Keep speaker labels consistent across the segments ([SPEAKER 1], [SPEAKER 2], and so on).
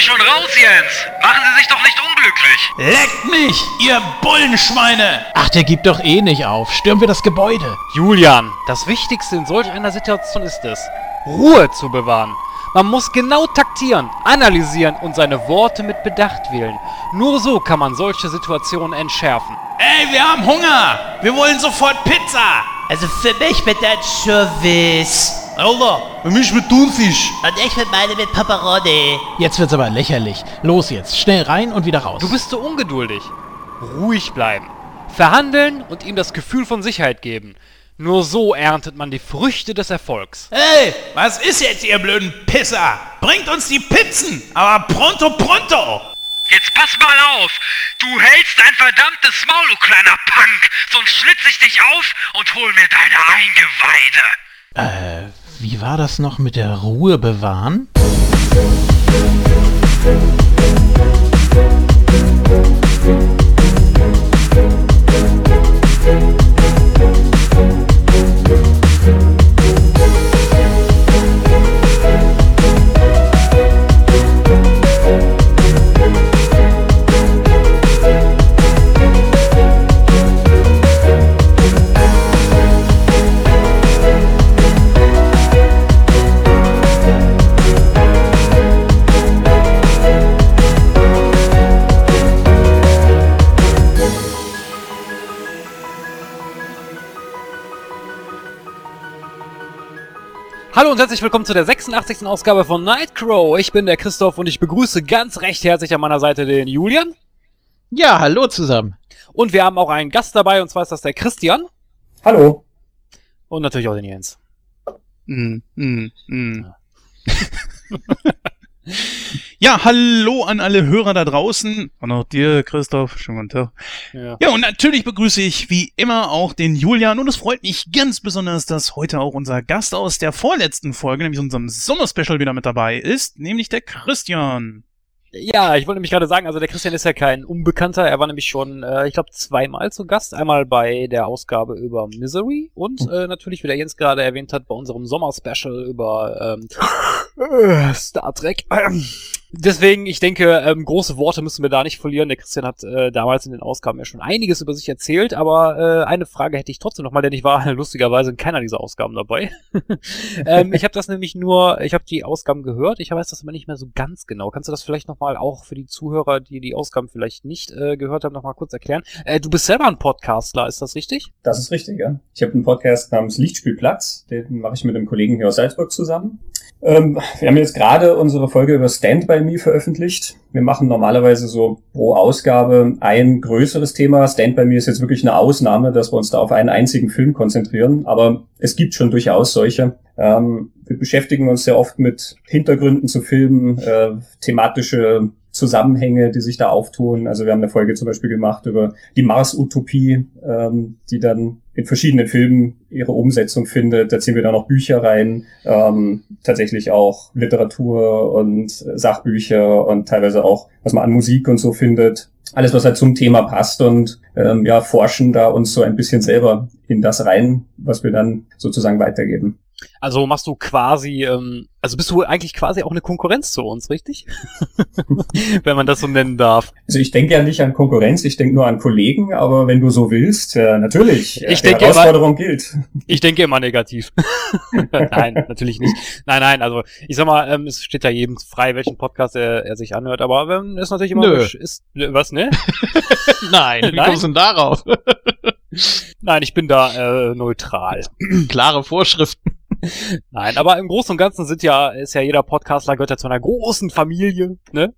[SPEAKER 1] Sie schon raus, Jens. Machen Sie sich doch nicht unglücklich.
[SPEAKER 2] Leckt mich, ihr Bullenschweine! Ach, der gibt doch eh nicht auf. Stürmen wir das Gebäude.
[SPEAKER 3] Julian, das Wichtigste in solch einer Situation ist es, Ruhe zu bewahren. Man muss genau taktieren, analysieren und seine Worte mit Bedacht wählen. Nur so kann man solche Situationen entschärfen.
[SPEAKER 2] Ey, wir haben Hunger! Wir wollen sofort Pizza!
[SPEAKER 4] Also für mich mit Anchovies.
[SPEAKER 2] Alter, für mich mit Thunfisch.
[SPEAKER 4] Und ich mit meine mit Pepperoni.
[SPEAKER 2] Jetzt wird's aber lächerlich. Los jetzt, schnell rein und wieder raus.
[SPEAKER 3] Du bist so ungeduldig. Ruhig bleiben. Verhandeln und ihm das Gefühl von Sicherheit geben. Nur so erntet man die Früchte des Erfolgs.
[SPEAKER 2] Hey, was ist jetzt, ihr blöden Pisser? Bringt uns die Pizzen, aber pronto, pronto!
[SPEAKER 1] Jetzt pass mal auf. Du hältst dein verdammtes Maul, du kleiner Punk. Sonst schlitz ich dich auf und hol mir deine Eingeweide.
[SPEAKER 2] Äh, wie war das noch mit der Ruhe bewahren?
[SPEAKER 3] Hallo und herzlich willkommen zu der 86. Ausgabe von Nightcrow. Ich bin der Christoph und ich begrüße ganz recht herzlich an meiner Seite den Julian.
[SPEAKER 2] Ja, hallo zusammen.
[SPEAKER 3] Und wir haben auch einen Gast dabei, und zwar ist das der Christian.
[SPEAKER 5] Hallo.
[SPEAKER 3] Und natürlich auch den Jens.
[SPEAKER 6] Mm, mm, mm. ja, hallo an alle Hörer da draußen. Und auch dir, Christoph. Schönen guten Tag.
[SPEAKER 3] Ja.
[SPEAKER 6] Ja, und natürlich begrüße ich wie immer auch den Julian. Und es freut mich ganz besonders, dass heute auch unser Gast aus der vorletzten Folge, nämlich unserem Sommerspecial, wieder mit dabei ist, nämlich der Christian.
[SPEAKER 3] Ja, ich wollte nämlich gerade sagen, also der Christian ist ja kein Unbekannter. Er war nämlich schon, äh, ich glaube, zweimal zu Gast. Einmal bei der Ausgabe über Misery und äh, natürlich, wie der Jens gerade erwähnt hat, bei unserem Sommer-Special über ähm, äh, Star Trek. Deswegen, ich denke, ähm, große Worte müssen wir da nicht verlieren. Der Christian hat äh, damals in den Ausgaben ja schon einiges über sich erzählt, aber äh, eine Frage hätte ich trotzdem noch mal, denn ich war lustigerweise in keiner dieser Ausgaben dabei. ähm, ich habe das nämlich nur, ich habe die Ausgaben gehört, ich weiß das aber nicht mehr so ganz genau. Kannst du das vielleicht noch mal auch für die Zuhörer, die die Ausgaben vielleicht nicht äh, gehört haben, noch mal kurz erklären? Äh, du bist selber ein Podcastler, ist das richtig?
[SPEAKER 5] Das ist richtig, ja. Ich habe einen Podcast namens Lichtspielplatz, den mache ich mit einem Kollegen hier aus Salzburg zusammen. Ähm, wir haben jetzt gerade unsere Folge über Stand By Me veröffentlicht. Wir machen normalerweise so pro Ausgabe ein größeres Thema. Stand By Me ist jetzt wirklich eine Ausnahme, dass wir uns da auf einen einzigen Film konzentrieren, aber es gibt schon durchaus solche. Ähm, wir beschäftigen uns sehr oft mit Hintergründen zu Filmen, äh, thematische Zusammenhänge, die sich da auftun. Also wir haben eine Folge zum Beispiel gemacht über die Mars-Utopie, ähm, die dann in verschiedenen Filmen ihre Umsetzung findet. Da ziehen wir dann noch Bücher rein, ähm, tatsächlich auch Literatur und Sachbücher und teilweise auch, was man an Musik und so findet. Alles, was halt zum Thema passt und ähm, ja, forschen da uns so ein bisschen selber in das rein, was wir dann sozusagen weitergeben.
[SPEAKER 3] Also machst du quasi, ähm, also bist du eigentlich quasi auch eine Konkurrenz zu uns, richtig? wenn man das so nennen darf.
[SPEAKER 5] Also ich denke ja nicht an Konkurrenz, ich denke nur an Kollegen, aber wenn du so willst, ja, natürlich.
[SPEAKER 3] Ich
[SPEAKER 5] die
[SPEAKER 3] denke
[SPEAKER 5] Herausforderung gilt.
[SPEAKER 3] Ich denke immer negativ. nein, natürlich nicht. Nein, nein, also ich sag mal, ähm, es steht ja jedem frei, welchen Podcast er, er sich anhört, aber ähm, ist natürlich immer
[SPEAKER 2] Nö.
[SPEAKER 3] ist was, ne?
[SPEAKER 2] Nein, wie
[SPEAKER 3] Nein?
[SPEAKER 2] kommst du denn darauf?
[SPEAKER 3] Nein, ich bin da äh, neutral.
[SPEAKER 2] Klare Vorschriften.
[SPEAKER 3] Nein, aber im Großen und Ganzen sind ja, ist ja jeder Podcastler gehört ja zu einer großen Familie, ne?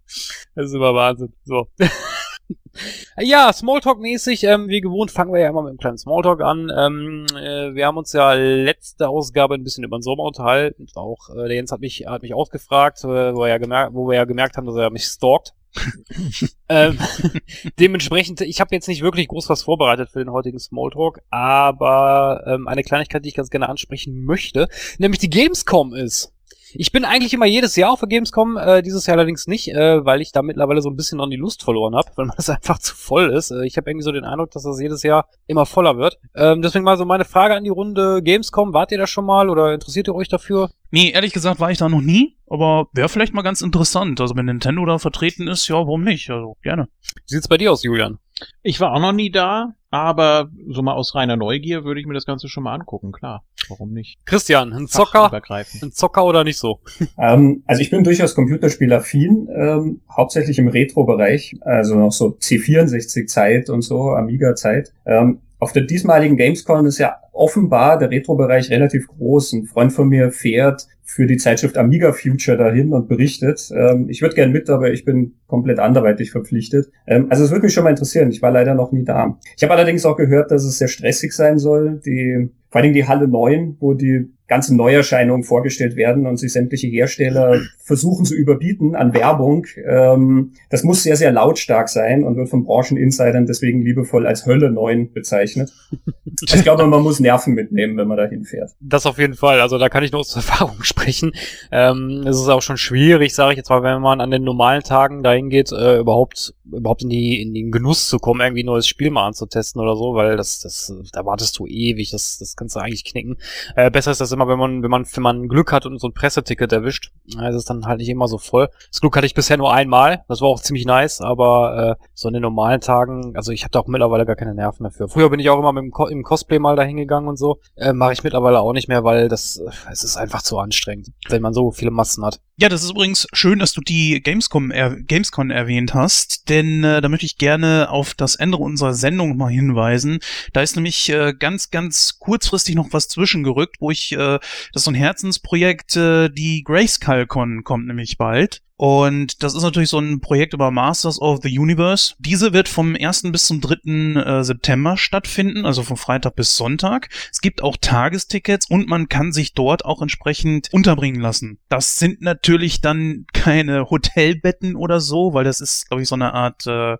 [SPEAKER 3] Das ist immer Wahnsinn. So. ja, Smalltalk-mäßig, ähm, wie gewohnt, fangen wir ja immer mit einem kleinen Smalltalk an. Ähm, äh, wir haben uns ja letzte Ausgabe ein bisschen über den Sommer unterhalten. Auch äh, der Jens hat mich, hat mich ausgefragt, äh, wo, er ja gemerkt, wo wir ja gemerkt haben, dass er mich stalkt. ähm, dementsprechend, ich habe jetzt nicht wirklich groß was vorbereitet für den heutigen Smalltalk, aber ähm, eine Kleinigkeit, die ich ganz gerne ansprechen möchte, nämlich die Gamescom ist. Ich bin eigentlich immer jedes Jahr auf der Gamescom, äh, dieses Jahr allerdings nicht, äh, weil ich da mittlerweile so ein bisschen an die Lust verloren habe, weil das einfach zu voll ist. Äh, ich habe irgendwie so den Eindruck, dass das jedes Jahr immer voller wird. Ähm, deswegen mal so meine Frage an die Runde Gamescom. Wart ihr da schon mal oder interessiert ihr euch dafür?
[SPEAKER 6] Nee, ehrlich gesagt war ich da noch nie, aber wäre vielleicht mal ganz interessant. Also wenn Nintendo da vertreten ist, ja, warum nicht? Also gerne.
[SPEAKER 3] Wie sieht's bei dir aus, Julian?
[SPEAKER 7] Ich war auch noch nie da, aber so mal aus reiner Neugier würde ich mir das Ganze schon mal angucken, klar. Warum nicht?
[SPEAKER 3] Christian, ein Zocker, ein Zocker oder nicht so?
[SPEAKER 5] Ähm, also ich bin durchaus Computerspielaffin, ähm, hauptsächlich im Retro-Bereich, also noch so C64-Zeit und so, Amiga-Zeit. Ähm, auf der diesmaligen Gamescom ist ja offenbar der Retro-Bereich relativ groß. Ein Freund von mir fährt für die Zeitschrift Amiga Future dahin und berichtet. Ähm, ich würde gern mit, aber ich bin komplett anderweitig verpflichtet. Ähm, also es würde mich schon mal interessieren. Ich war leider noch nie da. Ich habe allerdings auch gehört, dass es sehr stressig sein soll. Die, vor allen die Halle 9, wo die ganzen Neuerscheinungen vorgestellt werden und sich sämtliche Hersteller versuchen zu überbieten an Werbung. Ähm, das muss sehr, sehr lautstark sein und wird von Brancheninsidern deswegen liebevoll als Hölle 9 bezeichnet. Ich glaube, man muss Nerven mitnehmen, wenn man da hinfährt.
[SPEAKER 3] Das auf jeden Fall. Also da kann ich nur aus Erfahrung sprechen. Ähm, es ist auch schon schwierig, sage ich jetzt mal, wenn man an den normalen Tagen dahin geht, äh, überhaupt überhaupt in die in den Genuss zu kommen, irgendwie ein neues Spiel mal anzutesten oder so, weil das das da wartest du ewig, das das kannst du eigentlich knicken. Äh, besser ist das immer, wenn man wenn man wenn man Glück hat und so ein Presseticket erwischt, äh, ist es dann halt nicht immer so voll. Das Glück hatte ich bisher nur einmal, das war auch ziemlich nice, aber äh, so in den normalen Tagen, also ich habe da auch mittlerweile gar keine Nerven mehr für. Früher bin ich auch immer mit dem Co im Cosplay mal dahin gegangen und so, äh, mache ich mittlerweile auch nicht mehr, weil das äh, es ist einfach zu anstrengend, wenn man so viele Massen hat.
[SPEAKER 6] Ja, das ist übrigens schön, dass du die Gamescom er Gamescon erwähnt hast, denn äh, da möchte ich gerne auf das Ende unserer Sendung mal hinweisen. Da ist nämlich äh, ganz, ganz kurzfristig noch was zwischengerückt, wo ich, äh, das ist so ein Herzensprojekt, äh, die GraceCalCon kommt nämlich bald. Und das ist natürlich so ein Projekt über Masters of the Universe. Diese wird vom 1. bis zum 3. Äh, September stattfinden, also von Freitag bis Sonntag. Es gibt auch Tagestickets und man kann sich dort auch entsprechend unterbringen lassen. Das sind natürlich dann keine Hotelbetten oder so, weil das ist, glaube ich, so eine Art äh,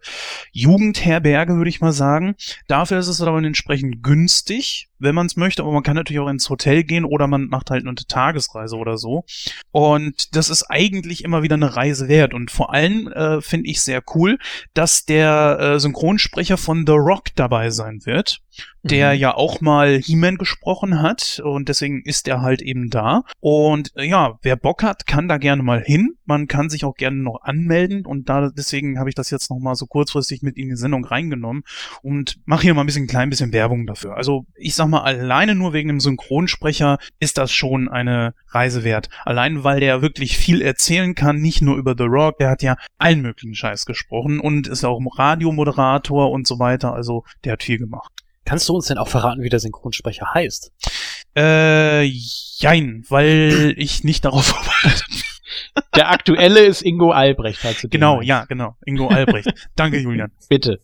[SPEAKER 6] Jugendherberge, würde ich mal sagen. Dafür ist es aber entsprechend günstig, wenn man es möchte, aber man kann natürlich auch ins Hotel gehen oder man macht halt eine Tagesreise oder so. Und das ist eigentlich immer wieder eine Reise wert. Und vor allem äh, finde ich sehr cool, dass der äh, Synchronsprecher von The Rock dabei sein wird der
[SPEAKER 7] Mhm.
[SPEAKER 6] ja auch mal He-Man gesprochen hat und deswegen ist er halt eben da. Und äh, ja, wer Bock hat, kann da gerne mal hin. Man kann sich auch gerne noch anmelden und da deswegen habe ich das jetzt noch mal so kurzfristig mit in die Sendung reingenommen und mache hier mal ein bisschen klein bisschen Werbung dafür. Also ich sag mal alleine nur wegen dem Synchronsprecher ist das schon eine Reise wert. Allein weil der wirklich viel erzählen kann, nicht nur über The Rock, der hat ja allen möglichen Scheiß gesprochen und ist auch Radiomoderator und so weiter. Also der hat viel gemacht.
[SPEAKER 3] Kannst du uns denn auch verraten, wie der Synchronsprecher heißt?
[SPEAKER 6] Äh, jein, weil ich nicht darauf vorbereitet bin.
[SPEAKER 7] Der aktuelle ist Ingo Albrecht,
[SPEAKER 6] Genau, ja, genau. Ingo Albrecht. Danke, Julian.
[SPEAKER 7] Bitte.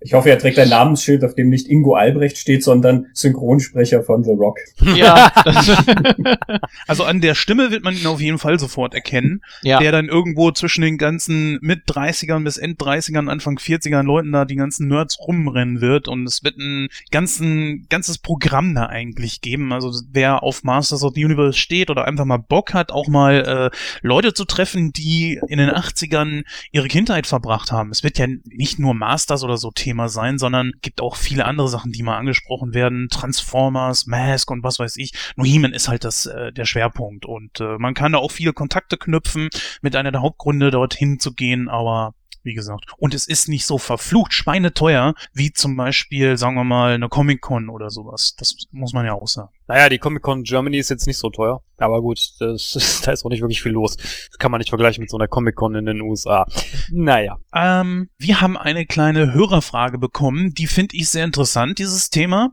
[SPEAKER 5] Ich hoffe, er trägt ein Namensschild, auf dem nicht Ingo Albrecht steht, sondern Synchronsprecher von The Rock.
[SPEAKER 7] Ja,
[SPEAKER 6] Also an der Stimme wird man ihn auf jeden Fall sofort erkennen,
[SPEAKER 7] ja.
[SPEAKER 6] der dann irgendwo zwischen den ganzen mit 30ern bis End 30ern, Anfang 40ern Leuten da die ganzen Nerds rumrennen wird und es wird ein ganzen, ganzes Programm da eigentlich geben. Also wer auf Masters of the Universe steht oder einfach mal Bock hat, auch mal äh, Leute zu treffen, die in den 80ern ihre Kindheit verbracht haben. Es wird ja nicht nur Masters oder so Thema sein, sondern gibt auch viele andere Sachen, die mal angesprochen werden. Transformers, Mask und was weiß ich. Nur ist halt das, äh, der Schwerpunkt und äh, man kann da auch viele Kontakte knüpfen, mit einer der Hauptgründe dorthin zu gehen, aber wie gesagt. Und es ist nicht so verflucht schweineteuer, wie zum Beispiel, sagen wir mal, eine Comic-Con oder sowas. Das muss man ja auch sagen.
[SPEAKER 3] Naja, die Comic-Con Germany ist jetzt nicht so teuer. Aber gut, das da ist auch nicht wirklich viel los. Das kann man nicht vergleichen mit so einer Comic-Con in den USA. Naja.
[SPEAKER 6] Ähm, wir haben eine kleine Hörerfrage bekommen, die finde ich sehr interessant, dieses Thema,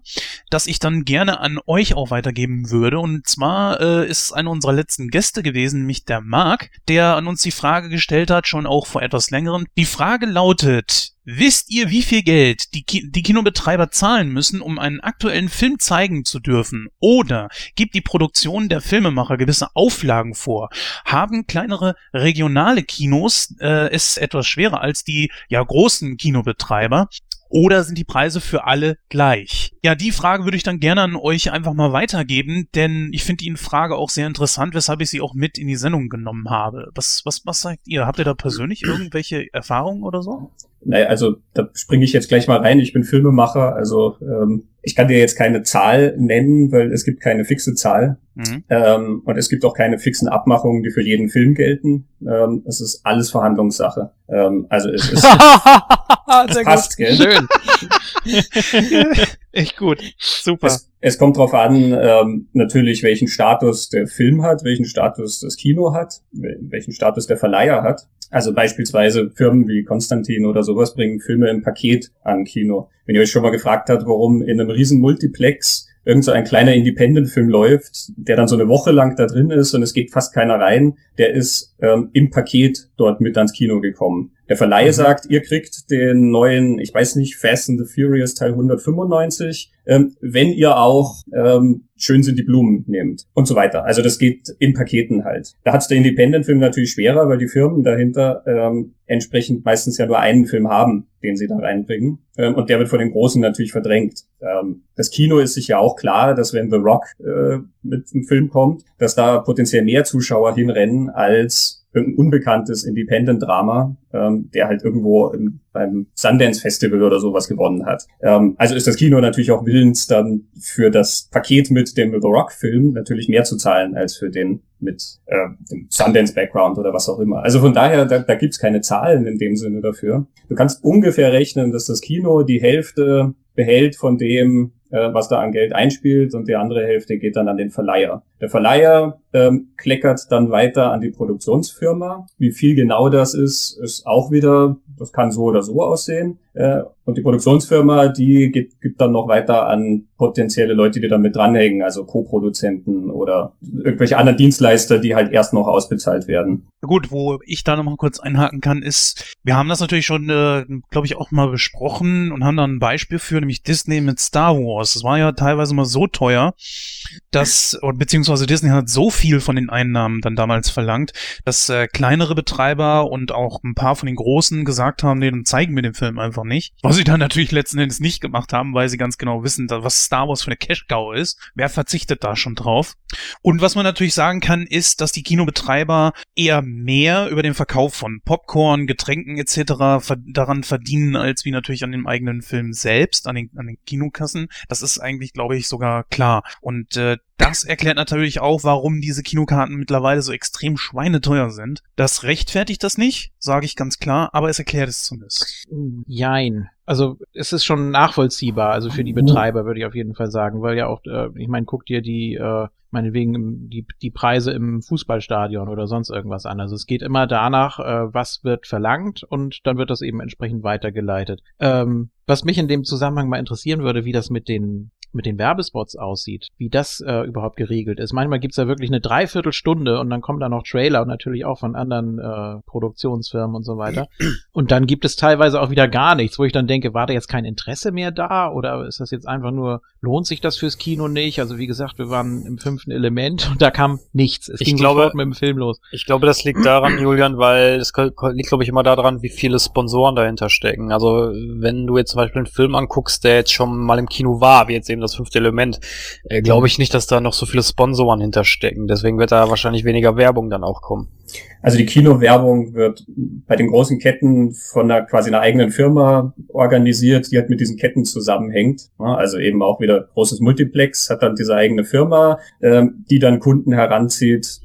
[SPEAKER 6] das ich dann gerne an euch auch weitergeben würde. Und zwar äh, ist es einer unserer letzten Gäste gewesen, nämlich der Marc, der an uns die Frage gestellt hat, schon auch vor etwas längerem. Die Frage lautet, Wisst ihr, wie viel Geld die, Ki die Kinobetreiber zahlen müssen, um einen aktuellen Film zeigen zu dürfen? Oder gibt die Produktion der Filmemacher gewisse Auflagen vor? Haben kleinere regionale Kinos äh, es etwas schwerer als die ja großen Kinobetreiber? Oder sind die Preise für alle gleich? Ja, die Frage würde ich dann gerne an euch einfach mal weitergeben, denn ich finde die Frage auch sehr interessant, weshalb ich sie auch mit in die Sendung genommen habe. Was, was, was sagt ihr? Habt ihr da persönlich irgendwelche Erfahrungen oder so?
[SPEAKER 5] Naja, also da springe ich jetzt gleich mal rein. Ich bin Filmemacher, also ähm, ich kann dir jetzt keine Zahl nennen, weil es gibt keine fixe Zahl. Mhm. Ähm, und es gibt auch keine fixen Abmachungen, die für jeden Film gelten. Ähm, es ist alles Verhandlungssache. Ähm, also es ist
[SPEAKER 3] es passt, gell? Schön.
[SPEAKER 6] Echt gut. Super.
[SPEAKER 5] Es, es kommt darauf an, ähm, natürlich, welchen Status der Film hat, welchen Status das Kino hat, welchen Status der Verleiher hat. Also beispielsweise Firmen wie Konstantin oder sowas bringen Filme im Paket an Kino. Wenn ihr euch schon mal gefragt habt, warum in einem riesen Multiplex irgend so ein kleiner Independent-Film läuft, der dann so eine Woche lang da drin ist und es geht fast keiner rein, der ist ähm, im Paket dort mit ans Kino gekommen. Der Verleih mhm. sagt, ihr kriegt den neuen, ich weiß nicht, Fast and the Furious Teil 195, ähm, wenn ihr auch ähm, schön sind die Blumen nehmt und so weiter. Also das geht in Paketen halt. Da hat's der Independent-Film natürlich schwerer, weil die Firmen dahinter ähm, entsprechend meistens ja nur einen Film haben, den sie da reinbringen. Ähm, und der wird von den Großen natürlich verdrängt. Ähm, das Kino ist sich ja auch klar, dass wenn The Rock äh, mit einem Film kommt, dass da potenziell mehr Zuschauer hinrennen als irgendein unbekanntes Independent-Drama, ähm, der halt irgendwo im, beim Sundance Festival oder sowas gewonnen hat. Ähm, also ist das Kino natürlich auch willens, dann für das Paket mit dem The Rock-Film natürlich mehr zu zahlen als für den mit äh, dem Sundance-Background oder was auch immer. Also von daher, da, da gibt's keine Zahlen in dem Sinne dafür. Du kannst ungefähr rechnen, dass das Kino die Hälfte behält von dem, äh, was da an Geld einspielt und die andere Hälfte geht dann an den Verleiher. Der Verleiher ähm, kleckert dann weiter an die Produktionsfirma. Wie viel genau das ist, ist auch wieder, das kann so oder so aussehen. Äh, und die Produktionsfirma, die gibt, gibt dann noch weiter an potenzielle Leute, die da mit dranhängen, also Co-Produzenten oder irgendwelche anderen Dienstleister, die halt erst noch ausbezahlt werden.
[SPEAKER 6] Gut, wo ich da nochmal kurz einhaken kann, ist, wir haben das natürlich schon, äh, glaube ich, auch mal besprochen und haben da ein Beispiel für, nämlich Disney mit Star Wars. Das war ja teilweise mal so teuer, dass, beziehungsweise Disney hat so viel von den Einnahmen dann damals verlangt, dass äh, kleinere Betreiber und auch ein paar von den großen gesagt haben, nee, dann zeigen wir den Film einfach nicht. Was sie dann natürlich letzten Endes nicht gemacht haben, weil sie ganz genau wissen, was Star Wars für eine Cash-Cow ist. Wer verzichtet da schon drauf? Und was man natürlich sagen kann, ist, dass die Kinobetreiber eher mehr über den Verkauf von Popcorn, Getränken etc. daran verdienen, als wie natürlich an dem eigenen Film selbst, an den, an den Kinokassen. Das ist eigentlich, glaube ich, sogar klar. Und äh, das erklärt natürlich auch, warum diese Kinokarten mittlerweile so extrem schweineteuer sind. Das rechtfertigt das nicht, sage ich ganz klar, aber es erklärt es zumindest.
[SPEAKER 7] Jein. Also es ist schon nachvollziehbar, also für die Betreiber würde ich auf jeden Fall sagen, weil ja auch, äh, ich meine, guck dir die, äh, meinetwegen die, die Preise im Fußballstadion oder sonst irgendwas an. Also es geht immer danach, äh, was wird verlangt und dann wird das eben entsprechend weitergeleitet. Ähm, was mich in dem Zusammenhang mal interessieren würde, wie das mit den mit den Werbespots aussieht, wie das äh, überhaupt geregelt ist. Manchmal gibt's ja wirklich eine Dreiviertelstunde und dann kommen da noch Trailer und natürlich auch von anderen äh, Produktionsfirmen und so weiter. Und dann gibt es teilweise auch wieder gar nichts, wo ich dann denke, war da jetzt kein Interesse mehr da oder ist das jetzt einfach nur, lohnt sich das fürs Kino nicht? Also wie gesagt, wir waren im fünften Element und da kam nichts. Es
[SPEAKER 3] ich
[SPEAKER 7] ging
[SPEAKER 3] glaube,
[SPEAKER 7] sofort mit dem Film los.
[SPEAKER 3] Ich glaube, das liegt daran, Julian, weil es liegt, glaube ich, immer daran, wie viele Sponsoren dahinter stecken. Also wenn du jetzt zum Beispiel einen Film anguckst, der jetzt schon mal im Kino war, wie jetzt eben das fünfte Element, äh, glaube ich nicht, dass da noch so viele Sponsoren hinterstecken. Deswegen wird da wahrscheinlich weniger Werbung dann auch kommen.
[SPEAKER 5] Also die Kinowerbung wird bei den großen Ketten von einer quasi einer eigenen Firma organisiert, die halt mit diesen Ketten zusammenhängt. Also eben auch wieder großes Multiplex hat dann diese eigene Firma, ähm, die dann Kunden heranzieht,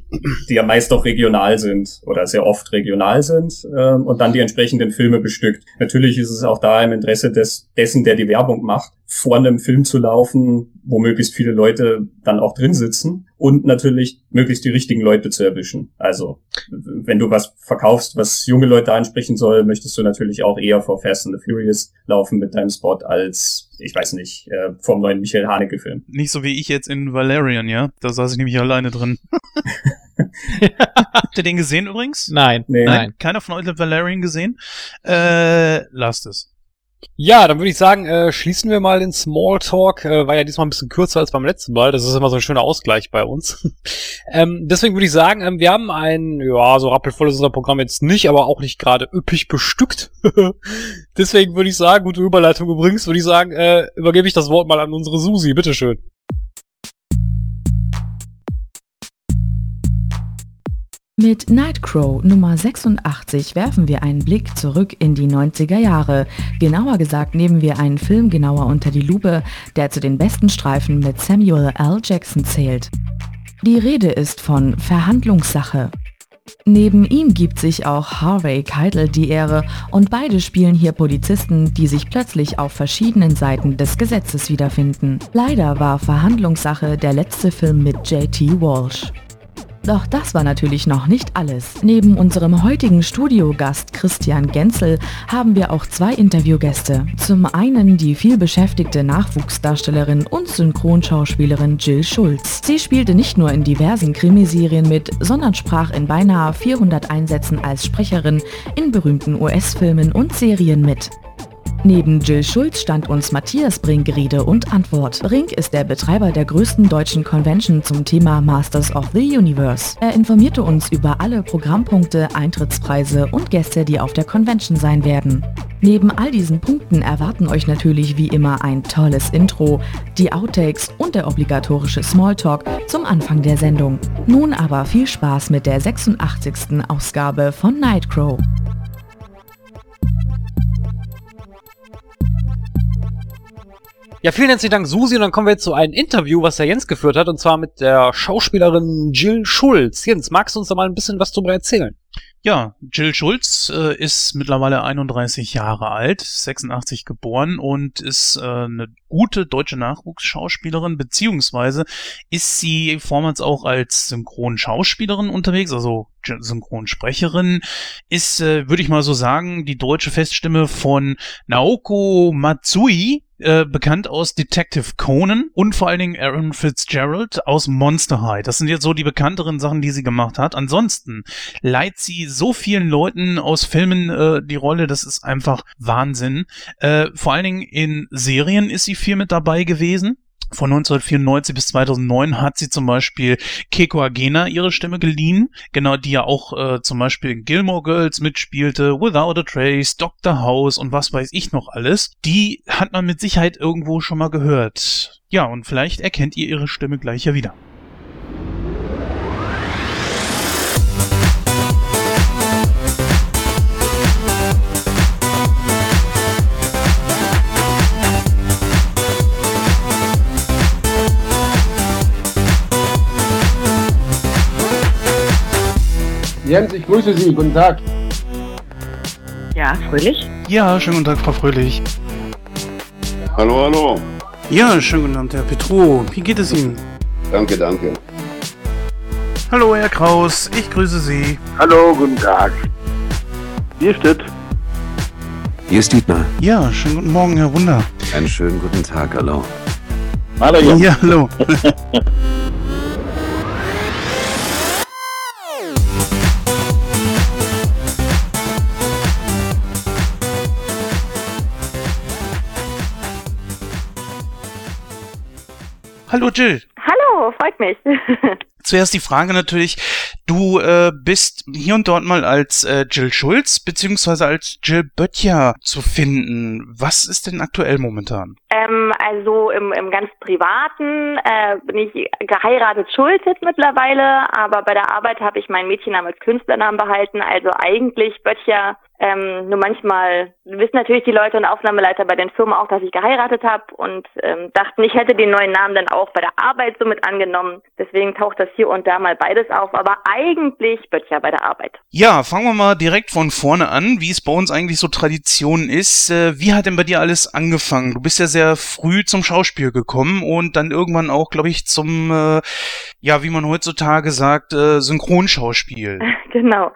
[SPEAKER 5] die ja meist auch regional sind oder sehr oft regional sind ähm, und dann die entsprechenden Filme bestückt. Natürlich ist es auch da im Interesse des, dessen, der die Werbung macht, vor einem Film zu laufen, wo möglichst viele Leute dann auch drin sitzen und natürlich möglichst die richtigen Leute zu erwischen. Also wenn du was verkaufst, was junge Leute ansprechen soll, möchtest du natürlich auch eher vor Fast and the Furious laufen mit deinem Spot als ich weiß nicht, äh, vom neuen Michael Haneke-Film.
[SPEAKER 6] Nicht so wie ich jetzt in Valerian, ja? Da saß ich nämlich alleine drin. Habt ihr den gesehen übrigens?
[SPEAKER 7] Nein,
[SPEAKER 5] Nee.
[SPEAKER 7] nein.
[SPEAKER 6] Keiner von euch hat Valerian gesehen? Äh, lasst es.
[SPEAKER 3] Ja, dann würde ich sagen, äh, schließen wir mal den Smalltalk. Äh, war ja diesmal ein bisschen kürzer als beim letzten Mal. Das ist immer so ein schöner Ausgleich bei uns. ähm, deswegen würde ich sagen, ähm, wir haben ein, ja, so rappelvoll ist unser Programm jetzt nicht, aber auch nicht gerade üppig bestückt. deswegen würde ich sagen, gute Überleitung übrigens, würde ich sagen, äh, übergebe ich das Wort mal an unsere Susi. Bitteschön.
[SPEAKER 8] Mit Nightcrow Nummer 86 werfen wir einen Blick zurück in die 90er Jahre. Genauer gesagt nehmen wir einen Film genauer unter die Lupe, der zu den besten Streifen mit Samuel L. Jackson zählt. Die Rede ist von Verhandlungssache. Neben ihm gibt sich auch Harvey Keitel die Ehre und beide spielen hier Polizisten, die sich plötzlich auf verschiedenen Seiten des Gesetzes wiederfinden. Leider war Verhandlungssache der letzte Film mit JT Walsh. Doch das war natürlich noch nicht alles. Neben unserem heutigen Studiogast Christian Genzel haben wir auch zwei Interviewgäste. Zum einen die vielbeschäftigte Nachwuchsdarstellerin und Synchronschauspielerin Jill Schulz. Sie spielte nicht nur in diversen Krimiserien mit, sondern sprach in beinahe 400 Einsätzen als Sprecherin in berühmten US-Filmen und Serien mit. Neben Jill Schulz stand uns Matthias Brink Rede und Antwort. Brink ist der Betreiber der größten deutschen Convention zum Thema Masters of the Universe. Er informierte uns über alle Programmpunkte, Eintrittspreise und Gäste, die auf der Convention sein werden. Neben all diesen Punkten erwarten euch natürlich wie immer ein tolles Intro, die Outtakes und der obligatorische Smalltalk zum Anfang der Sendung. Nun aber viel Spaß mit der 86. Ausgabe von Nightcrow.
[SPEAKER 3] Ja, vielen herzlichen Dank, Susi. Und dann kommen wir jetzt zu einem Interview, was der Jens geführt hat, und zwar mit der Schauspielerin Jill Schulz. Jens, magst du uns da mal ein bisschen was drüber erzählen?
[SPEAKER 6] Ja, Jill Schulz äh, ist mittlerweile 31 Jahre alt, 86 geboren und ist äh, eine gute deutsche Nachwuchsschauspielerin, beziehungsweise ist sie vormals auch als Synchronschauspielerin unterwegs, also Synchronsprecherin, ist, äh, würde ich mal so sagen, die deutsche Feststimme von Naoko Matsui, äh, bekannt aus Detective Conan und vor allen Dingen Aaron Fitzgerald aus Monster High. Das sind jetzt so die bekannteren Sachen, die sie gemacht hat. Ansonsten leiht sie so vielen Leuten aus Filmen äh, die Rolle, das ist einfach Wahnsinn. Äh, vor allen Dingen in Serien ist sie viel mit dabei gewesen. Von 1994 bis 2009 hat sie zum Beispiel Keiko Agena ihre Stimme geliehen, genau die ja auch äh, zum Beispiel in Gilmore Girls mitspielte, Without a Trace, Dr. House und was weiß ich noch alles. Die hat man mit Sicherheit irgendwo schon mal gehört. Ja, und vielleicht erkennt ihr ihre Stimme gleich ja wieder.
[SPEAKER 9] Jens, ich grüße Sie. Guten Tag.
[SPEAKER 10] Ja, fröhlich.
[SPEAKER 6] Ja, schönen guten Tag, Frau Fröhlich.
[SPEAKER 9] Hallo, hallo.
[SPEAKER 11] Ja, schönen guten Abend, Herr Petro. Wie geht es Ihnen?
[SPEAKER 9] Danke, danke.
[SPEAKER 11] Hallo, Herr Kraus. Ich grüße Sie.
[SPEAKER 9] Hallo, guten Tag. Hier steht.
[SPEAKER 12] Hier ist Dietmar.
[SPEAKER 11] Ja, schönen guten Morgen, Herr Wunder.
[SPEAKER 12] Einen schönen guten Tag, hallo.
[SPEAKER 9] Hallo, Jens.
[SPEAKER 11] Ja, hallo.
[SPEAKER 6] Hallo Jill.
[SPEAKER 10] Hallo, freut mich.
[SPEAKER 6] Zuerst die Frage natürlich, du äh, bist hier und dort mal als äh, Jill Schulz beziehungsweise als Jill Böttcher zu finden. Was ist denn aktuell momentan?
[SPEAKER 10] ähm, also im, im ganz Privaten äh, bin ich geheiratet Schulzit mittlerweile, aber bei der Arbeit habe ich meinen Mädchennamen als Künstlernamen behalten. Also eigentlich Böttcher. Ähm, nur manchmal wissen natürlich die Leute und Aufnahmeleiter bei den Firmen auch, dass ich geheiratet habe und ähm, dachten, ich hätte den neuen Namen dann auch bei der Arbeit so mit angenommen. Deswegen taucht das hier und da mal beides auf, aber eigentlich Böttcher bei der Arbeit.
[SPEAKER 6] Ja, fangen wir mal direkt von vorne an, wie es bei uns eigentlich so Tradition ist. Äh, wie hat denn bei dir alles angefangen? Du bist ja sehr früh zum Schauspiel gekommen und dann irgendwann auch, glaube ich, zum, äh, ja, wie man heutzutage sagt, äh, Synchronschauspiel.
[SPEAKER 10] genau.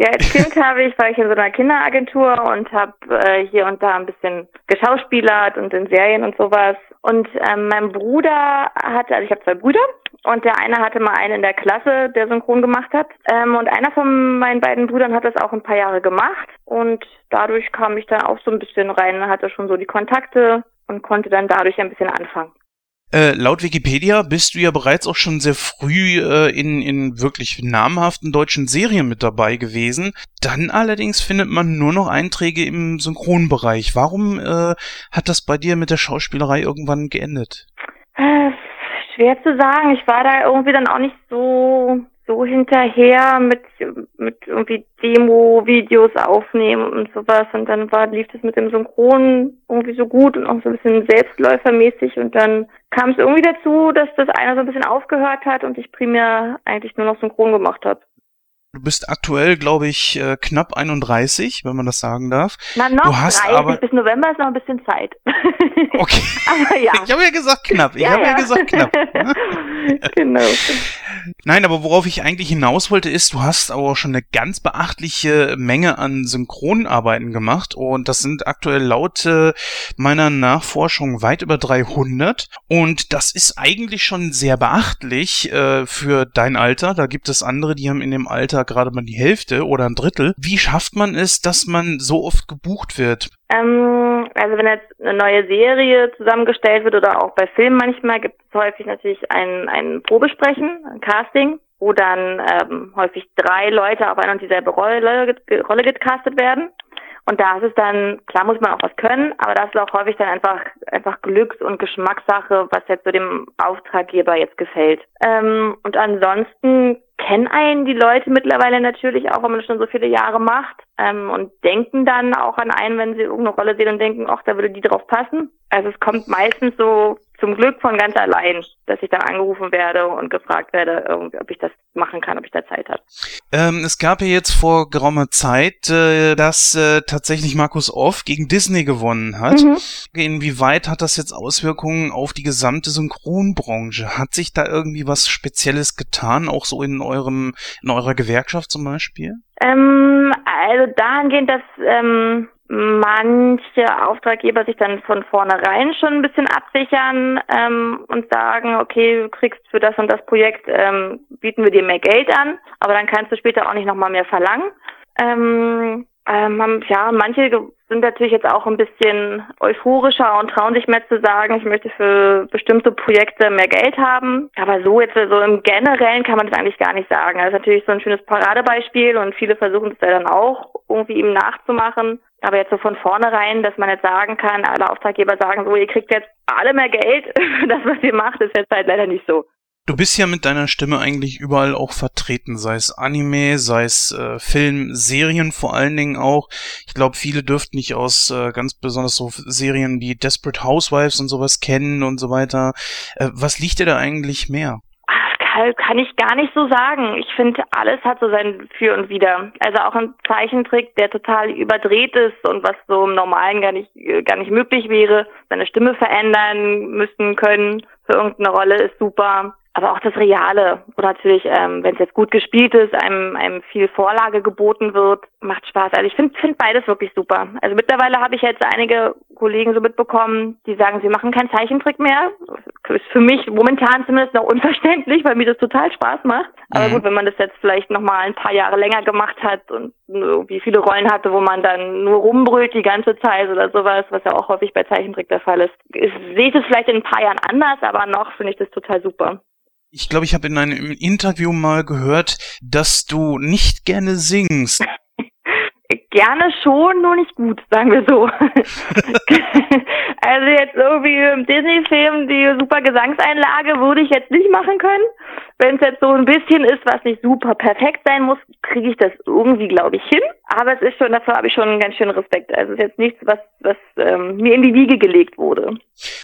[SPEAKER 10] Ja, als Kind habe ich, war ich in so einer Kinderagentur und habe äh, hier und da ein bisschen geschauspielert und in Serien und sowas. Und ähm, mein Bruder hatte, also ich habe zwei Brüder und der eine hatte mal einen in der Klasse, der synchron gemacht hat. Ähm, und einer von meinen beiden Brüdern hat das auch ein paar Jahre gemacht und dadurch kam ich dann auch so ein bisschen rein, hatte schon so die Kontakte und konnte dann dadurch ein bisschen anfangen.
[SPEAKER 6] Äh, laut Wikipedia bist du ja bereits auch schon sehr früh äh, in, in wirklich namhaften deutschen Serien mit dabei gewesen. Dann allerdings findet man nur noch Einträge im Synchronbereich. Warum äh, hat das bei dir mit der Schauspielerei irgendwann geendet?
[SPEAKER 10] Äh, schwer zu sagen. Ich war da irgendwie dann auch nicht so so hinterher mit mit irgendwie Demo-Videos aufnehmen und sowas und dann war lief das mit dem Synchron irgendwie so gut und auch so ein bisschen selbstläufermäßig und dann kam es irgendwie dazu, dass das eine so ein bisschen aufgehört hat und ich primär eigentlich nur noch Synchron gemacht habe.
[SPEAKER 6] Du bist aktuell, glaube ich, äh, knapp 31, wenn man das sagen darf.
[SPEAKER 10] Na, noch
[SPEAKER 6] du hast
[SPEAKER 10] 30,
[SPEAKER 6] aber
[SPEAKER 10] bis November ist noch ein bisschen Zeit.
[SPEAKER 6] Okay.
[SPEAKER 10] aber ja.
[SPEAKER 6] Ich habe ja gesagt knapp. Ich
[SPEAKER 10] Ja,
[SPEAKER 6] habe ja.
[SPEAKER 10] ja.
[SPEAKER 6] gesagt knapp.
[SPEAKER 10] genau.
[SPEAKER 6] Nein, aber worauf ich eigentlich hinaus wollte, ist, du hast aber auch schon eine ganz beachtliche Menge an Synchronarbeiten gemacht und das sind aktuell laut äh, meiner Nachforschung weit über 300 und das ist eigentlich schon sehr beachtlich äh, für dein Alter. Da gibt es andere, die haben in dem Alter gerade mal die Hälfte oder ein Drittel. Wie schafft man es, dass man so oft gebucht wird?
[SPEAKER 10] Ähm, also wenn jetzt eine neue Serie zusammengestellt wird oder auch bei Filmen manchmal, gibt es häufig natürlich ein, ein Probesprechen, ein Casting, wo dann ähm, häufig drei Leute auf eine und dieselbe Rolle, Rolle gecastet werden. Und da ist es dann, klar muss man auch was können, aber das ist auch häufig dann einfach, einfach Glücks- und Geschmackssache, was jetzt so dem Auftraggeber jetzt gefällt. Ähm, und ansonsten kennen einen die Leute mittlerweile natürlich auch, wenn man schon so viele Jahre macht, ähm, und denken dann auch an einen, wenn sie irgendeine Rolle sehen und denken, ach, da würde die drauf passen. Also es kommt meistens so zum Glück von ganz allein, dass ich dann angerufen werde und gefragt werde, ob ich das machen kann, ob ich da Zeit habe.
[SPEAKER 6] Ähm, es gab ja jetzt vor geraumer Zeit, äh, dass äh, tatsächlich Markus Off gegen Disney gewonnen hat.
[SPEAKER 10] Mhm.
[SPEAKER 6] Inwieweit hat das jetzt Auswirkungen auf die gesamte Synchronbranche? Hat sich da irgendwie was Spezielles getan, auch so in eurem, in eurer Gewerkschaft zum Beispiel?
[SPEAKER 10] Ähm, also dahingehend, dass ähm, manche Auftraggeber sich dann von vornherein schon ein bisschen absichern ähm, und sagen, okay, du kriegst für das und das Projekt, ähm, bieten wir dir mehr Geld an, aber dann kannst du später auch nicht nochmal mehr verlangen. Ähm, ähm, ja, manche sind natürlich jetzt auch ein bisschen euphorischer und trauen sich mehr zu sagen, ich möchte für bestimmte Projekte mehr Geld haben. Aber so jetzt so im Generellen kann man das eigentlich gar nicht sagen. Das ist natürlich so ein schönes Paradebeispiel und viele versuchen es ja dann auch irgendwie ihm nachzumachen. Aber jetzt so von vornherein, dass man jetzt sagen kann, alle Auftraggeber sagen so, ihr kriegt jetzt alle mehr Geld das, was ihr macht, ist jetzt halt leider nicht so.
[SPEAKER 6] Du bist ja mit deiner Stimme eigentlich überall auch vertreten, sei es Anime, sei es äh, Film, Serien vor allen Dingen auch. Ich glaube, viele dürften dich aus äh, ganz besonders so Serien wie Desperate Housewives und sowas kennen und so weiter. Äh, was liegt dir da eigentlich mehr?
[SPEAKER 10] Kann, kann ich gar nicht so sagen. Ich finde, alles hat so sein Für und Wider. Also auch ein Zeichentrick, der total überdreht ist und was so im Normalen gar nicht, äh, gar nicht möglich wäre. Seine Stimme verändern müssen können für irgendeine Rolle ist super. Aber auch das Reale, wo natürlich, ähm, wenn es jetzt gut gespielt ist, einem, einem viel Vorlage geboten wird, macht Spaß. Also ich finde find beides wirklich super. Also mittlerweile habe ich jetzt einige Kollegen so mitbekommen, die sagen, sie machen keinen Zeichentrick mehr. Ist für mich momentan zumindest noch unverständlich, weil mir das total Spaß macht. Aber
[SPEAKER 6] Mhm.
[SPEAKER 10] gut, wenn man das jetzt vielleicht noch mal ein paar Jahre länger gemacht hat und irgendwie viele Rollen hatte, wo man dann nur rumbrüllt die ganze Zeit oder sowas, was ja auch häufig bei Zeichentrick der Fall ist, ist sehe ich es vielleicht in ein paar Jahren anders, aber noch finde ich das total super.
[SPEAKER 6] Ich glaube, ich habe in einem Interview mal gehört, dass du nicht gerne singst.
[SPEAKER 10] Gerne schon, nur nicht gut, sagen wir so. also jetzt irgendwie im Disney-Film die super Gesangseinlage würde ich jetzt nicht machen können. Wenn es jetzt so ein bisschen ist, was nicht super perfekt sein muss, kriege ich das irgendwie, glaube ich, hin. Aber es ist schon, dafür habe ich schon einen ganz schönen Respekt. Also es ist jetzt nichts, was, was ähm, mir in die Wiege gelegt wurde.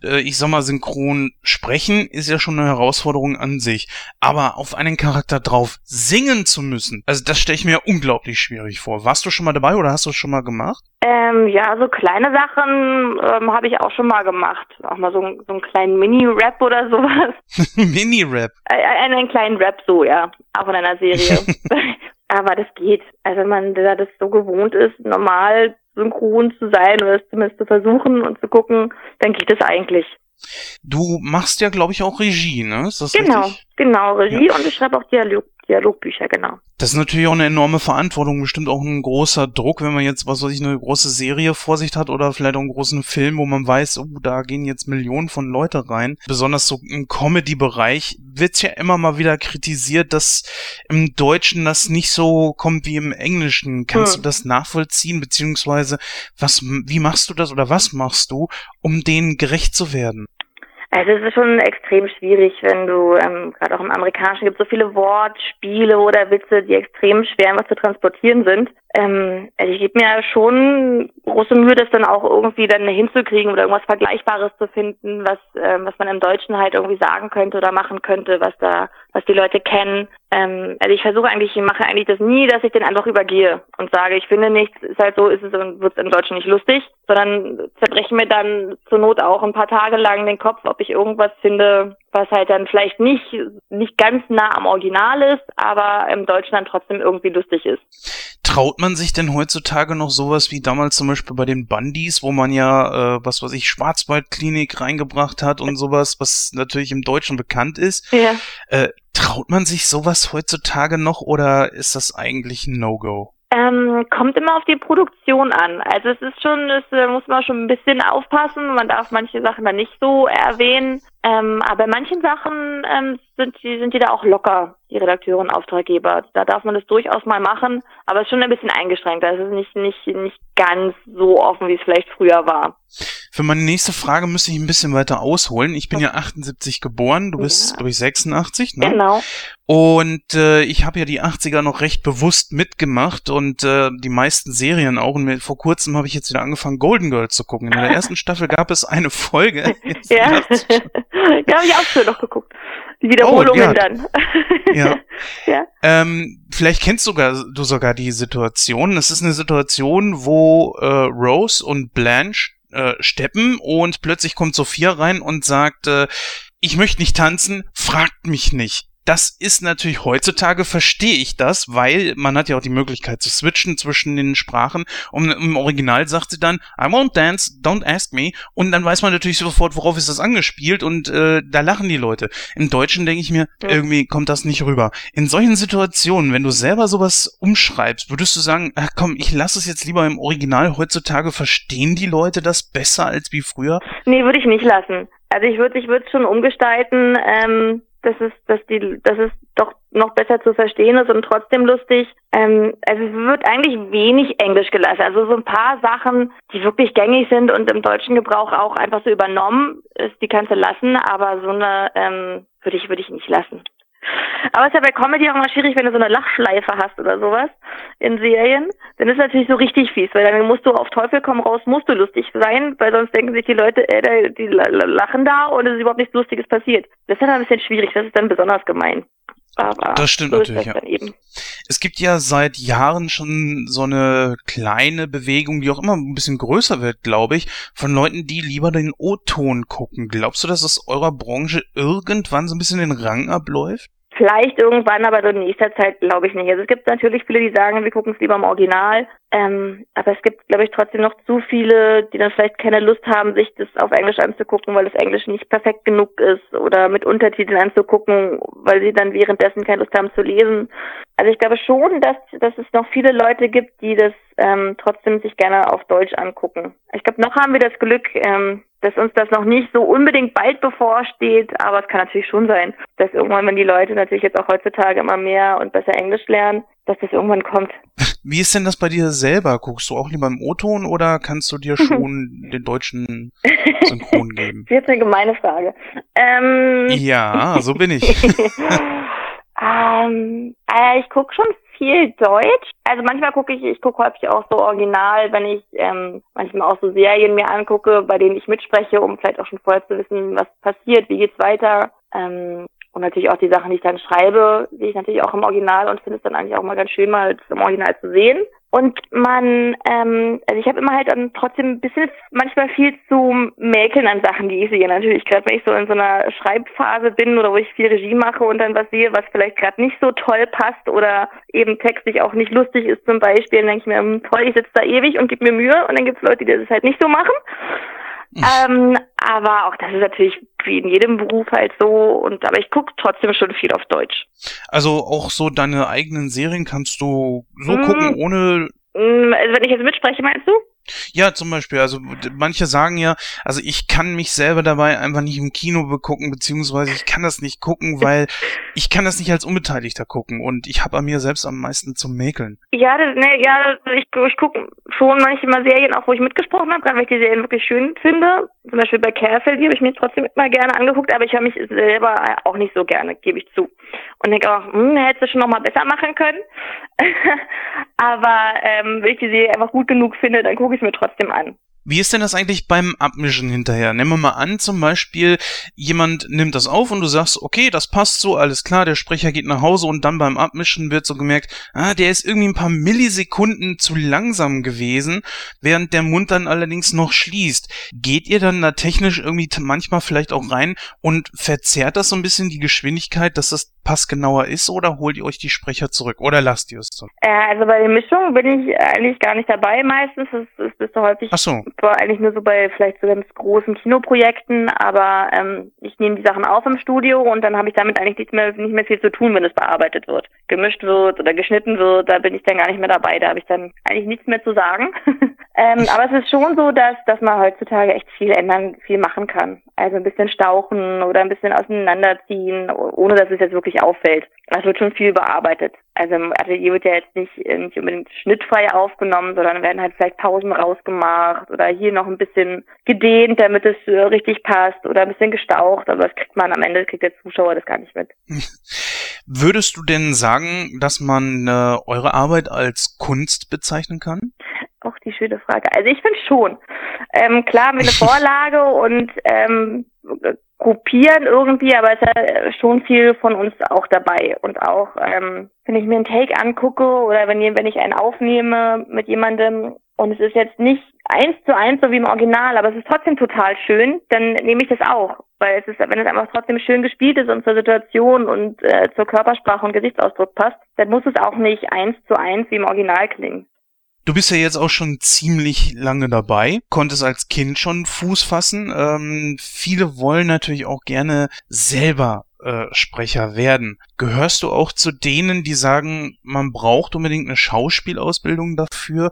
[SPEAKER 6] Äh, ich sag mal, synchron sprechen ist ja schon eine Herausforderung an sich. Aber auf einen Charakter drauf singen zu müssen, also das stelle ich mir unglaublich schwierig vor. Warst du schon mal dabei oder hast du es schon mal gemacht?
[SPEAKER 10] Ähm, ja, so kleine Sachen ähm, habe ich auch schon mal gemacht. Auch mal so, so einen kleinen Mini-Rap oder sowas.
[SPEAKER 6] Mini-Rap.
[SPEAKER 10] Äh, einen kleinen Rap so, ja. Auch in einer Serie. aber das geht. Also wenn man da das so gewohnt ist, normal synchron zu sein oder es zumindest zu versuchen und zu gucken, dann geht es eigentlich.
[SPEAKER 6] Du machst ja, glaube ich, auch Regie, ne?
[SPEAKER 10] Genau,
[SPEAKER 6] richtig?
[SPEAKER 10] genau, Regie
[SPEAKER 6] Ja.
[SPEAKER 10] und ich schreibe auch Dialog, Dialogbücher, genau.
[SPEAKER 6] Das ist natürlich auch eine enorme Verantwortung, bestimmt auch ein großer Druck, wenn man jetzt, was weiß ich, eine große Serie vor sich hat oder vielleicht auch einen großen Film, wo man weiß, oh, da gehen jetzt Millionen von Leute rein. Besonders so im Comedy-Bereich wird's ja immer mal wieder kritisiert, dass im Deutschen das nicht so kommt wie im Englischen. Kannst
[SPEAKER 10] Hm.
[SPEAKER 6] du das nachvollziehen, beziehungsweise was, wie machst du das oder was machst du, um denen gerecht zu werden?
[SPEAKER 10] Also es ist schon extrem schwierig, wenn du, ähm, gerade auch im Amerikanischen gibt so viele Wortspiele oder Witze, die extrem schwer einfach zu transportieren sind. Ähm, also ich gebe mir schon große Mühe, das dann auch irgendwie dann hinzukriegen oder irgendwas Vergleichbares zu finden, was, ähm, was man im Deutschen halt irgendwie sagen könnte oder machen könnte, was da, was die Leute kennen. Ähm, also ich versuche eigentlich, ich mache eigentlich das nie, dass ich den einfach übergehe und sage, ich finde nichts, ist halt so, ist es und wird im Deutschen nicht lustig, sondern zerbreche mir dann zur Not auch ein paar Tage lang den Kopf, ob ich irgendwas finde, was halt dann vielleicht nicht, nicht ganz nah am Original ist, aber im Deutschen dann trotzdem irgendwie lustig ist.
[SPEAKER 6] Traut man sich denn heutzutage noch sowas wie damals zum Beispiel bei den Bundys, wo man ja, äh, was weiß ich, Schwarzwaldklinik reingebracht hat und sowas, was natürlich im Deutschen bekannt ist.
[SPEAKER 10] Ja.
[SPEAKER 6] Äh, traut man sich sowas heutzutage noch oder ist das eigentlich ein No-Go?
[SPEAKER 10] Ähm, kommt immer auf die Produktion an. Also es ist schon, es muss man schon ein bisschen aufpassen. Man darf manche Sachen dann nicht so erwähnen. Ähm, aber bei manchen Sachen ähm, sind die sind die da auch locker, die Redakteure und Auftraggeber. Da darf man das durchaus mal machen, aber es ist schon ein bisschen eingeschränkt. Es ist nicht nicht nicht ganz so offen, wie es vielleicht früher war.
[SPEAKER 6] Für meine nächste Frage müsste ich ein bisschen weiter ausholen. Ich bin ja 78 geboren, du bist, glaube ich, 86, ne?
[SPEAKER 10] Genau.
[SPEAKER 6] Und äh, ich habe ja die 80er noch recht bewusst mitgemacht und äh, die meisten Serien auch. Und vor kurzem habe ich jetzt wieder angefangen, Golden Girls zu gucken. In der ersten Staffel gab es eine Folge.
[SPEAKER 10] Ja, da habe ich auch schon noch geguckt. Die Wiederholungen
[SPEAKER 6] ja.
[SPEAKER 10] dann.
[SPEAKER 6] Ja.
[SPEAKER 10] ja.
[SPEAKER 6] Ähm, vielleicht kennst sogar, du sogar die Situation. Es ist eine Situation, wo äh, Rose und Blanche äh, steppen und plötzlich kommt Sophia rein und sagt, äh, ich möchte nicht tanzen, fragt mich nicht. Das ist natürlich heutzutage verstehe ich das, weil man hat ja auch die Möglichkeit zu switchen zwischen den Sprachen. Und im Original sagt sie dann, I won't dance, don't ask me. Und dann weiß man natürlich sofort, worauf ist das angespielt und äh, da lachen die Leute. Im Deutschen denke ich mir,
[SPEAKER 10] Ja.
[SPEAKER 6] irgendwie kommt das nicht rüber. In solchen Situationen, wenn du selber sowas umschreibst, würdest du sagen, ach komm, ich lasse es jetzt lieber im Original. Heutzutage verstehen die Leute das besser als wie früher.
[SPEAKER 10] Nee, würde ich nicht lassen. Also ich würde ich würde schon umgestalten, ähm, dass es, dass die, dass es doch noch besser zu verstehen ist und trotzdem lustig. Ähm, also es wird eigentlich wenig Englisch gelassen. Also so ein paar Sachen, die wirklich gängig sind und im deutschen Gebrauch auch einfach so übernommen ist, die kannst du lassen, aber so eine ähm, würde ich würde ich nicht lassen. Aber es ist ja bei Comedy auch immer schwierig, wenn du so eine Lachschleife hast oder sowas in Serien. Dann ist natürlich so richtig fies, weil dann musst du auf Teufel komm raus, musst du lustig sein, weil sonst denken sich die Leute, äh, die la- la- lachen da und es ist überhaupt nichts Lustiges passiert. Das ist dann ein bisschen schwierig, das ist dann besonders gemein. Aber
[SPEAKER 6] Das stimmt
[SPEAKER 10] so
[SPEAKER 6] natürlich,
[SPEAKER 10] das
[SPEAKER 6] ja. Es gibt ja seit Jahren schon so eine kleine Bewegung, die auch immer ein bisschen größer wird, glaube ich, von Leuten, die lieber den O-Ton gucken. Glaubst du, dass es eurer Branche irgendwann so ein bisschen den Rang abläuft?
[SPEAKER 10] Vielleicht irgendwann, aber so in nächster Zeit glaube ich nicht. Also es gibt natürlich viele, die sagen, wir gucken es lieber im Original. Ähm, aber es gibt, glaube ich, trotzdem noch zu viele, die dann vielleicht keine Lust haben, sich das auf Englisch anzugucken, weil das Englisch nicht perfekt genug ist oder mit Untertiteln anzugucken, weil sie dann währenddessen keine Lust haben zu lesen. Also ich glaube schon, dass, dass es noch viele Leute gibt, die das ähm, trotzdem sich gerne auf Deutsch angucken. Ich glaube, noch haben wir das Glück, ähm, dass uns das noch nicht so unbedingt bald bevorsteht, aber es kann natürlich schon sein, dass irgendwann, wenn die Leute natürlich jetzt auch heutzutage immer mehr und besser Englisch lernen, dass das irgendwann kommt.
[SPEAKER 6] Wie ist denn das bei dir selber? Guckst du auch lieber im O-Ton oder kannst du dir schon den deutschen Synchron geben?
[SPEAKER 10] Das ist jetzt eine gemeine Frage. Ähm,
[SPEAKER 6] Ja, so bin ich.
[SPEAKER 10] ähm, äh, ich gucke schon viel Deutsch. Also manchmal gucke ich, ich gucke häufig auch so original, wenn ich ähm, manchmal auch so Serien mir angucke, bei denen ich mitspreche, um vielleicht auch schon vorher zu wissen, was passiert, wie geht's weiter. Ähm, und natürlich auch die Sachen, die ich dann schreibe, sehe ich natürlich auch im Original und finde es dann eigentlich auch mal ganz schön, mal im Original zu sehen. Und man, ähm, also ich habe immer halt dann trotzdem ein bisschen manchmal viel zu mäkeln an Sachen, die ich sehe. Natürlich, gerade wenn ich so in so einer Schreibphase bin oder wo ich viel Regie mache und dann was sehe, was vielleicht gerade nicht so toll passt oder eben textlich auch nicht lustig ist zum Beispiel, dann denke ich mir, hm, toll, ich sitze da ewig und gebe mir Mühe und dann gibt es Leute, die das halt nicht so machen. ähm, aber auch das ist natürlich wie in jedem Beruf halt so und aber ich gucke trotzdem schon viel auf Deutsch.
[SPEAKER 6] Also auch so deine eigenen Serien kannst du so
[SPEAKER 10] Mm.
[SPEAKER 6] gucken, ohne
[SPEAKER 10] Mm, Also wenn ich jetzt mitspreche, meinst du?
[SPEAKER 6] Ja, zum Beispiel, also manche sagen ja, also ich kann mich selber dabei einfach nicht im Kino begucken, beziehungsweise ich kann das nicht gucken, weil ich kann das nicht als Unbeteiligter gucken und ich habe an mir selbst am meisten zum Mäkeln.
[SPEAKER 10] Ja, das, ne, ja, ich, ich gucke schon manchmal Serien, auch wo ich mitgesprochen habe, gerade weil ich die Serien wirklich schön finde. Zum Beispiel bei Careful, die habe ich mir trotzdem immer gerne angeguckt, aber ich höre mich selber auch nicht so gerne, gebe ich zu. Und denke auch, hm, hättest du schon noch mal besser machen können. aber ähm, wenn ich die Serie einfach gut genug finde, dann gucke ich mir trotzdem an.
[SPEAKER 6] Wie ist denn das eigentlich beim Abmischen hinterher? Nehmen wir mal an, zum Beispiel, jemand nimmt das auf und du sagst, okay, das passt so, alles klar, der Sprecher geht nach Hause und dann beim Abmischen wird so gemerkt, ah, der ist irgendwie ein paar Millisekunden zu langsam gewesen, während der Mund dann allerdings noch schließt. Geht ihr dann da technisch irgendwie manchmal vielleicht auch rein und verzerrt das so ein bisschen die Geschwindigkeit, dass das passgenauer ist oder holt ihr euch die Sprecher zurück oder lasst ihr es zurück?
[SPEAKER 10] Äh, also bei den Mischungen bin ich eigentlich gar nicht dabei meistens. Das ist, ist so häufig
[SPEAKER 6] Ach so.
[SPEAKER 10] war eigentlich nur so bei vielleicht so ganz großen Kinoprojekten, aber ähm, ich nehme die Sachen auf im Studio und dann habe ich damit eigentlich nicht mehr nicht mehr viel zu tun, wenn es bearbeitet wird. Gemischt wird oder geschnitten wird, da bin ich dann gar nicht mehr dabei, da habe ich dann eigentlich nichts mehr zu sagen. ähm, aber es ist schon so, dass dass man heutzutage echt viel ändern, viel machen kann. Also ein bisschen stauchen oder ein bisschen auseinanderziehen, ohne dass es jetzt wirklich auffällt. Das wird schon viel bearbeitet. Also im Atelier wird ja jetzt nicht, äh, nicht unbedingt schnittfrei aufgenommen, sondern werden halt vielleicht Pausen rausgemacht oder hier noch ein bisschen gedehnt, damit es äh, richtig passt oder ein bisschen gestaucht, aber das kriegt man am Ende, kriegt der Zuschauer das gar nicht mit.
[SPEAKER 6] Würdest du denn sagen, dass man äh, eure Arbeit als Kunst bezeichnen kann?
[SPEAKER 10] Auch die schöne Frage. Also ich finde schon. Ähm, klar, mit einer Vorlage und ähm, kopieren irgendwie, aber es ist ja schon viel von uns auch dabei. Und auch, ähm, wenn ich mir einen Take angucke oder wenn, wenn ich einen aufnehme mit jemandem und es ist jetzt nicht eins zu eins so wie im Original, aber es ist trotzdem total schön, dann nehme ich das auch. Weil es ist, wenn es einfach trotzdem schön gespielt ist und zur Situation und äh, zur Körpersprache und Gesichtsausdruck passt, dann muss es auch nicht eins zu eins wie im Original klingen.
[SPEAKER 6] Du bist ja jetzt auch schon ziemlich lange dabei, konntest als Kind schon Fuß fassen. Ähm, viele wollen natürlich auch gerne selber äh, Sprecher werden. Gehörst du auch zu denen, die sagen, man braucht unbedingt eine Schauspielausbildung dafür?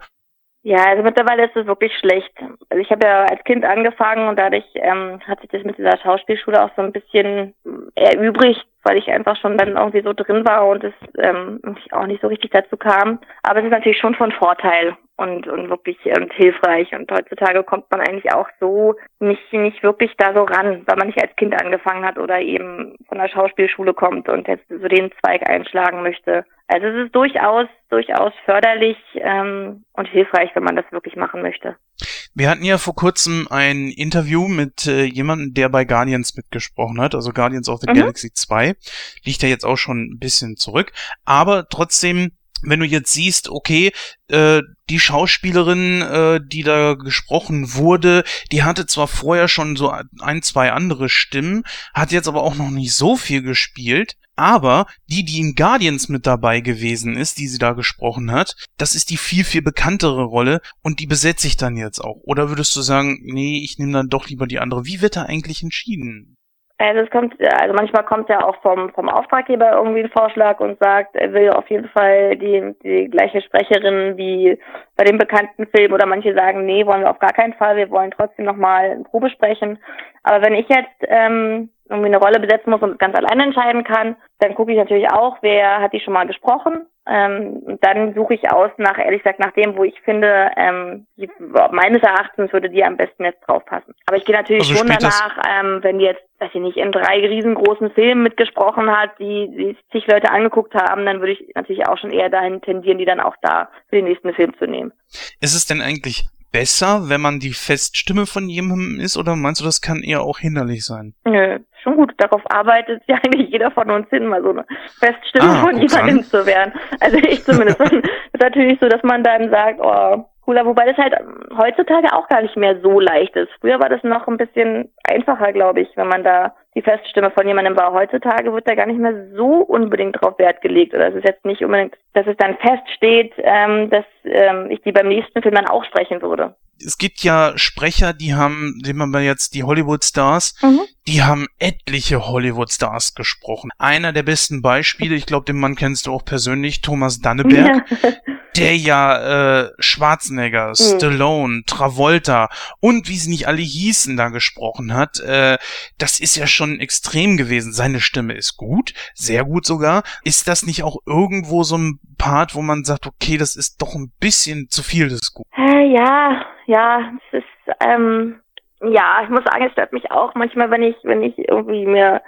[SPEAKER 10] Ja, also mittlerweile ist es wirklich schlecht. Also ich habe ja als Kind angefangen und dadurch ähm, hat sich das mit dieser Schauspielschule auch so ein bisschen erübrigt, weil ich einfach schon dann irgendwie so drin war und es ähm, auch nicht so richtig dazu kam. Aber es ist natürlich schon von Vorteil und, und wirklich ähm, hilfreich. Und heutzutage kommt man eigentlich auch so nicht, nicht wirklich da so ran, weil man nicht als Kind angefangen hat oder eben von der Schauspielschule kommt und jetzt so den Zweig einschlagen möchte. Also es ist durchaus, durchaus förderlich ähm, und hilfreich, wenn man das wirklich machen möchte.
[SPEAKER 6] Wir hatten ja vor kurzem ein Interview mit äh, jemandem, der bei Guardians mitgesprochen hat, also Guardians of the
[SPEAKER 10] Mhm.
[SPEAKER 6] Galaxy 2. Liegt ja jetzt auch schon ein bisschen zurück. Aber trotzdem, wenn du jetzt siehst, okay, äh, die Schauspielerin, äh, die da gesprochen wurde, die hatte zwar vorher schon so ein, zwei andere Stimmen, hat jetzt aber auch noch nicht so viel gespielt. Aber die, die in Guardians mit dabei gewesen ist, die sie da gesprochen hat, das ist die viel, viel bekanntere Rolle und die besetze ich dann jetzt auch. Oder würdest du sagen, nee, ich nehme dann doch lieber die andere? Wie wird da eigentlich entschieden?
[SPEAKER 10] Also es kommt, also manchmal kommt ja auch vom, vom Auftraggeber irgendwie ein Vorschlag und sagt, er will auf jeden Fall die, die gleiche Sprecherin wie bei dem bekannten Film oder manche sagen, nee, wollen wir auf gar keinen Fall, wir wollen trotzdem nochmal eine Probe sprechen. Aber wenn ich jetzt ähm, irgendwie eine Rolle besetzen muss und ganz alleine entscheiden kann, dann gucke ich natürlich auch, wer hat die schon mal gesprochen. Ähm, und dann suche ich aus nach, ehrlich gesagt, nach dem, wo ich finde, ähm, die, meines Erachtens würde die am besten jetzt drauf passen. Aber ich gehe natürlich
[SPEAKER 6] Also
[SPEAKER 10] schon danach, ähm, wenn die jetzt, weiß ich nicht, in drei riesengroßen Filmen mitgesprochen hat, die, die zig Leute angeguckt haben, dann würde ich natürlich auch schon eher dahin tendieren, die dann auch da für den nächsten Film zu nehmen.
[SPEAKER 6] Ist es denn eigentlich besser, wenn man die Feststimme von jemandem ist, oder meinst du, das kann eher auch hinderlich sein?
[SPEAKER 10] Nö, schon gut. Darauf arbeitet ja eigentlich jeder von uns hin, mal so eine Feststimme
[SPEAKER 6] Ah,
[SPEAKER 10] von jemandem
[SPEAKER 6] an.
[SPEAKER 10] zu werden. Also ich zumindest. Das ist natürlich so, dass man dann sagt, oh, cooler, wobei das halt ähm, heutzutage auch gar nicht mehr so leicht ist. Früher war das noch ein bisschen einfacher, glaube ich, wenn man da die Feststimme von jemandem war. Heutzutage wird da gar nicht mehr so unbedingt drauf Wert gelegt. Oder es ist jetzt nicht unbedingt, dass es dann feststeht, ähm, dass ähm, ich die beim nächsten Film dann auch sprechen würde.
[SPEAKER 6] Es gibt ja Sprecher, die haben, nehmen wir mal jetzt die Hollywood-Stars,
[SPEAKER 10] Mhm.
[SPEAKER 6] die haben etliche Hollywood-Stars gesprochen. Einer der besten Beispiele, ich glaube, den Mann kennst du auch persönlich, Thomas Danneberg, der ja äh, Schwarzenegger, Stallone, Travolta und wie sie nicht alle hießen da gesprochen hat, äh, das ist ja schon extrem gewesen. Seine Stimme ist gut, sehr gut sogar. Ist das nicht auch irgendwo so ein Part, wo man sagt, okay, das ist doch ein bisschen zu viel des Guten?
[SPEAKER 10] Äh, ja, ja, es ist, ähm, ja, ich muss sagen, es stört mich auch manchmal, wenn ich, wenn ich irgendwie mir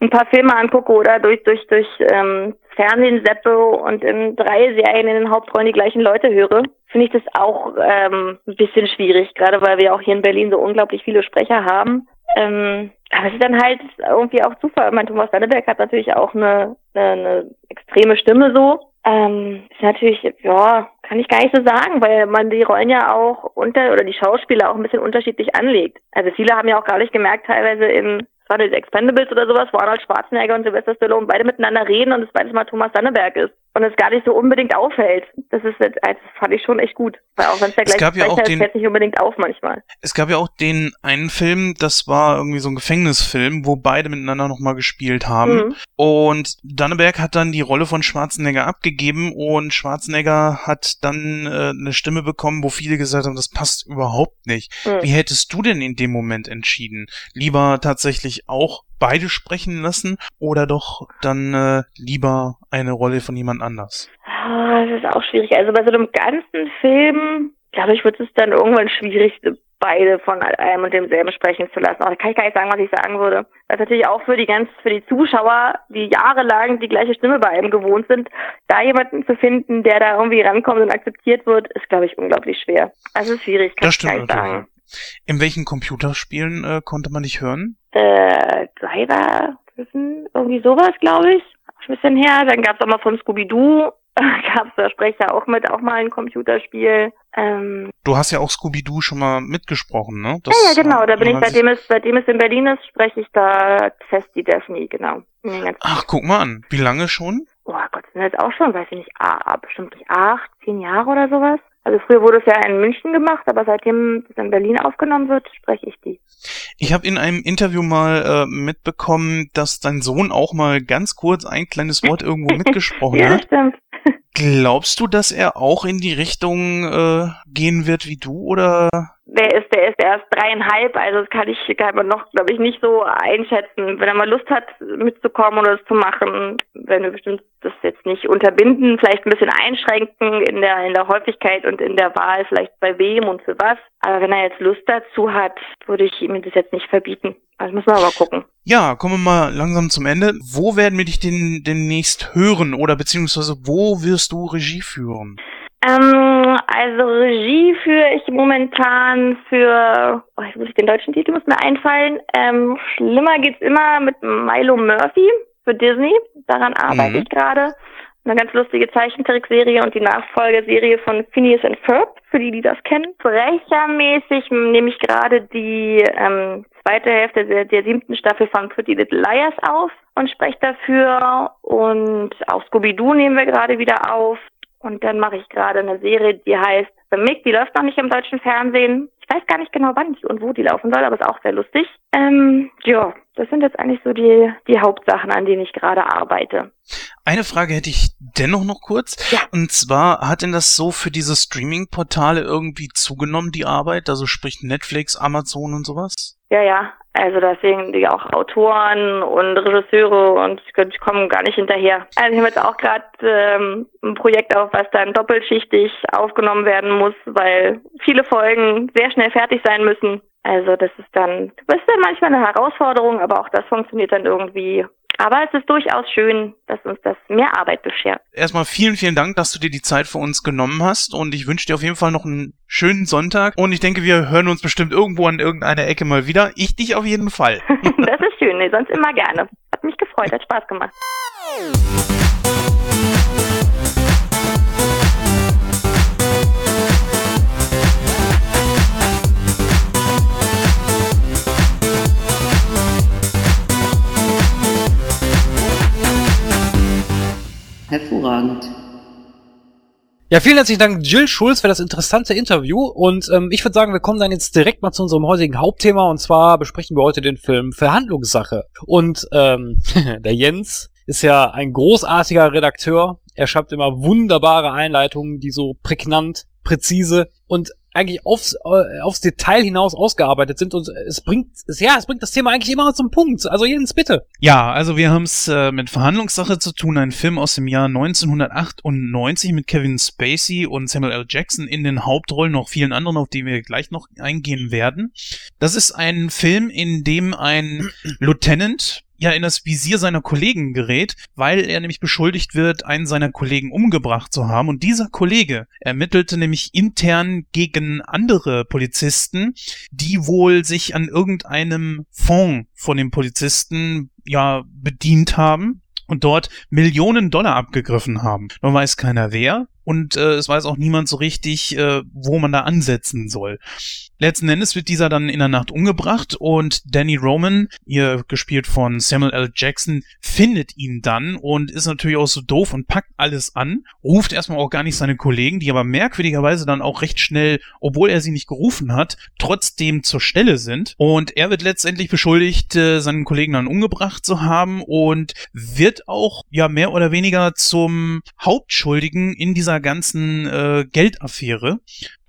[SPEAKER 10] ein paar Filme angucke oder durch, durch, durch ähm, Fernsehen seppe und in drei Serien in den Hauptrollen die gleichen Leute höre, finde ich das auch ähm, ein bisschen schwierig, gerade weil wir auch hier in Berlin so unglaublich viele Sprecher haben. Ähm, aber es ist dann halt irgendwie auch Zufall. Mein Thomas Danneberg hat natürlich auch eine, eine, eine extreme Stimme so. Ähm, ist natürlich, ja, kann ich gar nicht so sagen, weil man die Rollen ja auch unter oder die Schauspieler auch ein bisschen unterschiedlich anlegt. Also viele haben ja auch gar nicht gemerkt, teilweise in war das Expendables oder sowas, wo Arnold Schwarzenegger und Sylvester Stallone beide miteinander reden und es beides mal Thomas Danneberg ist. Und es gar nicht so unbedingt auffällt. Das ist jetzt, das fand ich schon echt gut. Weil auch wenn es der gleiche
[SPEAKER 6] ja
[SPEAKER 10] Sprecher
[SPEAKER 6] den-
[SPEAKER 10] fällt nicht unbedingt auf manchmal.
[SPEAKER 6] Es gab ja auch den einen Film, das war irgendwie so ein Gefängnisfilm, wo beide miteinander nochmal gespielt haben.
[SPEAKER 10] Mhm.
[SPEAKER 6] Und Danneberg hat dann die Rolle von Schwarzenegger abgegeben und Schwarzenegger hat dann äh, eine Stimme bekommen, wo viele gesagt haben, das passt überhaupt nicht.
[SPEAKER 10] Mhm.
[SPEAKER 6] Wie hättest du denn in dem Moment entschieden? Lieber tatsächlich auch beide sprechen lassen oder doch dann äh, lieber eine Rolle von jemand anders?
[SPEAKER 10] Ah, Das ist auch schwierig. Also bei so einem ganzen Film, glaube ich, wird es dann irgendwann schwierig, beide von einem und demselben sprechen zu lassen. Aber da kann ich gar nicht sagen, was ich sagen würde. Das ist natürlich auch für die ganz, für die Zuschauer, die jahrelang die gleiche Stimme bei einem gewohnt sind, da jemanden zu finden, der da irgendwie rankommt und akzeptiert wird, ist, glaube ich, unglaublich schwer. Also es ist schwierig, kann
[SPEAKER 6] Das
[SPEAKER 10] ich gar
[SPEAKER 6] stimmt
[SPEAKER 10] nicht sagen.
[SPEAKER 6] In welchen Computerspielen äh, konnte man dich hören?
[SPEAKER 10] Äh, Driver, irgendwie sowas, glaube ich. Ein bisschen her. Dann gab es auch mal von Scooby-Doo, gab es da Sprecher auch mit, auch mal ein Computerspiel. Ähm,
[SPEAKER 6] Du hast ja auch Scooby-Doo schon mal mitgesprochen, ne?
[SPEAKER 10] ja, ja, genau. Da bin ich, seitdem es, seitdem es in Berlin ist, spreche ich da fest die Daphne, genau.
[SPEAKER 6] Ach, guck mal an. Wie lange schon?
[SPEAKER 10] Oh Gott, sind jetzt auch schon, weiß ich nicht, ah, ah, bestimmt nicht acht, zehn Jahre oder sowas. Also früher wurde es ja in München gemacht, aber seitdem es in Berlin aufgenommen wird, spreche ich die.
[SPEAKER 6] Ich habe in einem Interview mal äh, mitbekommen, dass dein Sohn auch mal ganz kurz ein kleines Wort irgendwo mitgesprochen
[SPEAKER 10] ja,
[SPEAKER 6] hat.
[SPEAKER 10] stimmt.
[SPEAKER 6] Glaubst du, dass er auch in die Richtung äh, gehen wird wie du oder?
[SPEAKER 10] Der ist, der ist erst dreieinhalb, also das kann ich, kann man noch, glaube ich, nicht so einschätzen. Wenn er mal Lust hat, mitzukommen oder das zu machen, werden wir bestimmt das jetzt nicht unterbinden, vielleicht ein bisschen einschränken in der, in der Häufigkeit und in der Wahl, vielleicht bei wem und für was. Aber wenn er jetzt Lust dazu hat, würde ich ihm das jetzt nicht verbieten. Also müssen wir aber gucken.
[SPEAKER 6] Ja, kommen wir mal langsam zum Ende. Wo werden wir dich denn demnächst hören oder beziehungsweise wo wirst du Regie führen?
[SPEAKER 10] Ähm, also Regie führe ich momentan für, oh, jetzt muss ich den deutschen Titel, muss mir einfallen. Ähm, schlimmer geht's immer mit Milo Murphy für Disney. Daran arbeite
[SPEAKER 13] Mhm.
[SPEAKER 10] ich gerade. Eine ganz lustige Zeichentrickserie und die Nachfolgeserie von Phineas and Ferb, für die, die das kennen. Sprechermäßig nehme ich gerade die ähm, zweite Hälfte der, der siebten Staffel von Pretty Little Liars auf und spreche dafür. Und auch Scooby-Doo nehmen wir gerade wieder auf. Und dann mache ich gerade eine Serie, die heißt The Mick, die läuft noch nicht im deutschen Fernsehen. Ich weiß gar nicht genau, wann und wo die laufen soll, aber ist auch sehr lustig. Ähm, ja, das sind jetzt eigentlich so die, die Hauptsachen, an denen ich gerade arbeite.
[SPEAKER 6] Eine Frage hätte ich dennoch noch kurz. Und zwar, hat denn das so für diese Streaming-Portale irgendwie zugenommen, die Arbeit? Also sprich Netflix, Amazon und sowas?
[SPEAKER 10] Ja, ja. Also deswegen die auch Autoren und Regisseure und ich komme gar nicht hinterher. Also ich habe jetzt auch gerade ähm, ein Projekt auf, was dann doppelschichtig aufgenommen werden muss, weil viele Folgen sehr schnell fertig sein müssen. Also das ist dann, das ist dann manchmal eine Herausforderung, aber auch das funktioniert dann irgendwie. Aber es ist durchaus schön, dass uns das mehr Arbeit beschert.
[SPEAKER 6] Erstmal vielen, vielen Dank, dass du dir die Zeit für uns genommen hast und ich wünsche dir auf jeden Fall noch einen schönen Sonntag und ich denke, wir hören uns bestimmt irgendwo an irgendeiner Ecke mal wieder. Ich dich auf jeden Fall.
[SPEAKER 10] das ist schön. Nee, sonst immer gerne. Hat mich gefreut, hat Spaß gemacht.
[SPEAKER 13] Hervorragend.
[SPEAKER 3] Ja, vielen herzlichen Dank, Jill Schulz, für das interessante Interview. Und ähm, ich würde sagen, wir kommen dann jetzt direkt mal zu unserem heutigen Hauptthema. Und zwar besprechen wir heute den Film Verhandlungssache. Und ähm, der Jens ist ja ein großartiger Redakteur. Er schreibt immer wunderbare Einleitungen, die so prägnant, präzise und eigentlich aufs, äh, aufs Detail hinaus ausgearbeitet sind und es bringt, es, ja, es bringt das Thema eigentlich immer zum Punkt. Also Jens, bitte.
[SPEAKER 6] Ja, also wir haben es äh, mit Verhandlungssache zu tun, ein Film aus dem Jahr 1998 mit Kevin Spacey und Samuel L. Jackson in den Hauptrollen, noch vielen anderen, auf die wir gleich noch eingehen werden. Das ist ein Film, in dem ein Lieutenant ja in das Visier seiner Kollegen gerät, weil er nämlich beschuldigt wird, einen seiner Kollegen umgebracht zu haben. Und dieser Kollege ermittelte nämlich intern gegen andere Polizisten, die wohl sich an irgendeinem Fonds von den Polizisten ja bedient haben und dort Millionen Dollar abgegriffen haben. Nun weiß keiner wer und äh, es weiß auch niemand so richtig, äh, wo man da ansetzen soll. Letzten Endes wird dieser dann in der Nacht umgebracht und Danny Roman, ihr gespielt von Samuel L. Jackson, findet ihn dann und ist natürlich auch so doof und packt alles an, ruft erstmal auch gar nicht seine Kollegen, die aber merkwürdigerweise dann auch recht schnell, obwohl er sie nicht gerufen hat, trotzdem zur Stelle sind. Und er wird letztendlich beschuldigt, äh, seinen Kollegen dann umgebracht zu haben und wird auch ja mehr oder weniger zum Hauptschuldigen in dieser ganzen äh, Geldaffäre.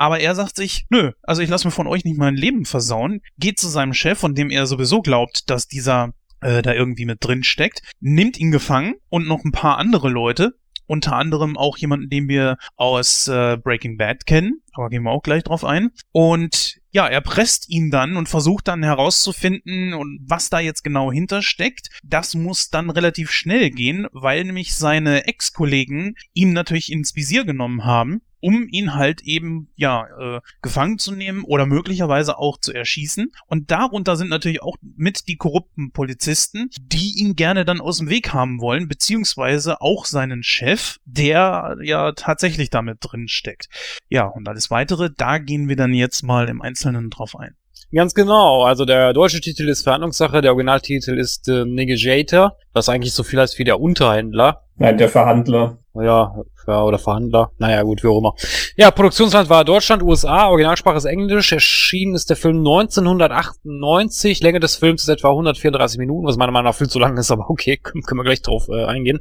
[SPEAKER 6] Aber er sagt sich, nö, also ich lasse mir von euch nicht mein Leben versauen, geht zu seinem Chef, von dem er sowieso glaubt, dass dieser äh, da irgendwie mit drin steckt, nimmt ihn gefangen und noch ein paar andere Leute, unter anderem auch jemanden, den wir aus äh, Breaking Bad kennen, aber gehen wir auch gleich drauf ein. Und ja, er presst ihn dann und versucht dann herauszufinden, was da jetzt genau hintersteckt. Das muss dann relativ schnell gehen, weil nämlich seine Ex-Kollegen ihm natürlich ins Visier genommen haben um ihn halt eben, ja, äh, gefangen zu nehmen oder möglicherweise auch zu erschießen. Und darunter sind natürlich auch mit die korrupten Polizisten, die ihn gerne dann aus dem Weg haben wollen, beziehungsweise auch seinen Chef, der ja tatsächlich damit drin steckt. Ja, und alles weitere, da gehen wir dann jetzt mal im Einzelnen drauf ein.
[SPEAKER 3] Ganz genau. Also der deutsche Titel ist Verhandlungssache, der Originaltitel ist äh, Negotiator, was eigentlich so viel heißt wie der Unterhändler.
[SPEAKER 5] Nein, der Verhandler.
[SPEAKER 3] Ja, ja, oder Verhandler. Naja, gut, wie auch immer. Ja, Produktionsland war Deutschland, USA, Originalsprache ist Englisch. Erschienen ist der Film 1998. Länge des Films ist etwa 134 Minuten, was meiner Meinung nach viel zu lang ist, aber okay, können, können wir gleich drauf äh, eingehen.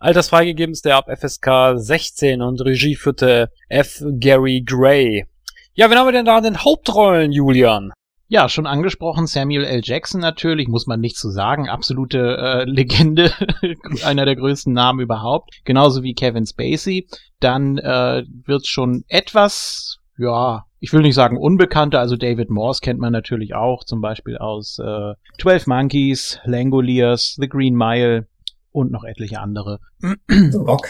[SPEAKER 3] Altersfreigegeben ist der ab FSK 16 und Regie führte F. Gary Gray. Ja, wen haben wir denn da in den Hauptrollen, Julian?
[SPEAKER 7] Ja, schon angesprochen, Samuel L. Jackson natürlich, muss man nicht zu so sagen. Absolute äh, Legende, einer der größten Namen überhaupt. Genauso wie Kevin Spacey. Dann äh, wird schon etwas, ja, ich will nicht sagen unbekannter, also David Morse kennt man natürlich auch, zum Beispiel aus äh, 12 Monkeys, Langoliers, The Green Mile und noch etliche andere.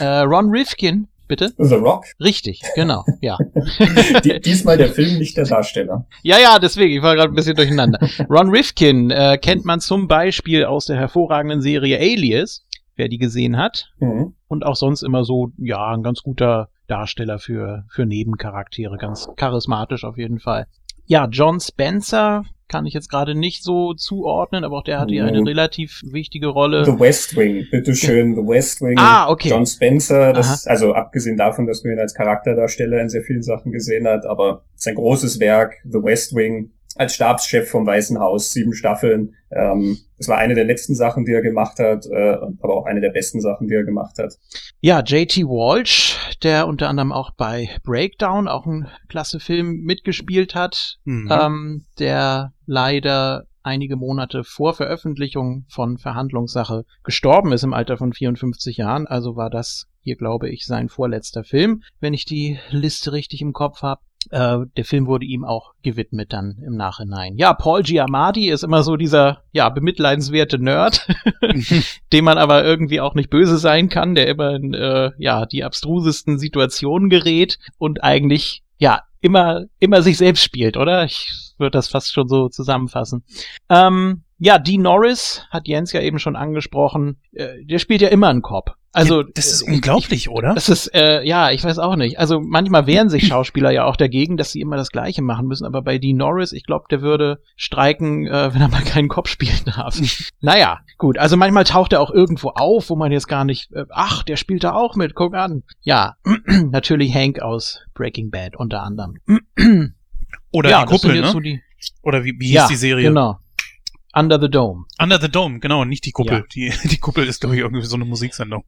[SPEAKER 7] äh, Ron Rifkin Bitte?
[SPEAKER 5] The Rock?
[SPEAKER 7] Richtig, genau, ja.
[SPEAKER 5] Diesmal der Film, nicht der Darsteller.
[SPEAKER 7] Ja, ja, deswegen, ich war gerade ein bisschen durcheinander. Ron Rifkin äh, kennt man zum Beispiel aus der hervorragenden Serie Alias, wer die gesehen hat. Mhm. Und auch sonst immer so, ja, ein ganz guter Darsteller für, für Nebencharaktere, ganz charismatisch auf jeden Fall. Ja, John Spencer kann ich jetzt gerade nicht so zuordnen, aber auch der hatte ja eine relativ wichtige Rolle.
[SPEAKER 5] The West Wing, bitteschön, The West Wing.
[SPEAKER 7] Ah, okay.
[SPEAKER 5] John Spencer, das, also abgesehen davon, dass man ihn als Charakterdarsteller in sehr vielen Sachen gesehen hat, aber sein großes Werk, The West Wing, als Stabschef vom Weißen Haus, sieben Staffeln. Ähm, das war eine der letzten Sachen, die er gemacht hat, äh, aber auch eine der besten Sachen, die er gemacht hat.
[SPEAKER 7] Ja, JT Walsh, der unter anderem auch bei Breakdown, auch ein klasse Film, mitgespielt hat, mhm. ähm, der leider einige Monate vor Veröffentlichung von Verhandlungssache gestorben ist im Alter von 54 Jahren. Also war das hier, glaube ich, sein vorletzter Film, wenn ich die Liste richtig im Kopf habe. Äh, der Film wurde ihm auch gewidmet dann im Nachhinein. Ja, Paul Giamatti ist immer so dieser, ja, bemitleidenswerte Nerd, dem man aber irgendwie auch nicht böse sein kann, der immer in, äh, ja, die abstrusesten Situationen gerät und eigentlich, ja, immer, immer sich selbst spielt, oder? Ich würde das fast schon so zusammenfassen. Ähm, Ja, Dean Norris hat Jens ja eben schon angesprochen. Äh, der spielt ja immer einen Cop. Also
[SPEAKER 6] das ist
[SPEAKER 7] äh,
[SPEAKER 6] unglaublich,
[SPEAKER 7] ich,
[SPEAKER 6] oder?
[SPEAKER 7] Das ist äh, ja, ich weiß auch nicht. Also manchmal wehren sich Schauspieler ja auch dagegen, dass sie immer das Gleiche machen müssen. Aber bei Dean Norris, ich glaube, der würde streiken, äh, wenn er mal keinen Cop spielen darf. naja, gut. Also manchmal taucht er auch irgendwo auf, wo man jetzt gar nicht. Äh, ach, der spielt da auch mit. Guck an. Ja, natürlich Hank aus Breaking Bad unter anderem.
[SPEAKER 6] Oder
[SPEAKER 7] ja,
[SPEAKER 6] die Kuppel, ne?
[SPEAKER 7] so die-
[SPEAKER 6] Oder wie, wie hieß
[SPEAKER 7] ja,
[SPEAKER 6] die Serie?
[SPEAKER 7] Genau. Under the Dome.
[SPEAKER 6] Under the Dome, genau, nicht die Kuppel.
[SPEAKER 7] Ja.
[SPEAKER 6] Die, die Kuppel ist, glaube ich, irgendwie so eine Musiksendung.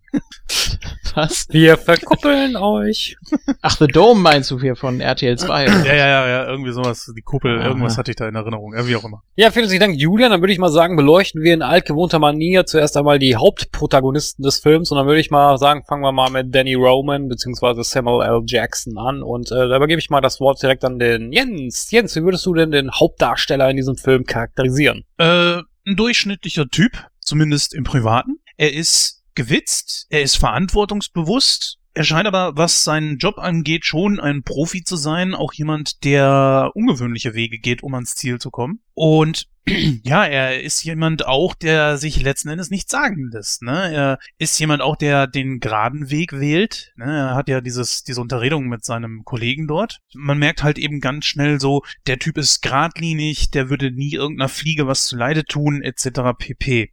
[SPEAKER 7] Was?
[SPEAKER 3] Wir verkuppeln euch.
[SPEAKER 7] Ach, The Dome meinst du hier von RTL 2?
[SPEAKER 6] Ja, ja, ja, ja, irgendwie sowas, die Kuppel,
[SPEAKER 7] Aha.
[SPEAKER 6] irgendwas hatte ich da in Erinnerung, ja, wie auch immer.
[SPEAKER 3] Ja, vielen herzlichen Dank, Julian. Dann würde ich mal sagen, beleuchten wir in altgewohnter Manier zuerst einmal die Hauptprotagonisten des Films und dann würde ich mal sagen, fangen wir mal mit Danny Roman beziehungsweise Samuel L. Jackson an und äh, da übergebe ich mal das Wort direkt an den Jens. Jens, wie würdest du denn den Hauptdarsteller in diesem Film charakterisieren?
[SPEAKER 6] Äh, ein durchschnittlicher Typ, zumindest im Privaten. Er ist gewitzt, er ist verantwortungsbewusst, er scheint aber, was seinen Job angeht, schon ein Profi zu sein, auch jemand, der ungewöhnliche Wege geht, um ans Ziel zu kommen. Und ja, er ist jemand auch, der sich letzten Endes nichts sagen lässt. Ne? Er ist jemand auch, der den geraden Weg wählt. Ne? Er hat ja dieses, diese Unterredung mit seinem Kollegen dort. Man merkt halt eben ganz schnell so, der Typ ist geradlinig, der würde nie irgendeiner Fliege was zuleide tun, etc. pp.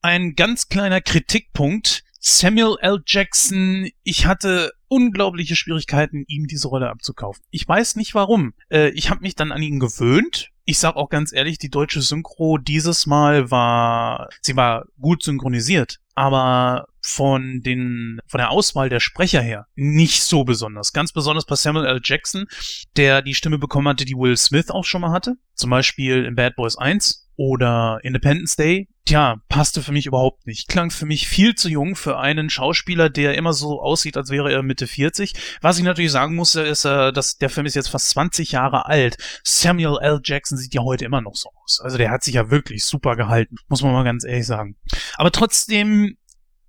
[SPEAKER 6] Ein ganz kleiner Kritikpunkt. Samuel L. Jackson, ich hatte unglaubliche Schwierigkeiten, ihm diese Rolle abzukaufen. Ich weiß nicht warum. Äh, ich habe mich dann an ihn gewöhnt. Ich sag auch ganz ehrlich, die deutsche Synchro dieses Mal war, sie war gut synchronisiert, aber von den, von der Auswahl der Sprecher her nicht so besonders. Ganz besonders bei Samuel L. Jackson, der die Stimme bekommen hatte, die Will Smith auch schon mal hatte. Zum Beispiel in Bad Boys 1 oder Independence Day. Tja, passte für mich überhaupt nicht. Klang für mich viel zu jung für einen Schauspieler, der immer so aussieht, als wäre er Mitte 40. Was ich natürlich sagen muss, ist, äh, dass der Film ist jetzt fast 20 Jahre alt. Samuel L. Jackson sieht ja heute immer noch so aus. Also der hat sich ja wirklich super gehalten, muss man mal ganz ehrlich sagen. Aber trotzdem,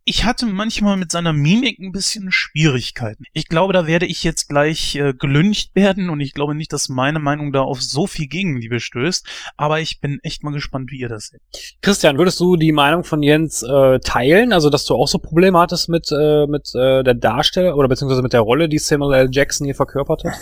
[SPEAKER 6] ich hatte manchmal mit seiner Mimik ein bisschen Schwierigkeiten. Ich glaube, da werde ich jetzt gleich äh, gelüncht werden und ich glaube nicht, dass meine Meinung da auf so viel Gegenliebe stößt. Aber ich bin echt mal gespannt, wie ihr das seht.
[SPEAKER 3] Christian, würdest du die Meinung von Jens äh, teilen? Also, dass du auch so Probleme hattest mit, äh, mit äh, der Darsteller oder beziehungsweise mit der Rolle, die Samuel L. Jackson hier verkörpert hat?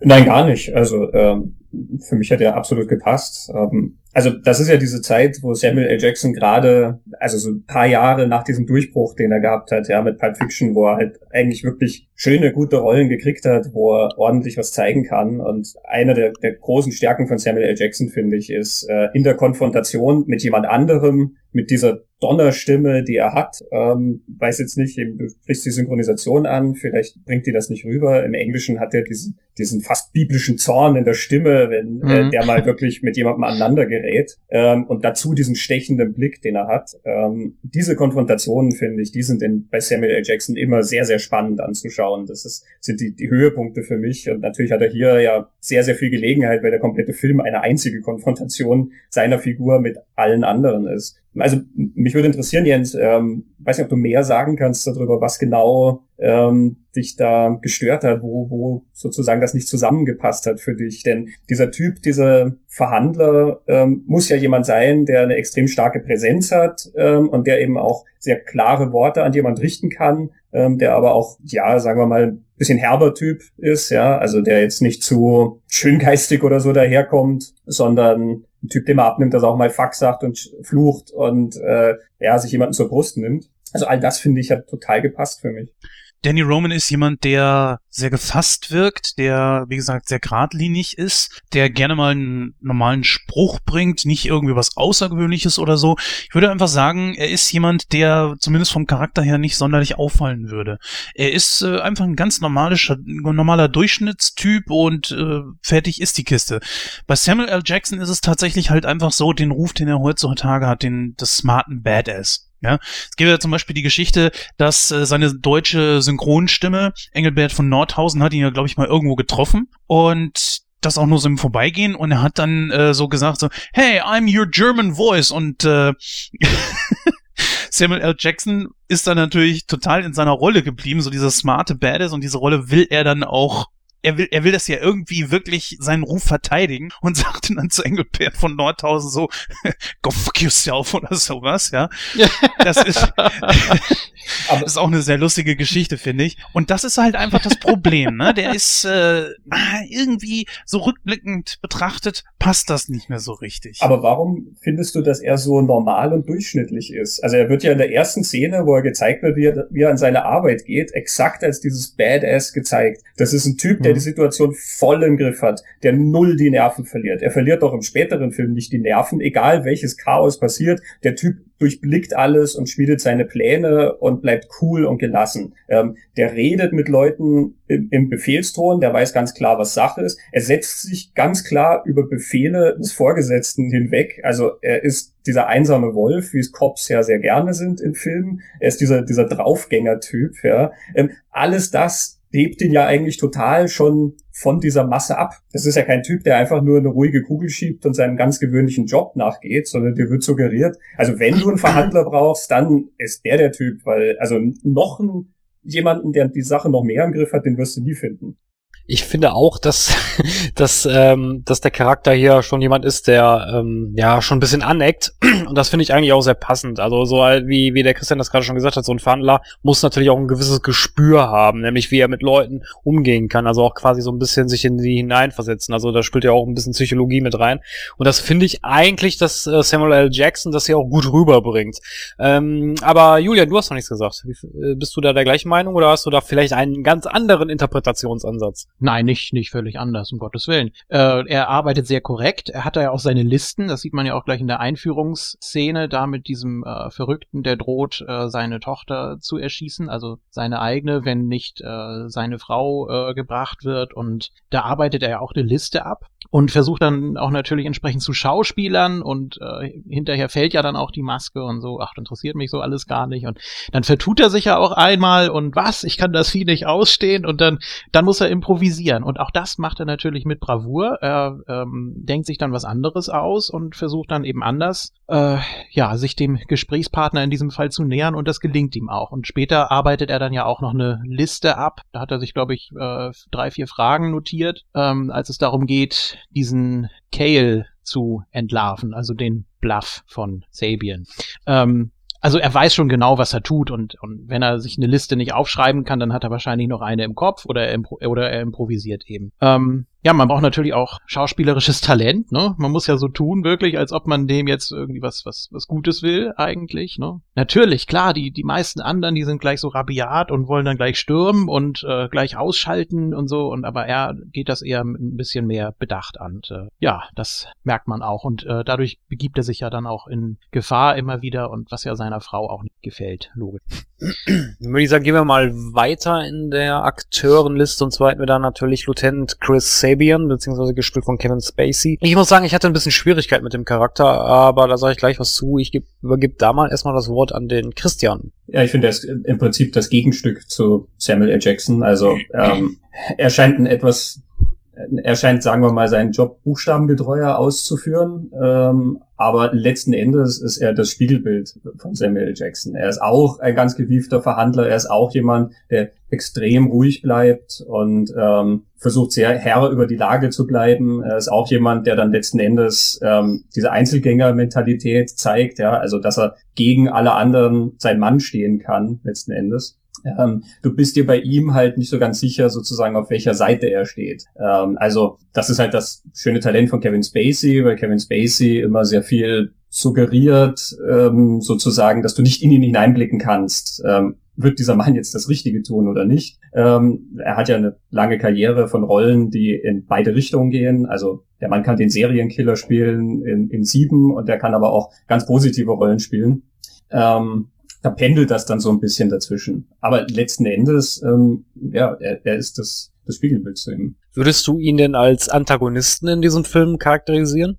[SPEAKER 5] Nein, gar nicht. Also ähm, für mich hat er absolut gepasst. Ähm, also das ist ja diese Zeit, wo Samuel L. Jackson gerade, also so ein paar Jahre nach diesem Durchbruch, den er gehabt hat, ja, mit Pulp Fiction, wo er halt eigentlich wirklich schöne, gute Rollen gekriegt hat, wo er ordentlich was zeigen kann. Und eine der, der großen Stärken von Samuel L. Jackson, finde ich, ist äh, in der Konfrontation mit jemand anderem, mit dieser Donnerstimme, die er hat. Ähm, weiß jetzt nicht, eben, du sprichst die Synchronisation an, vielleicht bringt die das nicht rüber. Im Englischen hat er diesen, diesen fast biblischen Zorn in der Stimme, wenn äh,
[SPEAKER 7] Mhm.
[SPEAKER 5] der mal wirklich mit jemandem aneinander gerät. Ähm, und dazu diesen stechenden Blick, den er hat. Ähm, diese Konfrontationen, finde ich, die sind in, bei Samuel L. Jackson immer sehr, sehr spannend anzuschauen. Das ist, sind die, die Höhepunkte für mich. Und natürlich hat er hier ja sehr, sehr viel Gelegenheit, weil der komplette Film eine einzige Konfrontation seiner Figur mit allen anderen ist. Also mich würde interessieren, Jens, ähm, weiß nicht, ob du mehr sagen kannst darüber, was genau ähm, dich da gestört hat, wo, wo sozusagen das nicht zusammengepasst hat für dich. Denn dieser Typ, dieser Verhandler ähm, muss ja jemand sein, der eine extrem starke Präsenz hat ähm, und der eben auch sehr klare Worte an jemand richten kann, ähm, der aber auch, ja, sagen wir mal, ein bisschen herber Typ ist, ja, also der jetzt nicht zu schöngeistig oder so daherkommt, sondern ein Typ, dem man abnimmt, dass er auch mal Fuck sagt und flucht und äh, ja, sich jemanden zur Brust nimmt. Also all das finde ich hat total gepasst für mich.
[SPEAKER 6] Danny Roman ist jemand, der sehr gefasst wirkt, der, wie gesagt, sehr geradlinig ist, der gerne mal einen normalen Spruch bringt, nicht irgendwie was Außergewöhnliches oder so. Ich würde einfach sagen, er ist jemand, der zumindest vom Charakter her nicht sonderlich auffallen würde. Er ist äh, einfach ein ganz normalischer, normaler Durchschnittstyp und äh, fertig ist die Kiste. Bei Samuel L. Jackson ist es tatsächlich halt einfach so, den Ruf, den er heutzutage hat, den des smarten Badass. Ja, es gibt ja zum Beispiel die Geschichte, dass äh, seine deutsche Synchronstimme, Engelbert von Nordhausen, hat ihn ja, glaube ich, mal irgendwo getroffen und das auch nur so im Vorbeigehen und er hat dann äh, so gesagt so, hey, I'm your German voice und äh, Samuel L. Jackson ist dann natürlich total in seiner Rolle geblieben, so dieser smarte Badass und diese Rolle will er dann auch er will, er will das ja irgendwie wirklich seinen Ruf verteidigen und sagt dann zu Engelbert von Nordhausen so, go fuck yourself oder sowas, ja. Das ist, das ist auch eine sehr lustige Geschichte, finde ich. Und das ist halt einfach das Problem, ne? Der ist äh, irgendwie so rückblickend betrachtet, passt das nicht mehr so richtig.
[SPEAKER 5] Aber warum findest du, dass er so normal und durchschnittlich ist? Also er wird ja in der ersten Szene, wo er gezeigt wird, wie er, wie er an seine Arbeit geht, exakt als dieses Badass gezeigt. Das ist ein Typ, der die Situation voll im Griff hat, der null die Nerven verliert. Er verliert auch im späteren Film nicht die Nerven, egal welches Chaos passiert. Der Typ durchblickt alles und schmiedet seine Pläne und bleibt cool und gelassen. Ähm, der redet mit Leuten im, im Befehlston, der weiß ganz klar, was Sache ist. Er setzt sich ganz klar über Befehle des Vorgesetzten hinweg. Also er ist dieser einsame Wolf, wie es Cops ja sehr gerne sind in Filmen. Er ist dieser, dieser Draufgänger-Typ, ja. Ähm, alles das hebt ihn ja eigentlich total schon von dieser Masse ab. Das ist ja kein Typ, der einfach nur eine ruhige Kugel schiebt und seinem ganz gewöhnlichen Job nachgeht, sondern dir wird suggeriert, also wenn du einen Verhandler brauchst, dann ist der der Typ, weil also noch ein, jemanden, der die Sache noch mehr im Griff hat, den wirst du nie finden
[SPEAKER 3] ich finde auch, dass, dass, ähm, dass der Charakter hier schon jemand ist, der ähm, ja schon ein bisschen aneckt. Und das finde ich eigentlich auch sehr passend. Also so wie, wie der Christian das gerade schon gesagt hat, so ein Verhandler muss natürlich auch ein gewisses Gespür haben, nämlich wie er mit Leuten umgehen kann. Also auch quasi so ein bisschen sich in die hineinversetzen. Also da spielt ja auch ein bisschen Psychologie mit rein. Und das finde ich eigentlich, dass äh, Samuel L. Jackson das hier auch gut rüberbringt. Ähm, aber Julian, du hast noch nichts gesagt. Wie, äh, bist du da der gleichen Meinung oder hast du da vielleicht einen ganz anderen Interpretationsansatz?
[SPEAKER 7] Nein, nicht, nicht völlig anders, um Gottes Willen. Äh, er arbeitet sehr korrekt. Er hat da ja auch seine Listen. Das sieht man ja auch gleich in der Einführungsszene, da mit diesem äh, Verrückten, der droht, äh, seine Tochter zu erschießen, also seine eigene, wenn nicht äh, seine Frau äh, gebracht wird. Und da arbeitet er ja auch eine Liste ab und versucht dann auch natürlich entsprechend zu Schauspielern und äh, hinterher fällt ja dann auch die Maske und so, ach, interessiert mich so alles gar nicht. Und dann vertut er sich ja auch einmal und was, ich kann das Vieh nicht ausstehen und dann, dann muss er improvisieren improvisieren. Und auch das macht er natürlich mit Bravour. Er ähm, denkt sich dann was anderes aus und versucht dann eben anders, äh, ja, sich dem Gesprächspartner in diesem Fall zu nähern und das gelingt ihm auch. Und später arbeitet er dann ja auch noch eine Liste ab. Da hat er sich, glaube ich, äh, drei, vier Fragen notiert, ähm, als es darum geht, diesen Kale zu entlarven, also den Bluff von Sabian. Ähm, also er weiß schon genau, was er tut und, und wenn er sich eine Liste nicht aufschreiben kann, dann hat er wahrscheinlich noch eine im Kopf oder er, oder er improvisiert eben. Ähm, ja, man braucht natürlich auch schauspielerisches Talent, ne? Man muss ja so tun, wirklich, als ob man dem jetzt irgendwie was, was, was Gutes will, eigentlich, ne? Natürlich, klar, die, die meisten anderen, die sind gleich so rabiat und wollen dann gleich stürmen und äh, gleich ausschalten und so, und aber er geht das eher ein bisschen mehr bedacht an. Und, äh, ja, das merkt man auch. Und äh, dadurch begibt er sich ja dann auch in Gefahr immer wieder und was ja seiner Frau auch nicht gefällt, logisch.
[SPEAKER 3] Dann würde ich sagen, gehen wir mal weiter in der Akteurenliste und zwar hätten wir dann natürlich Lieutenant Chris Sabian, beziehungsweise gespielt von Kevin Spacey. Ich muss sagen, ich hatte ein bisschen Schwierigkeit mit dem Charakter, aber da sage ich gleich was zu. Ich übergebe da mal erstmal das Wort an den Christian.
[SPEAKER 5] Ja, ich finde, er ist im Prinzip das Gegenstück zu Samuel L. Jackson. Also ähm, er scheint ein etwas er scheint, sagen wir mal, seinen Job Buchstabengetreuer auszuführen, ähm, aber letzten Endes ist er das Spiegelbild von Samuel Jackson. Er ist auch ein ganz gewiefter Verhandler, er ist auch jemand, der extrem ruhig bleibt und ähm, versucht sehr Herr über die Lage zu bleiben. Er ist auch jemand, der dann letzten Endes ähm, diese Einzelgänger-Mentalität zeigt, ja, also dass er gegen alle anderen sein Mann stehen kann, letzten Endes. Ähm, du bist dir bei ihm halt nicht so ganz sicher, sozusagen, auf welcher Seite er steht. Ähm, also, das ist halt das schöne Talent von Kevin Spacey, weil Kevin Spacey immer sehr viel suggeriert, ähm, sozusagen, dass du nicht in ihn hineinblicken kannst. Ähm, wird dieser Mann jetzt das Richtige tun oder nicht? Ähm, er hat ja eine lange Karriere von Rollen, die in beide Richtungen gehen. Also der Mann kann den Serienkiller spielen in, in Sieben und der kann aber auch ganz positive Rollen spielen. Ähm, da pendelt das dann so ein bisschen dazwischen. Aber letzten Endes, ähm, ja, er, er ist das, das Spiegelbild zu ihm.
[SPEAKER 3] Würdest du ihn denn als Antagonisten in diesem Film charakterisieren?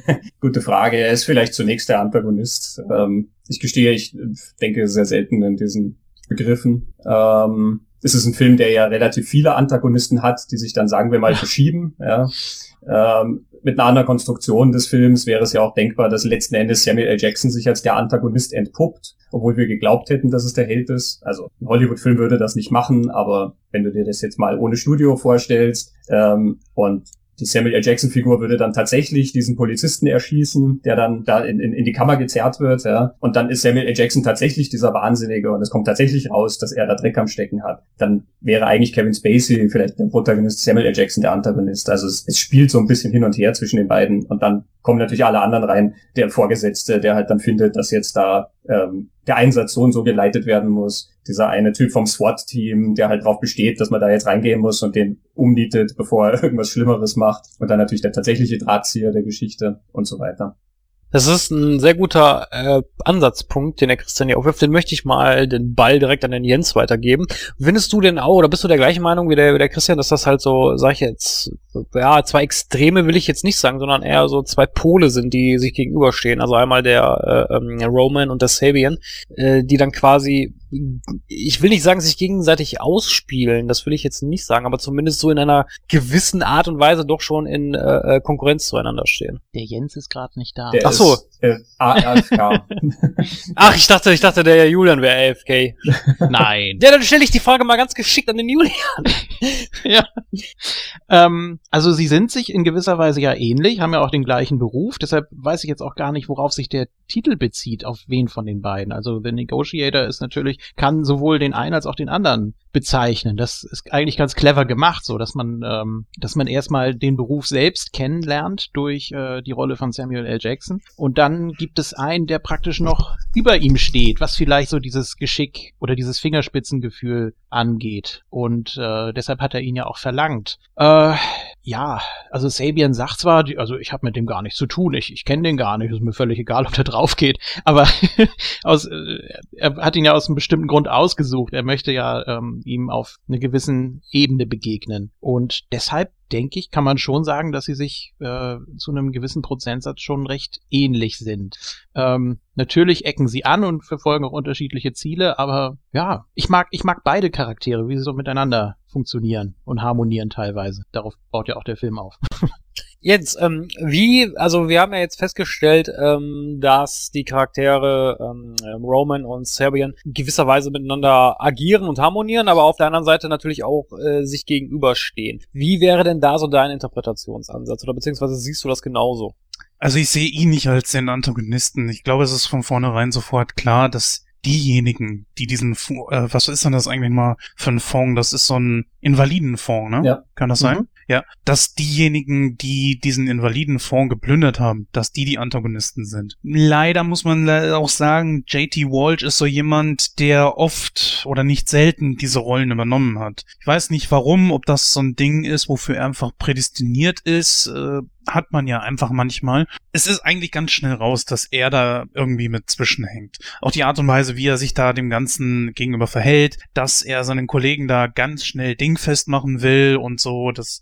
[SPEAKER 5] Gute Frage. Er ist vielleicht zunächst der Antagonist. Ähm, ich gestehe, ich denke sehr selten in diesen begriffen. Ähm, es ist ein Film, der ja relativ viele Antagonisten hat, die sich dann, sagen wir mal, verschieben. Ja. Ähm, mit einer anderen Konstruktion des Films wäre es ja auch denkbar, dass letzten Endes Samuel L. Jackson sich als der Antagonist entpuppt, obwohl wir geglaubt hätten, dass es der Held ist. Also ein Hollywood-Film würde das nicht machen, aber wenn du dir das jetzt mal ohne Studio vorstellst ähm, und die Samuel L. Jackson-Figur würde dann tatsächlich diesen Polizisten erschießen, der dann da in, in, in die Kammer gezerrt wird, ja. Und dann ist Samuel L. Jackson tatsächlich dieser Wahnsinnige und es kommt tatsächlich raus, dass er da Dreck am Stecken hat. Dann wäre eigentlich Kevin Spacey vielleicht der Protagonist, Samuel L. Jackson der Antagonist. Also es, es spielt so ein bisschen hin und her zwischen den beiden und dann kommen natürlich alle anderen rein. Der Vorgesetzte, der halt dann findet, dass jetzt da ähm, der Einsatz so und so geleitet werden muss. Dieser eine Typ vom SWAT-Team, der halt darauf besteht, dass man da jetzt reingehen muss und den umnietet, bevor er irgendwas Schlimmeres macht. Und dann natürlich der tatsächliche Drahtzieher der Geschichte und so weiter.
[SPEAKER 3] Das ist ein sehr guter äh, Ansatzpunkt, den der Christian hier aufwirft. Den möchte ich mal den Ball direkt an den Jens weitergeben. Findest du denn auch, oder bist du der gleichen Meinung wie der, wie der Christian, dass das halt so, sag ich jetzt, ja, zwei Extreme will ich jetzt nicht sagen, sondern eher so zwei Pole sind, die sich gegenüberstehen. Also einmal der äh, ähm, Roman und der Sabian, äh, die dann quasi ich will nicht sagen, sich gegenseitig ausspielen, das will ich jetzt nicht sagen, aber zumindest so in einer gewissen Art und Weise doch schon in äh, äh Konkurrenz zueinander stehen.
[SPEAKER 7] Der Jens ist gerade nicht da.
[SPEAKER 3] Der Ach so. Ist, AFK. Ach, ich dachte, ich dachte, der Julian wäre AFK.
[SPEAKER 7] Nein.
[SPEAKER 3] Ja, dann stelle ich die Frage mal ganz geschickt an den Julian.
[SPEAKER 7] ja. Ähm, also sie sind sich in gewisser Weise ja ähnlich, haben ja auch den gleichen Beruf, deshalb weiß ich jetzt auch gar nicht, worauf sich der Titel bezieht, auf wen von den beiden. Also The Negotiator ist natürlich kann sowohl den einen als auch den anderen bezeichnen. Das ist eigentlich ganz clever gemacht, so dass man, ähm, dass man erstmal den Beruf selbst kennenlernt durch äh, die Rolle von Samuel L. Jackson. Und dann gibt es einen, der praktisch noch über ihm steht, was vielleicht so dieses Geschick oder dieses Fingerspitzengefühl angeht. Und äh, deshalb hat er ihn ja auch verlangt. Äh, ja, also Sabian sagt zwar, also ich habe mit dem gar nichts zu tun, ich, ich kenne den gar nicht, ist mir völlig egal, ob der drauf geht, aber aus, äh, er hat ihn ja aus einem bestimmten Grund ausgesucht. Er möchte ja ähm, ihm auf einer gewissen Ebene begegnen. Und deshalb denke ich, kann man schon sagen, dass sie sich äh, zu einem gewissen Prozentsatz schon recht ähnlich sind. Ähm, natürlich ecken sie an und verfolgen auch unterschiedliche Ziele, aber ja, ich mag, ich mag beide Charaktere, wie sie so miteinander funktionieren und harmonieren teilweise. Darauf baut ja auch der Film auf.
[SPEAKER 3] Jens, ähm, wie, also wir haben ja jetzt festgestellt, ähm, dass die Charaktere ähm, Roman und Serbian gewisserweise miteinander agieren und harmonieren, aber auf der anderen Seite natürlich auch äh, sich gegenüberstehen. Wie wäre denn da so dein Interpretationsansatz oder beziehungsweise siehst du das genauso?
[SPEAKER 6] Also ich sehe ihn nicht als den Antagonisten. Ich glaube, es ist von vornherein sofort klar, dass diejenigen, die diesen, äh, was ist denn das eigentlich mal für ein Fonds? Das ist so ein Invalidenfonds, ne? Ja. Kann das sein? Mhm. Ja. Dass diejenigen, die diesen Invalidenfonds geplündert haben, dass die die Antagonisten sind. Leider muss man auch sagen, JT Walsh ist so jemand, der oft oder nicht selten diese Rollen übernommen hat. Ich weiß nicht warum, ob das so ein Ding ist, wofür er einfach prädestiniert ist. Äh, hat man ja einfach manchmal. Es ist eigentlich ganz schnell raus, dass er da irgendwie mit zwischenhängt. Auch die Art und Weise, wie er sich da dem Ganzen gegenüber verhält, dass er seinen Kollegen da ganz schnell dingfest machen will und so, das,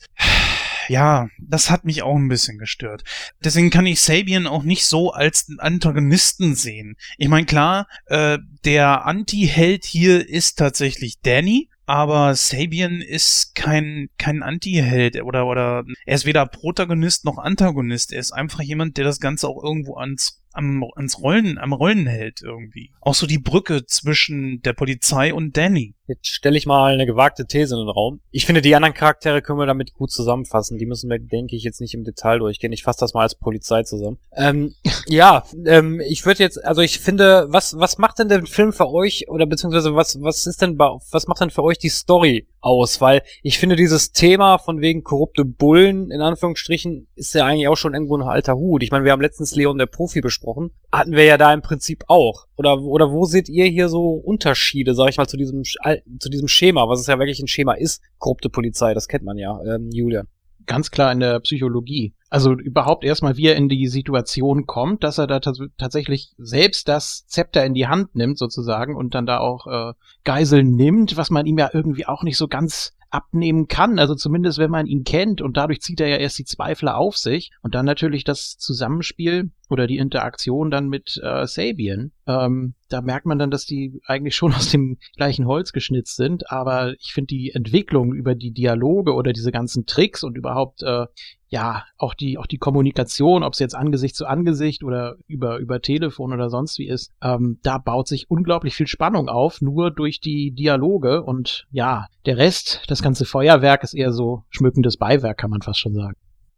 [SPEAKER 6] ja, das hat mich auch ein bisschen gestört. Deswegen kann ich Sabian auch nicht so als Antagonisten sehen. Ich meine, klar, äh, der Anti-Held hier ist tatsächlich Danny, aber Sabian ist kein, kein Anti-Held oder, oder er ist weder Protagonist noch Antagonist. Er ist einfach jemand, der das Ganze auch irgendwo ans am, ans Rollen, am Rollen hält irgendwie. Auch so die Brücke zwischen der Polizei und Danny.
[SPEAKER 3] Jetzt stelle ich mal eine gewagte These in den Raum. Ich finde, die anderen Charaktere können wir damit gut zusammenfassen. Die müssen wir, denke ich, jetzt nicht im Detail durchgehen. Ich fasse das mal als Polizei zusammen. Ähm, ja, ähm, ich würde jetzt, also ich finde, was, was macht denn der Film für euch, oder beziehungsweise was, was ist denn, was macht denn für euch die Story aus? Weil ich finde, dieses Thema von wegen korrupte Bullen, in Anführungsstrichen, ist ja eigentlich auch schon irgendwo ein alter Hut. Ich meine, wir haben letztens Leon der Profi besprochen. Hatten wir ja da im Prinzip auch. Oder, oder wo seht ihr hier so Unterschiede, sag ich mal, zu diesem zu diesem Schema, was es ja wirklich ein Schema ist, korrupte Polizei, das kennt man ja, ähm, Julian.
[SPEAKER 7] Ganz klar in der Psychologie. Also überhaupt erstmal, wie er in die Situation kommt, dass er da tatsächlich selbst das Zepter in die Hand nimmt sozusagen und dann da auch äh, Geiseln nimmt, was man ihm ja irgendwie auch nicht so ganz abnehmen kann. Also zumindest wenn man ihn kennt und dadurch zieht er ja erst die Zweifler auf sich und dann natürlich das Zusammenspiel oder die Interaktion dann mit äh, Sabian, ähm, da merkt man dann, dass die eigentlich schon aus dem gleichen Holz geschnitzt sind, aber ich finde die Entwicklung über die Dialoge oder diese ganzen Tricks und überhaupt äh, ja, auch die, auch die Kommunikation, ob es jetzt Angesicht zu Angesicht oder über, über Telefon oder sonst wie ist, ähm, da baut sich unglaublich viel Spannung auf, nur durch die Dialoge und ja, der Rest, das ganze Feuerwerk ist eher so schmückendes Beiwerk, kann man fast schon sagen.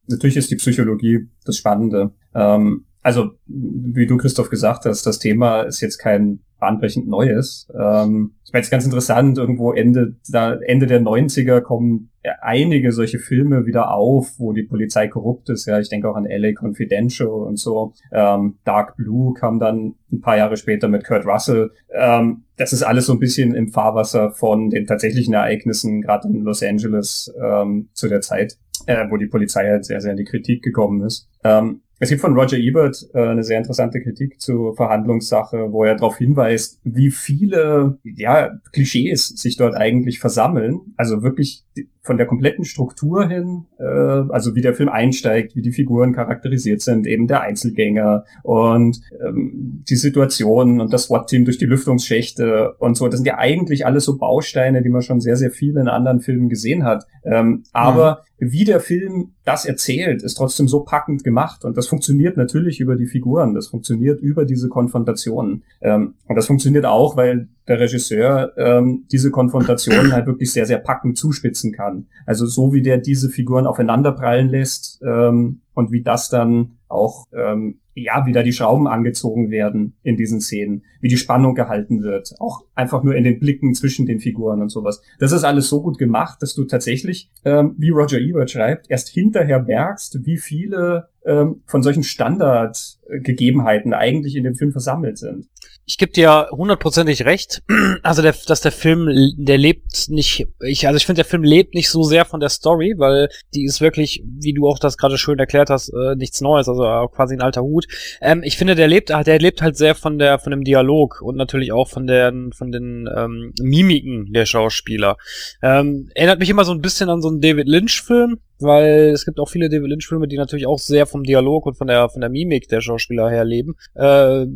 [SPEAKER 5] Natürlich ist die Psychologie das Spannende. Ähm, also, wie du, Christoph, gesagt hast, das Thema ist jetzt kein bahnbrechend Neues. Ähm, ich meine, es ganz interessant, irgendwo Ende, da, Ende der 90er kommen einige solche Filme wieder auf, wo die Polizei korrupt ist. Ja, ich denke auch an LA Confidential und so. Ähm, Dark Blue kam dann ein paar Jahre später mit Kurt Russell. Ähm, das ist alles so ein bisschen im Fahrwasser von den tatsächlichen Ereignissen, gerade in Los Angeles ähm, zu der Zeit, äh, wo die Polizei halt sehr, sehr in die Kritik gekommen ist. Ähm, es gibt von Roger Ebert äh, eine sehr interessante Kritik zur Verhandlungssache, wo er darauf hinweist, wie viele ja, Klischees sich dort eigentlich versammeln. Also wirklich von der kompletten Struktur hin, äh, also wie der Film einsteigt, wie die Figuren charakterisiert sind, eben der Einzelgänger und ähm, die Situationen und das SWAT-Team durch die Lüftungsschächte und so. Das sind ja eigentlich alles so Bausteine, die man schon sehr, sehr viel in anderen Filmen gesehen hat. Ähm, aber mhm. Wie der Film das erzählt, ist trotzdem so packend gemacht und das funktioniert natürlich über die Figuren, das funktioniert über diese Konfrontationen. Ähm, und das funktioniert auch, weil der Regisseur ähm, diese Konfrontation halt wirklich sehr, sehr packend zuspitzen kann. Also so wie der diese Figuren aufeinanderprallen lässt ähm, und wie das dann auch, ähm, ja, wie da die Schrauben angezogen werden in diesen Szenen, wie die Spannung gehalten wird, auch einfach nur in den Blicken zwischen den Figuren und sowas. Das ist alles so gut gemacht, dass du tatsächlich, ähm, wie Roger Ebert schreibt, erst hinterher merkst, wie viele ähm, von solchen Standardgegebenheiten eigentlich in dem Film versammelt sind.
[SPEAKER 3] Ich gebe dir hundertprozentig recht. Also, der, dass der Film, der lebt nicht, ich, also ich finde, der Film lebt nicht so sehr von der Story, weil die ist wirklich, wie du auch das gerade schön erklärt hast, äh, nichts Neues, also äh, quasi ein alter Hut. Ähm, ich finde, der lebt, der lebt halt sehr von der, von dem Dialog und natürlich auch von den, von den ähm, Mimiken der Schauspieler. Ähm, erinnert mich immer so ein bisschen an so einen David Lynch-Film, weil es gibt auch viele David Lynch-Filme, die natürlich auch sehr vom Dialog und von der von der Mimik der Schauspieler her leben. Äh,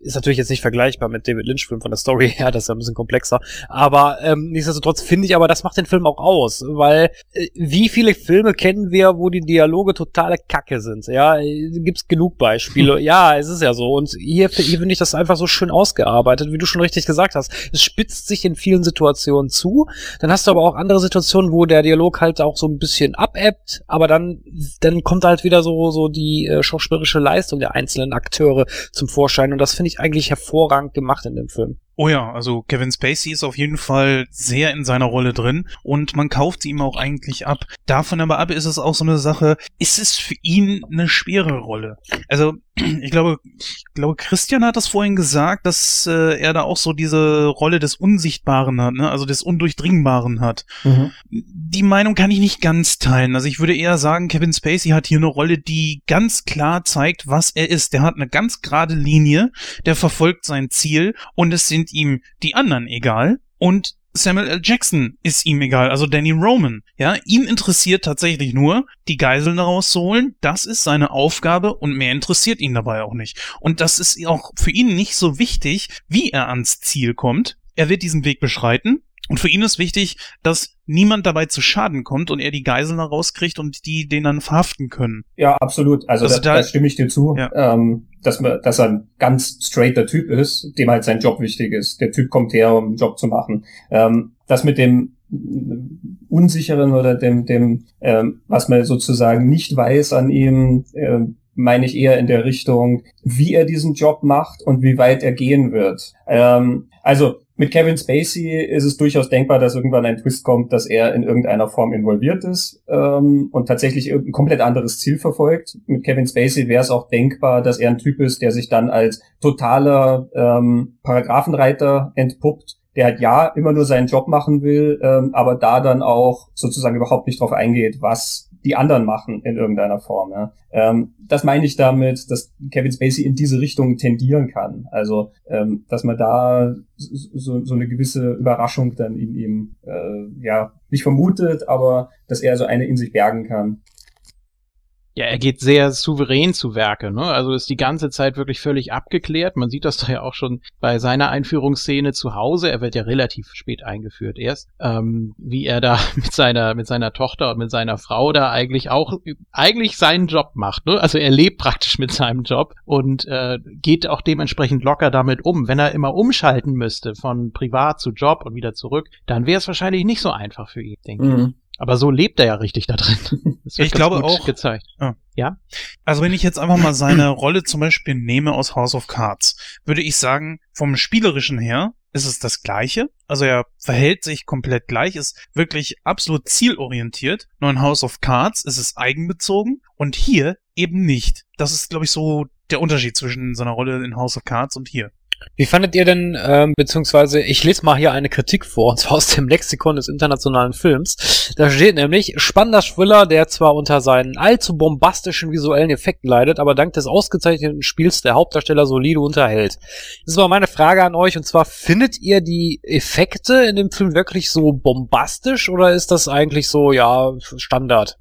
[SPEAKER 3] ist natürlich jetzt nicht vergleichbar mit David Lynch-Filmen von der Story her, das ist ja ein bisschen komplexer. Aber ähm, nichtsdestotrotz finde ich aber, das macht den Film auch aus, weil äh, wie viele Filme kennen wir, wo die Dialoge totale Kacke sind? Ja, gibt's genug Beispiele. ja, es ist ja so. Und hier, hier finde ich das einfach so schön ausgearbeitet, wie du schon richtig gesagt hast. Es spitzt sich in vielen Situationen zu. Dann hast du aber auch andere Situationen, wo der Dialog halt auch so ein bisschen abebbt bleibt, aber dann, dann kommt halt wieder so, so die äh, schauspielerische Leistung der einzelnen Akteure zum Vorschein und das finde ich eigentlich hervorragend gemacht in dem Film.
[SPEAKER 6] Oh ja, also Kevin Spacey ist auf jeden Fall sehr in seiner Rolle drin und man kauft sie ihm auch eigentlich ab. Davon aber ab ist es auch so eine Sache, ist es für ihn eine schwere Rolle? Also ich glaube, ich glaube, Christian hat das vorhin gesagt, dass äh, er da auch so diese Rolle des Unsichtbaren hat, ne? also des Undurchdringbaren hat. Mhm. Die Meinung kann ich nicht ganz teilen. Also ich würde eher sagen, Kevin Spacey hat hier eine Rolle, die ganz klar zeigt, was er ist. Der hat eine ganz gerade Linie, der verfolgt sein Ziel und es sind ihm die anderen egal. Und Samuel L. Jackson ist ihm egal, also Danny Roman. Ja, ihm interessiert tatsächlich nur, die Geiseln rauszuholen. Das ist seine Aufgabe und mehr interessiert ihn dabei auch nicht. Und das ist auch für ihn nicht so wichtig, wie er ans Ziel kommt. Er wird diesen Weg beschreiten. Und für ihn ist wichtig, dass niemand dabei zu Schaden kommt und er die Geiseln rauskriegt und die den dann verhaften können.
[SPEAKER 5] Ja, absolut. Also, also da, da, stimme ich dir zu. Ja. Ähm, dass, man, dass er ein ganz straighter Typ ist, dem halt sein Job wichtig ist. Der Typ kommt her, um einen Job zu machen. Ähm, das mit dem Unsicheren oder dem, dem ähm, was man sozusagen nicht weiß an ihm, äh, meine ich eher in der Richtung, wie er diesen Job macht und wie weit er gehen wird. Ähm, also mit Kevin Spacey ist es durchaus denkbar, dass irgendwann ein Twist kommt, dass er in irgendeiner Form involviert ist ähm, und tatsächlich ein komplett anderes Ziel verfolgt. Mit Kevin Spacey wäre es auch denkbar, dass er ein Typ ist, der sich dann als totaler ähm, Paragraphenreiter entpuppt, der halt ja immer nur seinen Job machen will, ähm, aber da dann auch sozusagen überhaupt nicht drauf eingeht, was die anderen machen in irgendeiner Form. Ja. Ähm, das meine ich damit, dass Kevin Spacey in diese Richtung tendieren kann. Also, ähm, dass man da so, so eine gewisse Überraschung dann in ihm, äh, ja, nicht vermutet, aber dass er so eine in sich bergen kann.
[SPEAKER 7] Ja, er geht sehr souverän zu Werke, ne? Also ist die ganze Zeit wirklich völlig abgeklärt. Man sieht das da ja auch schon bei seiner Einführungsszene zu Hause. Er wird ja relativ spät eingeführt erst, ähm, wie er da mit seiner mit seiner Tochter und mit seiner Frau da eigentlich auch eigentlich seinen Job macht. Ne? Also er lebt praktisch mit seinem Job und äh, geht auch dementsprechend locker damit um. Wenn er immer umschalten müsste von privat zu Job und wieder zurück, dann wäre es wahrscheinlich nicht so einfach für ihn, denke
[SPEAKER 5] Mhm.
[SPEAKER 7] Aber so lebt er ja richtig da drin. Das wird
[SPEAKER 6] Ich glaube
[SPEAKER 7] gut
[SPEAKER 6] auch.
[SPEAKER 7] gezeigt.
[SPEAKER 6] Ja.
[SPEAKER 7] Ja?
[SPEAKER 6] Also wenn ich jetzt einfach mal seine Rolle zum Beispiel nehme aus House of Cards, würde ich sagen, vom Spielerischen her ist es das Gleiche. Also er verhält sich komplett gleich, ist wirklich absolut zielorientiert. Nur in House of Cards ist es eigenbezogen und hier eben nicht. Das ist, glaube ich, so der Unterschied zwischen seiner Rolle in House of Cards und hier.
[SPEAKER 3] Wie fandet ihr denn, ähm, beziehungsweise ich lese mal hier eine Kritik vor, und zwar aus dem Lexikon des internationalen Films. Da steht nämlich, spannender Thriller, der zwar unter seinen allzu bombastischen visuellen Effekten leidet, aber dank des ausgezeichneten Spiels der Hauptdarsteller solide unterhält. Das war meine Frage an euch, und zwar, findet ihr die Effekte in dem Film wirklich so bombastisch, oder ist das eigentlich so, ja, Standard?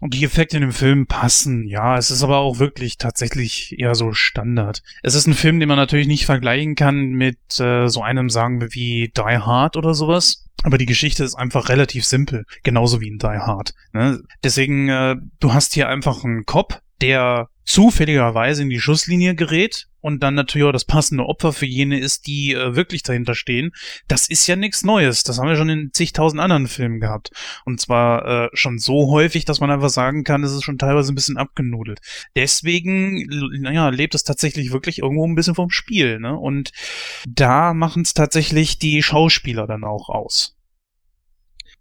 [SPEAKER 6] Und die Effekte in dem Film passen, ja. Es ist aber auch wirklich tatsächlich eher so Standard. Es ist ein Film, den man natürlich nicht vergleichen kann mit äh, so einem, sagen wir, wie Die Hard oder sowas. Aber die Geschichte ist einfach relativ simpel, genauso wie in Die Hard. Ne? Deswegen, äh, du hast hier einfach einen Cop, der zufälligerweise in die Schusslinie gerät und dann natürlich auch das passende Opfer für jene ist, die äh, wirklich dahinter stehen. Das ist ja nichts Neues. Das haben wir schon in zigtausend anderen Filmen gehabt. Und zwar äh, schon so häufig, dass man einfach sagen kann, es ist schon teilweise ein bisschen abgenudelt. Deswegen, naja, lebt es tatsächlich wirklich irgendwo ein bisschen vom Spiel. Ne? Und da machen es tatsächlich die Schauspieler dann auch aus.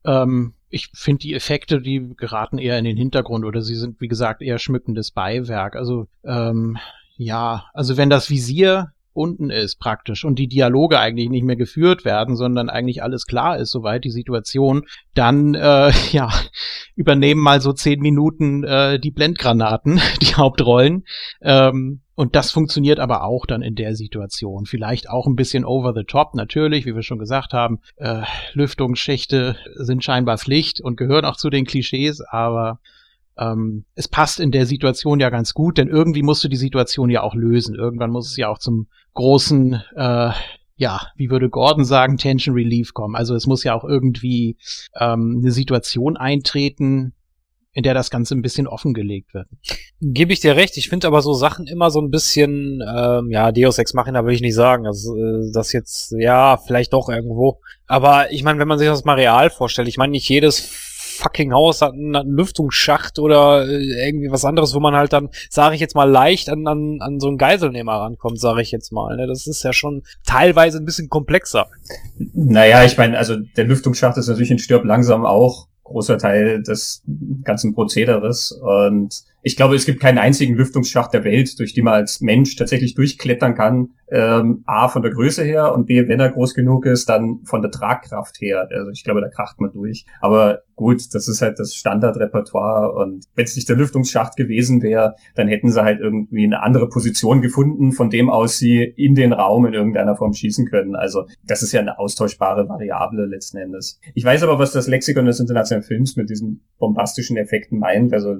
[SPEAKER 7] Ähm, ich finde die Effekte, die geraten eher in den Hintergrund oder sie sind, wie gesagt, eher schmückendes Beiwerk. Also, ähm, ja, also wenn das Visier unten ist praktisch und die Dialoge eigentlich nicht mehr geführt werden, sondern eigentlich alles klar ist, soweit die Situation, dann äh, ja übernehmen mal so zehn Minuten äh, die Blendgranaten, die Hauptrollen. Ähm, und das funktioniert aber auch dann in der Situation. Vielleicht auch ein bisschen over the top, natürlich, wie wir schon gesagt haben. Äh, Lüftungsschächte sind scheinbar Pflicht und gehören auch zu den Klischees, aber ähm, es passt in der Situation ja ganz gut, denn irgendwie musst du die Situation ja auch lösen. Irgendwann muss es ja auch zum großen, äh, ja, wie würde Gordon sagen, Tension Relief kommen. Also es muss ja auch irgendwie ähm, eine Situation eintreten, in der das Ganze ein bisschen offengelegt wird.
[SPEAKER 3] Gebe ich dir recht. Ich finde aber so Sachen immer so ein bisschen, ähm, ja, Deus Ex Machina will ich nicht sagen. Das, äh, das jetzt, ja, vielleicht doch irgendwo. Aber ich meine, wenn man sich das mal real vorstellt, ich meine, nicht jedes fucking Haus hat einen, einen Lüftungsschacht oder äh, irgendwie was anderes, wo man halt dann, sage ich jetzt mal, leicht an, an, an so einen Geiselnehmer rankommt, sage ich jetzt mal. Ne? Das ist ja schon teilweise ein bisschen komplexer.
[SPEAKER 5] Naja, ich meine, also der Lüftungsschacht ist natürlich in Stirb langsam auch großer Teil des ganzen Prozederes. Und ich glaube, es gibt keinen einzigen Lüftungsschacht der Welt, durch die man als Mensch tatsächlich durchklettern kann. Ähm, A, von der Größe her und B, wenn er groß genug ist, dann von der Tragkraft her. Also ich glaube, da kracht man durch. Aber gut, das ist halt das Standardrepertoire. Und wenn es nicht der Lüftungsschacht gewesen wäre, dann hätten sie halt irgendwie eine andere Position gefunden, von dem aus sie in den Raum in irgendeiner Form schießen können. Also das ist ja eine austauschbare Variable letzten Endes. Ich weiß aber, was das Lexikon des internationalen Films mit diesen bombastischen Effekten meint. Also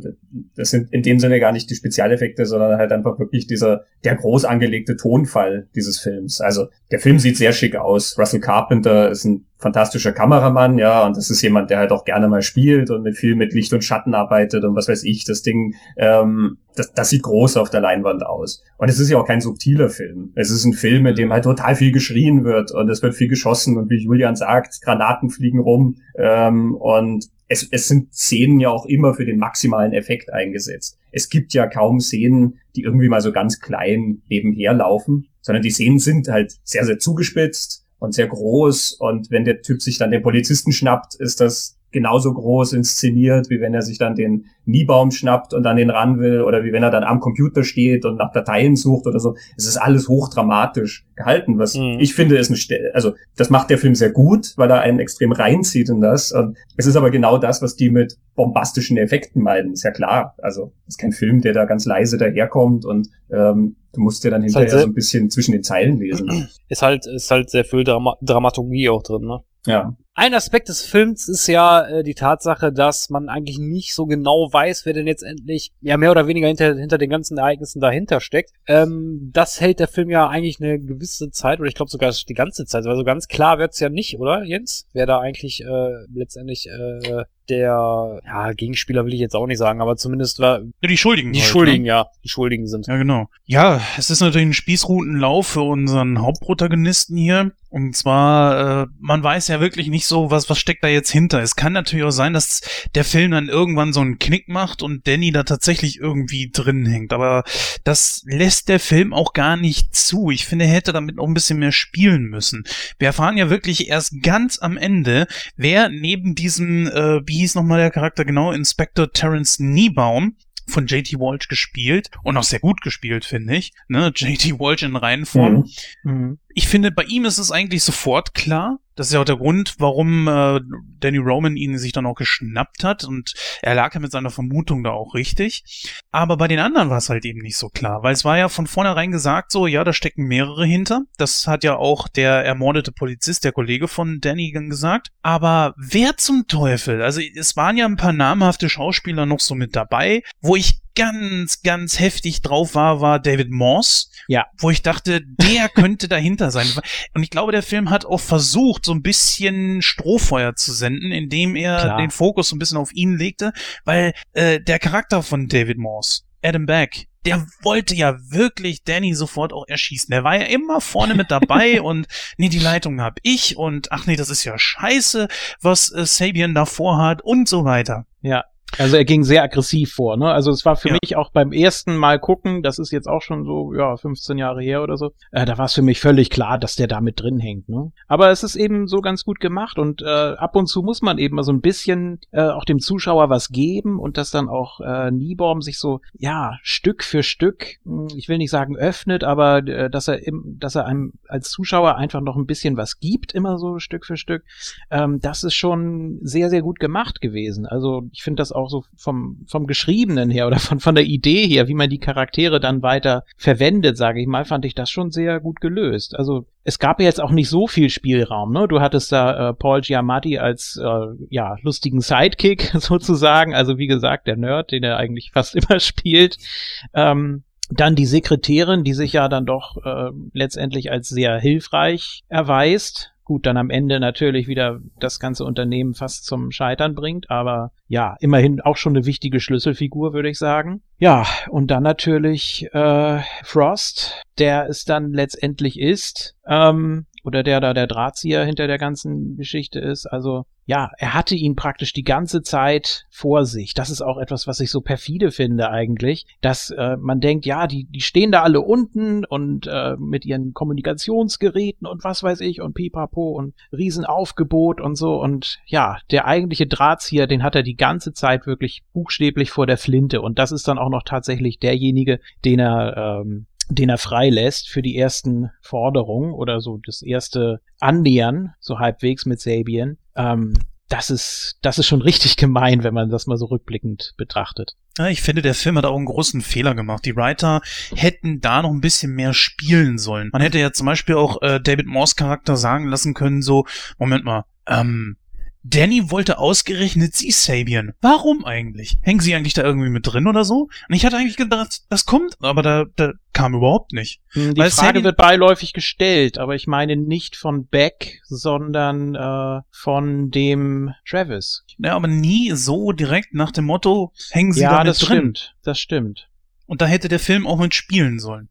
[SPEAKER 5] das sind in dem Sinne gar nicht die Spezialeffekte, sondern halt einfach wirklich dieser, der groß angelegte Tonfall dieses Films. Also der Film sieht sehr schick aus. Russell Carpenter ist ein fantastischer Kameramann, ja, und das ist jemand, der halt auch gerne mal spielt und mit viel mit Licht und Schatten arbeitet und was weiß ich, das Ding, ähm, das, das sieht groß auf der Leinwand aus. Und es ist ja auch kein subtiler Film. Es ist ein Film, in dem halt total viel geschrien wird und es wird viel geschossen und wie Julian sagt, Granaten fliegen rum ähm, und es, es sind Szenen ja auch immer für den maximalen Effekt eingesetzt. Es gibt ja kaum Szenen, die irgendwie mal so ganz klein nebenher laufen, sondern die Szenen sind halt sehr, sehr zugespitzt und sehr groß. Und wenn der Typ sich dann den Polizisten schnappt, ist das genauso groß inszeniert, wie wenn er sich dann den Niebaum schnappt und an den ran will oder wie wenn er dann am Computer steht und nach Dateien sucht oder so. Es ist alles hochdramatisch gehalten, was
[SPEAKER 3] Mhm.
[SPEAKER 5] ich finde ist ein, Ste- also das macht der Film sehr gut, weil er einen extrem reinzieht in das. Und es ist aber genau das, was die mit bombastischen Effekten meinen, ist ja klar. Also es ist kein Film, der da ganz leise daherkommt und ähm, du musst dir dann
[SPEAKER 3] Ist halt
[SPEAKER 5] hinterher
[SPEAKER 3] sehr-
[SPEAKER 5] so ein bisschen zwischen den Zeilen lesen.
[SPEAKER 3] Ist halt, ist halt sehr viel Drama Dramaturgie auch drin, ne?
[SPEAKER 5] Ja.
[SPEAKER 3] Ein Aspekt des Films ist ja äh, die Tatsache, dass man eigentlich nicht so genau weiß, wer denn jetzt endlich ja mehr oder weniger hinter, hinter den ganzen Ereignissen dahinter steckt. Ähm, das hält der Film ja eigentlich eine gewisse Zeit, oder ich glaube sogar die ganze Zeit. Also ganz klar wird's ja nicht, oder Jens? Wer da eigentlich äh, letztendlich äh, der ja, Gegenspieler will ich jetzt auch nicht sagen, aber zumindest war.
[SPEAKER 6] Ja, die Schuldigen.
[SPEAKER 3] Die
[SPEAKER 6] halt,
[SPEAKER 3] Schuldigen,
[SPEAKER 6] ne?
[SPEAKER 3] ja. Die Schuldigen sind.
[SPEAKER 6] Ja, genau. Ja, es ist natürlich ein Spießrutenlauf für unseren Hauptprotagonisten hier. Und zwar, äh, man weiß ja wirklich nicht so, was, was steckt da jetzt hinter. Es kann natürlich auch sein, dass der Film dann irgendwann so einen Knick macht und Danny da tatsächlich irgendwie drin hängt. Aber das lässt der Film auch gar nicht zu. Ich finde, er hätte damit noch ein bisschen mehr spielen müssen. Wir erfahren ja wirklich erst ganz am Ende, wer neben diesem, äh, wie hieß nochmal der Charakter genau, Inspector Terence Niebaum, von JT Walsh gespielt und auch sehr gut gespielt, finde ich. Ne? JT Walsh in Reihenform.
[SPEAKER 7] Mhm.
[SPEAKER 6] Ich finde, bei ihm ist es eigentlich sofort klar. Das ist ja auch der Grund, warum äh, Danny Roman ihn sich dann auch geschnappt hat und er lag ja mit seiner Vermutung da auch richtig. Aber bei den anderen war es halt eben nicht so klar, weil es war ja von vornherein gesagt so, ja, da stecken mehrere hinter. Das hat ja auch der ermordete Polizist, der Kollege von Danny gesagt. Aber wer zum Teufel? Also es waren ja ein paar namhafte Schauspieler noch so mit dabei, wo ich ganz, ganz heftig drauf war, war David Morse.
[SPEAKER 7] Ja.
[SPEAKER 6] Wo ich dachte, der könnte dahinter sein. Und ich glaube, der Film hat auch versucht, so ein bisschen Strohfeuer zu senden, indem er
[SPEAKER 7] Klar.
[SPEAKER 6] den Fokus so ein bisschen auf ihn legte, weil äh, der Charakter von David Morse, Adam Beck, der wollte ja wirklich Danny sofort auch erschießen. Der war ja immer vorne mit dabei und nee, die Leitung hab ich und ach nee, das ist ja scheiße, was äh, Sabian da vorhat und so weiter.
[SPEAKER 7] Ja. Also er ging sehr aggressiv vor, ne? Also es war für
[SPEAKER 6] Ja.
[SPEAKER 7] mich auch beim ersten Mal gucken, das ist jetzt auch schon so, ja, 15 Jahre her oder so, äh, da war es für mich völlig klar, dass der da mit drin hängt, ne? Aber es ist eben so ganz gut gemacht und äh, ab und zu muss man eben mal so ein bisschen äh, auch dem Zuschauer was geben und dass dann auch äh, Niebaum sich so, ja, Stück für Stück, mh, ich will nicht sagen öffnet, aber äh, dass er im, dass er einem als Zuschauer einfach noch ein bisschen was gibt, immer so Stück für Stück, ähm, das ist schon sehr, sehr gut gemacht gewesen. Also ich finde das auch so vom, vom Geschriebenen her oder von, von der Idee her, wie man die Charaktere dann weiter verwendet, sage ich mal, fand ich das schon sehr gut gelöst. Also es gab ja jetzt auch nicht so viel Spielraum, ne? Du hattest da äh, Paul Giamatti als äh, ja lustigen Sidekick sozusagen, also wie gesagt der Nerd, den er eigentlich fast immer spielt. Ähm, dann die Sekretärin, die sich ja dann doch äh, letztendlich als sehr hilfreich erweist. Gut, dann am Ende natürlich wieder das ganze Unternehmen fast zum Scheitern bringt, aber ja, immerhin auch schon eine wichtige Schlüsselfigur, würde ich sagen. Ja, und dann natürlich äh, Frost, der es dann letztendlich ist, ähm, oder der da der Drahtzieher hinter der ganzen Geschichte ist. Also ja, er hatte ihn praktisch die ganze Zeit vor sich. Das ist auch etwas, was ich so perfide finde eigentlich, dass äh, man denkt, ja, die die stehen da alle unten und äh, mit ihren Kommunikationsgeräten und was weiß ich und Pipapo und Riesenaufgebot und so und ja, der eigentliche Drahtzieher, den hat er die ganze Zeit wirklich buchstäblich vor der Flinte und das ist dann auch noch tatsächlich derjenige, den er ähm, den er freilässt für die ersten Forderungen oder so das erste Annähern, so halbwegs mit Sabian. Ähm, das ist, das ist schon richtig gemein, wenn man das mal so rückblickend betrachtet.
[SPEAKER 6] Ich finde, der Film hat auch einen großen Fehler gemacht. Die Writer hätten da noch ein bisschen mehr spielen sollen. Man hätte ja zum Beispiel auch äh, David Morse Charakter sagen lassen können, so, Moment mal, ähm, Danny wollte ausgerechnet sie Sabian. Warum eigentlich? Hängen sie eigentlich da irgendwie mit drin oder so? Und ich hatte eigentlich gedacht, das kommt, aber da, da kam überhaupt nicht.
[SPEAKER 7] Hm, Die
[SPEAKER 6] Weil
[SPEAKER 7] Frage
[SPEAKER 6] Sabian-
[SPEAKER 7] wird beiläufig gestellt, aber ich meine nicht von Beck, sondern äh, von dem Travis.
[SPEAKER 6] Ja, aber nie so direkt nach dem Motto, hängen sie da
[SPEAKER 7] ja,
[SPEAKER 6] mit
[SPEAKER 7] das
[SPEAKER 6] drin.
[SPEAKER 7] stimmt. Das stimmt.
[SPEAKER 6] Und da hätte der Film auch mit spielen sollen.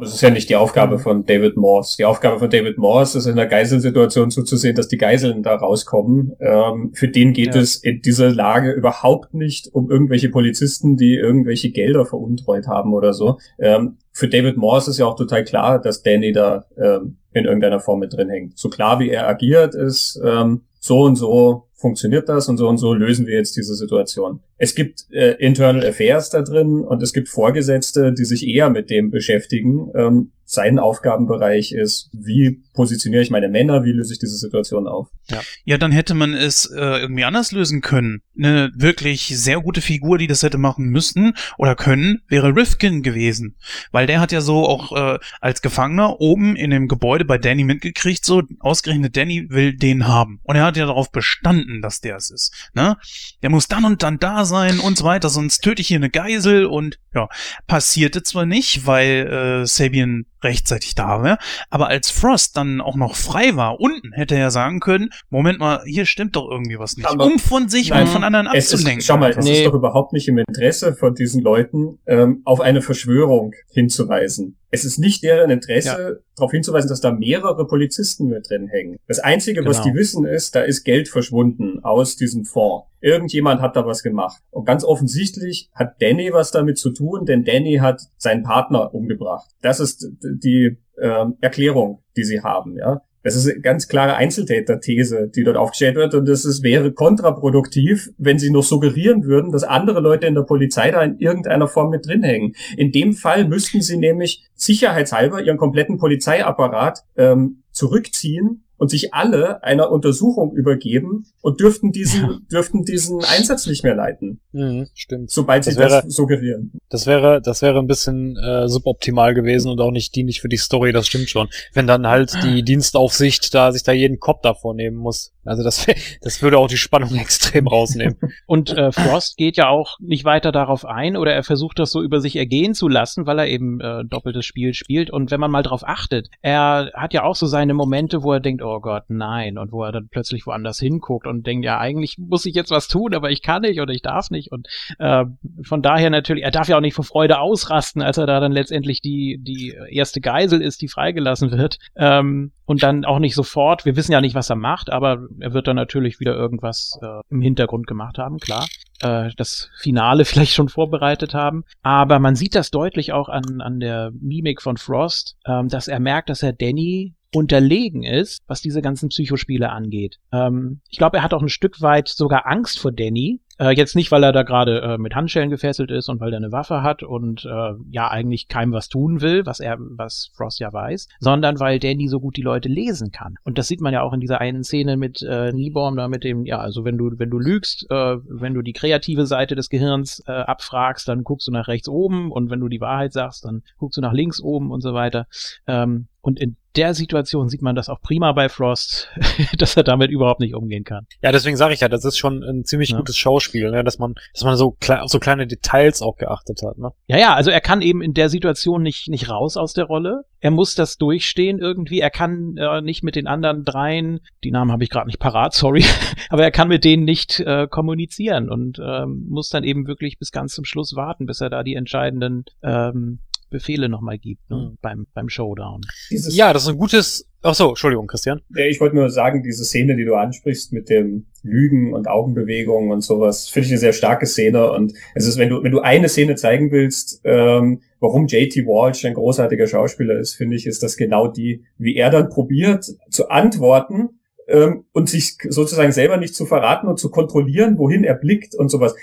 [SPEAKER 5] Das ist ja nicht die Aufgabe von David Morse. Die Aufgabe von David Morse ist in der Geiselsituation zuzusehen, dass die Geiseln da rauskommen. Ähm, für den geht
[SPEAKER 7] Ja.
[SPEAKER 5] es in dieser Lage überhaupt nicht um irgendwelche Polizisten, die irgendwelche Gelder veruntreut haben oder so. Ähm, für David Morse ist ja auch total klar, dass Danny da ähm, in irgendeiner Form mit drin hängt. So klar wie er agiert, ist ähm, so und so funktioniert das und so und so lösen wir jetzt diese Situation. Es gibt äh, Internal Affairs da drin und es gibt Vorgesetzte, die sich eher mit dem beschäftigen. Ähm, sein Aufgabenbereich ist, wie positioniere ich meine Männer, wie löse ich diese Situation auf.
[SPEAKER 6] Ja, ja dann hätte man es äh, irgendwie anders lösen können. Eine wirklich sehr gute Figur, die das hätte machen müssen oder können, wäre Rifkin gewesen. Weil der hat ja so auch äh, als Gefangener oben in dem Gebäude bei Danny mitgekriegt, so ausgerechnet Danny will den haben. Und er hat ja darauf bestanden, dass der es ist. Ne? Der muss dann und dann da sein und so weiter, sonst töte ich hier eine Geisel und ja, passierte zwar nicht, weil äh, Sabian rechtzeitig da war, aber als Frost dann auch noch frei war, unten hätte er sagen können, Moment mal, hier stimmt doch irgendwie was nicht,
[SPEAKER 5] Aber
[SPEAKER 6] um von sich
[SPEAKER 5] Nein,
[SPEAKER 6] und von anderen abzulenken.
[SPEAKER 5] Ist, schau mal, es
[SPEAKER 6] Nee.
[SPEAKER 5] ist doch überhaupt nicht im Interesse von diesen Leuten, ähm, auf eine Verschwörung hinzuweisen. Es ist nicht deren Interesse, darauf hinzuweisen, dass da mehrere Polizisten mit drin hängen. Das Einzige, was
[SPEAKER 3] Genau.
[SPEAKER 5] die wissen, ist, da ist Geld verschwunden aus diesem Fonds. Irgendjemand hat da was gemacht. Und ganz offensichtlich hat Danny was damit zu tun, denn Danny hat seinen Partner umgebracht. Das ist die ähm, Erklärung, die sie haben, ja. Das ist eine ganz klare Einzeltäter-These, die dort aufgestellt wird. Und es wäre kontraproduktiv, wenn sie noch suggerieren würden, dass andere Leute in der Polizei da in irgendeiner Form mit drin hängen. In dem Fall müssten sie nämlich sicherheitshalber ihren kompletten Polizeiapparat ähm, zurückziehen und sich alle einer Untersuchung übergeben und dürften diesen, dürften diesen Einsatz nicht mehr leiten,
[SPEAKER 3] Mhm, stimmt.
[SPEAKER 5] sobald sie
[SPEAKER 3] Das wäre-
[SPEAKER 5] das suggerieren.
[SPEAKER 3] Das wäre, das wäre ein bisschen äh, suboptimal gewesen und auch nicht dienlich für die Story, das stimmt schon. Wenn dann halt die Dienstaufsicht da sich da jeden Kopf davor nehmen muss. Also das, das würde auch die Spannung extrem rausnehmen.
[SPEAKER 7] Und äh, Frost geht ja auch nicht weiter darauf ein oder er versucht das so über sich ergehen zu lassen, weil er eben äh, doppeltes Spiel spielt. Und wenn man mal drauf achtet, er hat ja auch so seine Momente, wo er denkt, oh Gott, nein, und wo er dann plötzlich woanders hinguckt und denkt, ja, eigentlich muss ich jetzt was tun, aber ich kann nicht oder ich darf nicht. Und äh, von daher natürlich, er darf ja auch nicht vor Freude ausrasten, als er da dann letztendlich die, die erste Geisel ist, die freigelassen wird. Ähm, und dann auch nicht sofort, wir wissen ja nicht, was er macht, aber er wird dann natürlich wieder irgendwas äh, im Hintergrund gemacht haben, klar. Äh, das Finale vielleicht schon vorbereitet haben. Aber man sieht das deutlich auch an, an der Mimik von Frost, ähm, dass er merkt, dass er Danny unterlegen ist, was diese ganzen Psychospiele angeht. Ähm, ich glaube, er hat auch ein Stück weit sogar Angst vor Danny. Äh, jetzt nicht, weil er da gerade äh, mit Handschellen gefesselt ist und weil er eine Waffe hat und äh, ja eigentlich keinem was tun will, was er, was Frost ja weiß, sondern weil Danny so gut die Leute lesen kann. Und das sieht man ja auch in dieser einen Szene mit äh, Niebaum da mit dem, ja, also wenn du wenn du lügst, äh, wenn du die kreative Seite des Gehirns äh, abfragst, dann guckst du nach rechts oben und wenn du die Wahrheit sagst, dann guckst du nach links oben und so weiter. Ähm, und in der Situation sieht man das auch prima bei Frost, dass er damit überhaupt nicht umgehen kann.
[SPEAKER 3] Ja, deswegen sage ich ja, das ist schon ein ziemlich gutes Schauspiel, ne? dass man, dass man so, kle auf so kleine Details auch geachtet hat. Ne?
[SPEAKER 7] Ja, ja, also er kann eben in der Situation nicht, nicht raus aus der Rolle. Er muss das durchstehen irgendwie. Er kann äh, nicht mit den anderen dreien, die Namen habe ich gerade nicht parat, sorry, aber er kann mit denen nicht äh, kommunizieren und ähm, muss dann eben wirklich bis ganz zum Schluss warten, bis er da die entscheidenden ähm, Befehle nochmal gibt ne? beim, beim Showdown.
[SPEAKER 5] Dieses-
[SPEAKER 3] ja, das ist ein gutes. Ach so, Entschuldigung, Christian.
[SPEAKER 5] Ich wollte nur sagen, diese Szene, die du ansprichst mit dem Lügen und Augenbewegungen und sowas, finde ich eine sehr starke Szene. Und es ist, wenn du, wenn du eine Szene zeigen willst, ähm, warum JT Walsh ein großartiger Schauspieler ist, finde ich, ist das genau die, wie er dann probiert zu antworten ähm, und sich sozusagen selber nicht zu verraten und zu kontrollieren, wohin er blickt und sowas.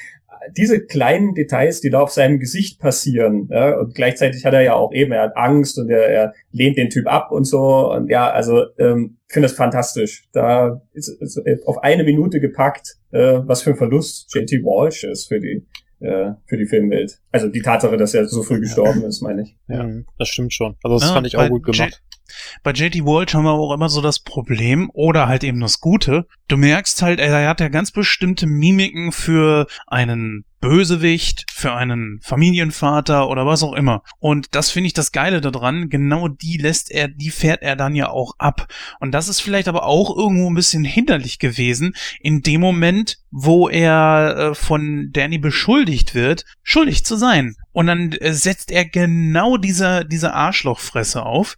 [SPEAKER 5] Diese kleinen Details, die da auf seinem Gesicht passieren, ja, und gleichzeitig hat er ja auch eben, er hat Angst und er, er lehnt den Typ ab und so. Und ja, also ähm, ich finde das fantastisch. Da ist, ist auf eine Minute gepackt, äh, was für ein Verlust JT Walsh ist für die äh, für die Filmwelt. Also die Tatsache, dass er so früh gestorben ist, meine ich.
[SPEAKER 3] Ja, das stimmt schon. Also das
[SPEAKER 6] Ja,
[SPEAKER 3] fand ich auch gut gemacht.
[SPEAKER 6] Bei JT Walsh haben wir auch immer so das Problem, oder halt eben das Gute, du merkst halt, er hat ja ganz bestimmte Mimiken für einen Bösewicht, für einen Familienvater oder was auch immer. Und das finde ich das Geile daran, genau die lässt er, die fährt er dann ja auch ab. Und das ist vielleicht aber auch irgendwo ein bisschen hinderlich gewesen, in dem Moment, wo er äh, von Danny beschuldigt wird, schuldig zu sein. Und dann äh, setzt er genau diese, diese Arschlochfresse auf.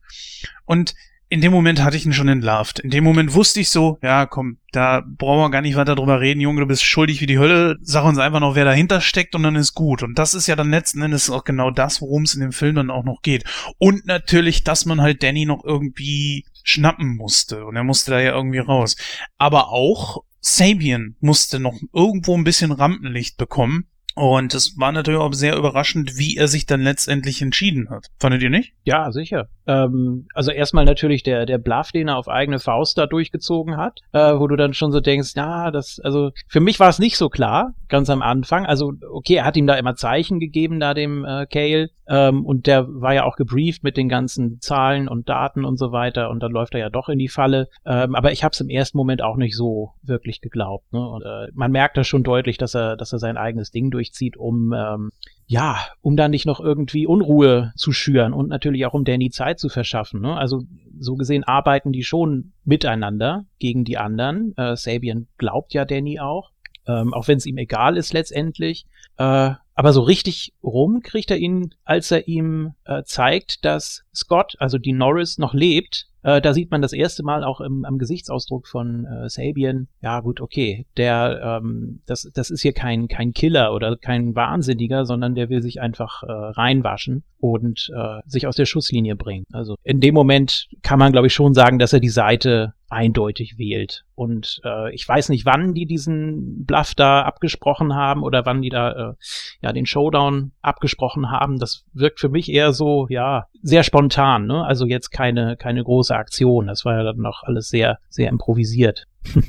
[SPEAKER 6] Und in dem Moment hatte ich ihn schon entlarvt. In dem Moment wusste ich so, ja, komm, da brauchen wir gar nicht weiter drüber reden, Junge, du bist schuldig wie die Hölle. Sag uns einfach noch, wer dahinter steckt und dann ist gut. Und das ist ja dann letzten Endes auch genau das, worum es in dem Film dann auch noch geht. Und natürlich, dass man halt Danny noch irgendwie schnappen musste. Und er musste da ja irgendwie raus. Aber auch Sabian musste noch irgendwo ein bisschen Rampenlicht bekommen. Und es war natürlich auch sehr überraschend, wie er sich dann letztendlich entschieden hat. Fandet ihr nicht?
[SPEAKER 7] Ja, sicher. Ähm, also erstmal natürlich der, der Bluff, den er auf eigene Faust da durchgezogen hat, äh, wo du dann schon so denkst, ja, das, also für mich war es nicht so klar, ganz am Anfang. Also, okay, er hat ihm da immer Zeichen gegeben, da dem äh, Kale, ähm, und der war ja auch gebrieft mit den ganzen Zahlen und Daten und so weiter, und dann läuft er ja doch in die Falle. Ähm, aber ich habe es im ersten Moment auch nicht so wirklich geglaubt. Ne? Und äh, man merkt da schon deutlich, dass er, dass er sein eigenes Ding durch durchzieht, um ähm, ja, um da nicht noch irgendwie Unruhe zu schüren und natürlich auch um Danny Zeit zu verschaffen. Ne? Also so gesehen arbeiten die schon miteinander gegen die anderen. Äh, Sabian glaubt ja Danny auch, ähm, auch wenn es ihm egal ist letztendlich. Äh, aber so richtig rum kriegt er ihn, als er ihm äh, zeigt, dass Scott, also die Norris, noch lebt äh, da sieht man das erste Mal auch im, am Gesichtsausdruck von äh, Sabian, ja gut, okay, der, ähm, das, das ist hier kein, kein Killer oder kein Wahnsinniger, sondern der will sich einfach äh, reinwaschen und äh, sich aus der Schusslinie bringen. Also in dem Moment kann man, glaube ich, schon sagen, dass er die Seite eindeutig wählt. Und äh, ich weiß nicht, wann die diesen Bluff da abgesprochen haben oder wann die da äh, ja den Showdown abgesprochen haben. Das wirkt für mich eher so, ja, sehr spontan. Ne? Also jetzt keine keine große Aktion. Das war ja dann noch alles sehr sehr improvisiert.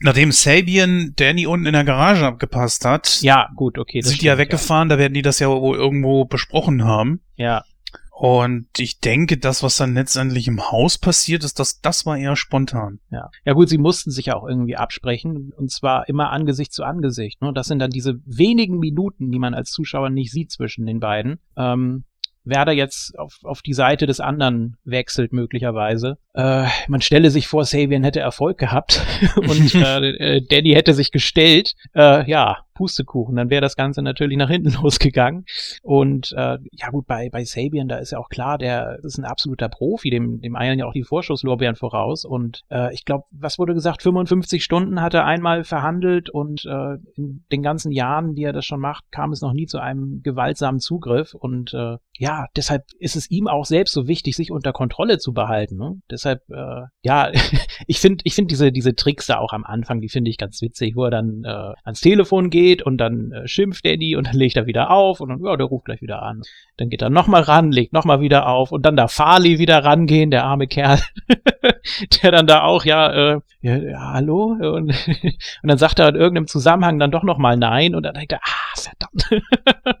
[SPEAKER 6] Nachdem Sabian Danny unten in der Garage abgepasst hat,
[SPEAKER 7] ja gut, okay,
[SPEAKER 6] sind die ja weggefahren. Ja. Da werden die das ja wohl irgendwo besprochen haben.
[SPEAKER 7] Ja.
[SPEAKER 6] Und ich denke, das, was dann letztendlich im Haus passiert ist, das, das war eher spontan.
[SPEAKER 7] Ja. Ja gut, sie mussten sich ja auch irgendwie absprechen. Und zwar immer Angesicht zu Angesicht. Ne? Das sind dann diese wenigen Minuten, die man als Zuschauer nicht sieht zwischen den beiden. Ähm, wer da jetzt auf, auf die Seite des anderen wechselt, möglicherweise. Äh, man stelle sich vor, Sabian hätte Erfolg gehabt und äh, äh, Danny hätte sich gestellt. Äh, ja, Pustekuchen, dann wäre das Ganze natürlich nach hinten losgegangen. Und äh, ja gut, bei, bei Sabian, da ist ja auch klar, der ist ein absoluter Profi, dem, dem eilen ja auch die Vorschusslorbeeren voraus. Und äh, ich glaube, was wurde gesagt, 55 Stunden hat er einmal verhandelt und äh, in den ganzen Jahren, die er das schon macht, kam es noch nie zu einem gewaltsamen Zugriff. Und äh, ja, deshalb ist es ihm auch selbst so wichtig, sich unter Kontrolle zu behalten. Ne? Deshalb, äh, ja, ich finde ich finde diese, diese Tricks da auch am Anfang, die finde ich ganz witzig, wo er dann äh, ans Telefon geht geht und dann äh, schimpft Danny und dann legt er wieder auf und dann, ja, der ruft gleich wieder an. Dann geht er nochmal ran, legt nochmal wieder auf und dann darf Farley wieder rangehen, der arme Kerl, der dann da auch, ja, äh, ja, ja hallo? Und, und dann sagt er in irgendeinem Zusammenhang dann doch nochmal Nein und dann denkt er, ah, verdammt.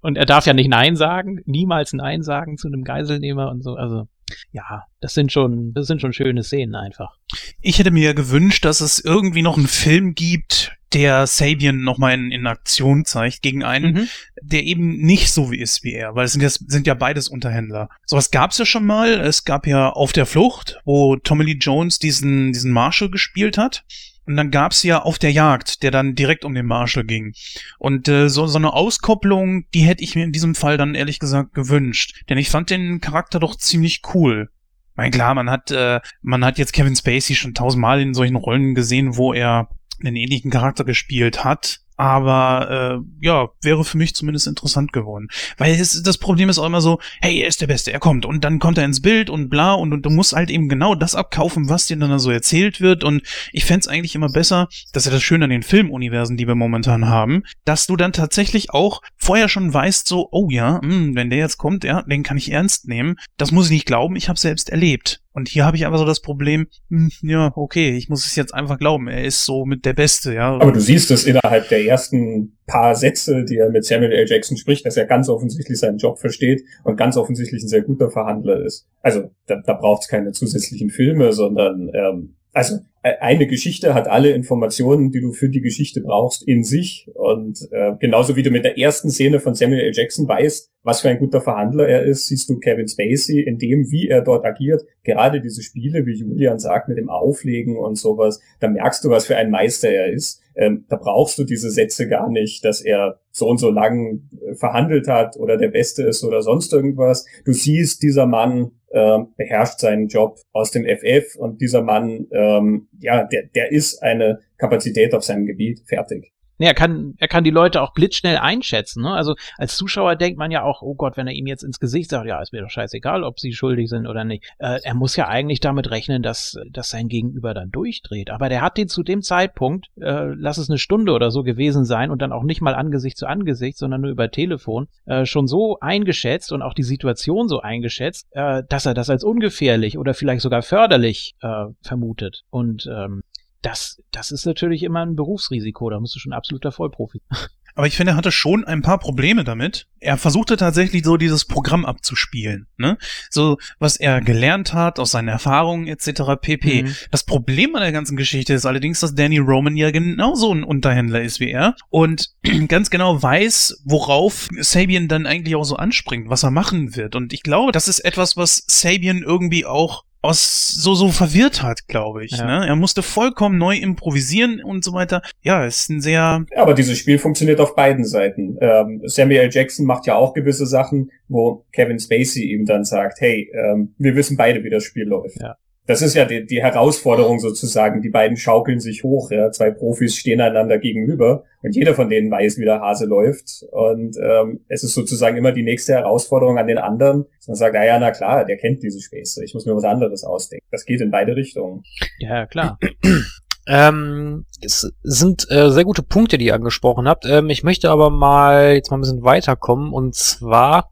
[SPEAKER 7] und er darf ja nicht Nein sagen, niemals Nein sagen zu einem Geiselnehmer und so, also ja, das sind schon, das sind schon schöne Szenen einfach.
[SPEAKER 6] Ich hätte mir gewünscht, dass es irgendwie noch einen Film gibt, der Sabian nochmal in, in Aktion zeigt gegen einen, mhm. der eben nicht so wie ist wie er, weil es sind ja, sind ja beides Unterhändler. Sowas gab's ja schon mal. Es gab ja Auf der Flucht, wo Tommy Lee Jones diesen, diesen Marshall gespielt hat. Und dann gab's ja Auf der Jagd, der dann direkt um den Marshall ging. Und äh, so, so eine Auskopplung, die hätte ich mir in diesem Fall dann ehrlich gesagt gewünscht. Denn ich fand den Charakter doch ziemlich cool. Mein klar, man hat, äh, man hat jetzt Kevin Spacey schon tausendmal in solchen Rollen gesehen, wo er einen ähnlichen Charakter gespielt hat. Aber äh, ja, wäre für mich zumindest interessant geworden. Weil es, das Problem ist auch immer so, hey, er ist der Beste, er kommt. Und dann kommt er ins Bild und bla und, und du musst halt eben genau das abkaufen, was dir dann so erzählt wird. Und ich fände eigentlich immer besser, dass er das schön an den Filmuniversen, die wir momentan haben, dass du dann tatsächlich auch vorher schon weißt, so, oh ja, mh, hm, wenn der jetzt kommt, ja, den kann ich ernst nehmen. Das muss ich nicht glauben, ich habe selbst erlebt. Und hier habe ich aber so das Problem, hm, ja, okay, ich muss es jetzt einfach glauben. Er ist so mit der Beste, ja.
[SPEAKER 5] Aber du siehst es innerhalb der ersten paar Sätze, die er mit Samuel L. Jackson spricht, dass er ganz offensichtlich seinen Job versteht und ganz offensichtlich ein sehr guter Verhandler ist. Also da, da braucht es keine zusätzlichen Filme, sondern ähm, also eine Geschichte hat alle Informationen, die du für die Geschichte brauchst, in sich. Und äh, genauso wie du mit der ersten Szene von Samuel L. Jackson weißt, was für ein guter Verhandler er ist, siehst du Kevin Spacey in dem, wie er dort agiert. Gerade diese Spiele, wie Julian sagt, mit dem Auflegen und sowas, da merkst du, was für ein Meister er ist. Ähm, da brauchst du diese Sätze gar nicht, dass er so und so lang äh, verhandelt hat oder der Beste ist oder sonst irgendwas. Du siehst, dieser Mann äh, beherrscht seinen Job aus dem FF und dieser Mann, ähm, ja, der, der ist eine Kapazität auf seinem Gebiet fertig.
[SPEAKER 7] Nee, er kann, er kann die Leute auch blitzschnell einschätzen. Ne? Also als Zuschauer denkt man ja auch, oh Gott, wenn er ihm jetzt ins Gesicht sagt, ja, ist mir doch scheißegal, ob sie schuldig sind oder nicht. Äh, er muss ja eigentlich damit rechnen, dass, dass sein Gegenüber dann durchdreht. Aber der hat den zu dem Zeitpunkt, äh, lass es eine Stunde oder so gewesen sein und dann auch nicht mal Angesicht zu Angesicht, sondern nur über Telefon, äh, schon so eingeschätzt und auch die Situation so eingeschätzt, äh, dass er das als ungefährlich oder vielleicht sogar förderlich äh, vermutet. Und ähm, das, das ist natürlich immer ein Berufsrisiko. Da musst du schon absoluter Vollprofi.
[SPEAKER 6] Aber ich finde, er hatte schon ein paar Probleme damit. Er versuchte tatsächlich so dieses Programm abzuspielen, ne? So, was er gelernt hat aus seinen Erfahrungen etc. pp. Mhm. Das Problem an der ganzen Geschichte ist allerdings, dass Danny Roman ja genauso ein Unterhändler ist wie er und ganz genau weiß, worauf Sabian dann eigentlich auch so anspringt, was er machen wird. Und ich glaube, das ist etwas, was Sabian irgendwie auch aus so so verwirrt hat, glaube ich. Ja. Ne? Er musste vollkommen neu improvisieren und so weiter. Ja, ist ein sehr.
[SPEAKER 5] Ja, aber dieses Spiel funktioniert auf beiden Seiten. Ähm, Samuel Jackson macht ja auch gewisse Sachen, wo Kevin Spacey ihm dann sagt, hey, ähm, wir wissen beide, wie das Spiel läuft. Ja das ist ja die, die Herausforderung sozusagen. Die beiden schaukeln sich hoch. Ja. Zwei Profis stehen einander gegenüber und jeder von denen weiß, wie der Hase läuft. Und ähm, es ist sozusagen immer die nächste Herausforderung an den anderen. Man sagt, ah ja, na klar, der kennt diese Späße. Ich muss mir was anderes ausdenken. Das geht in beide Richtungen.
[SPEAKER 7] Ja, klar.
[SPEAKER 3] Ähm, es sind äh, sehr gute Punkte, die ihr angesprochen habt. Ähm, ich möchte aber mal jetzt mal ein bisschen weiterkommen und zwar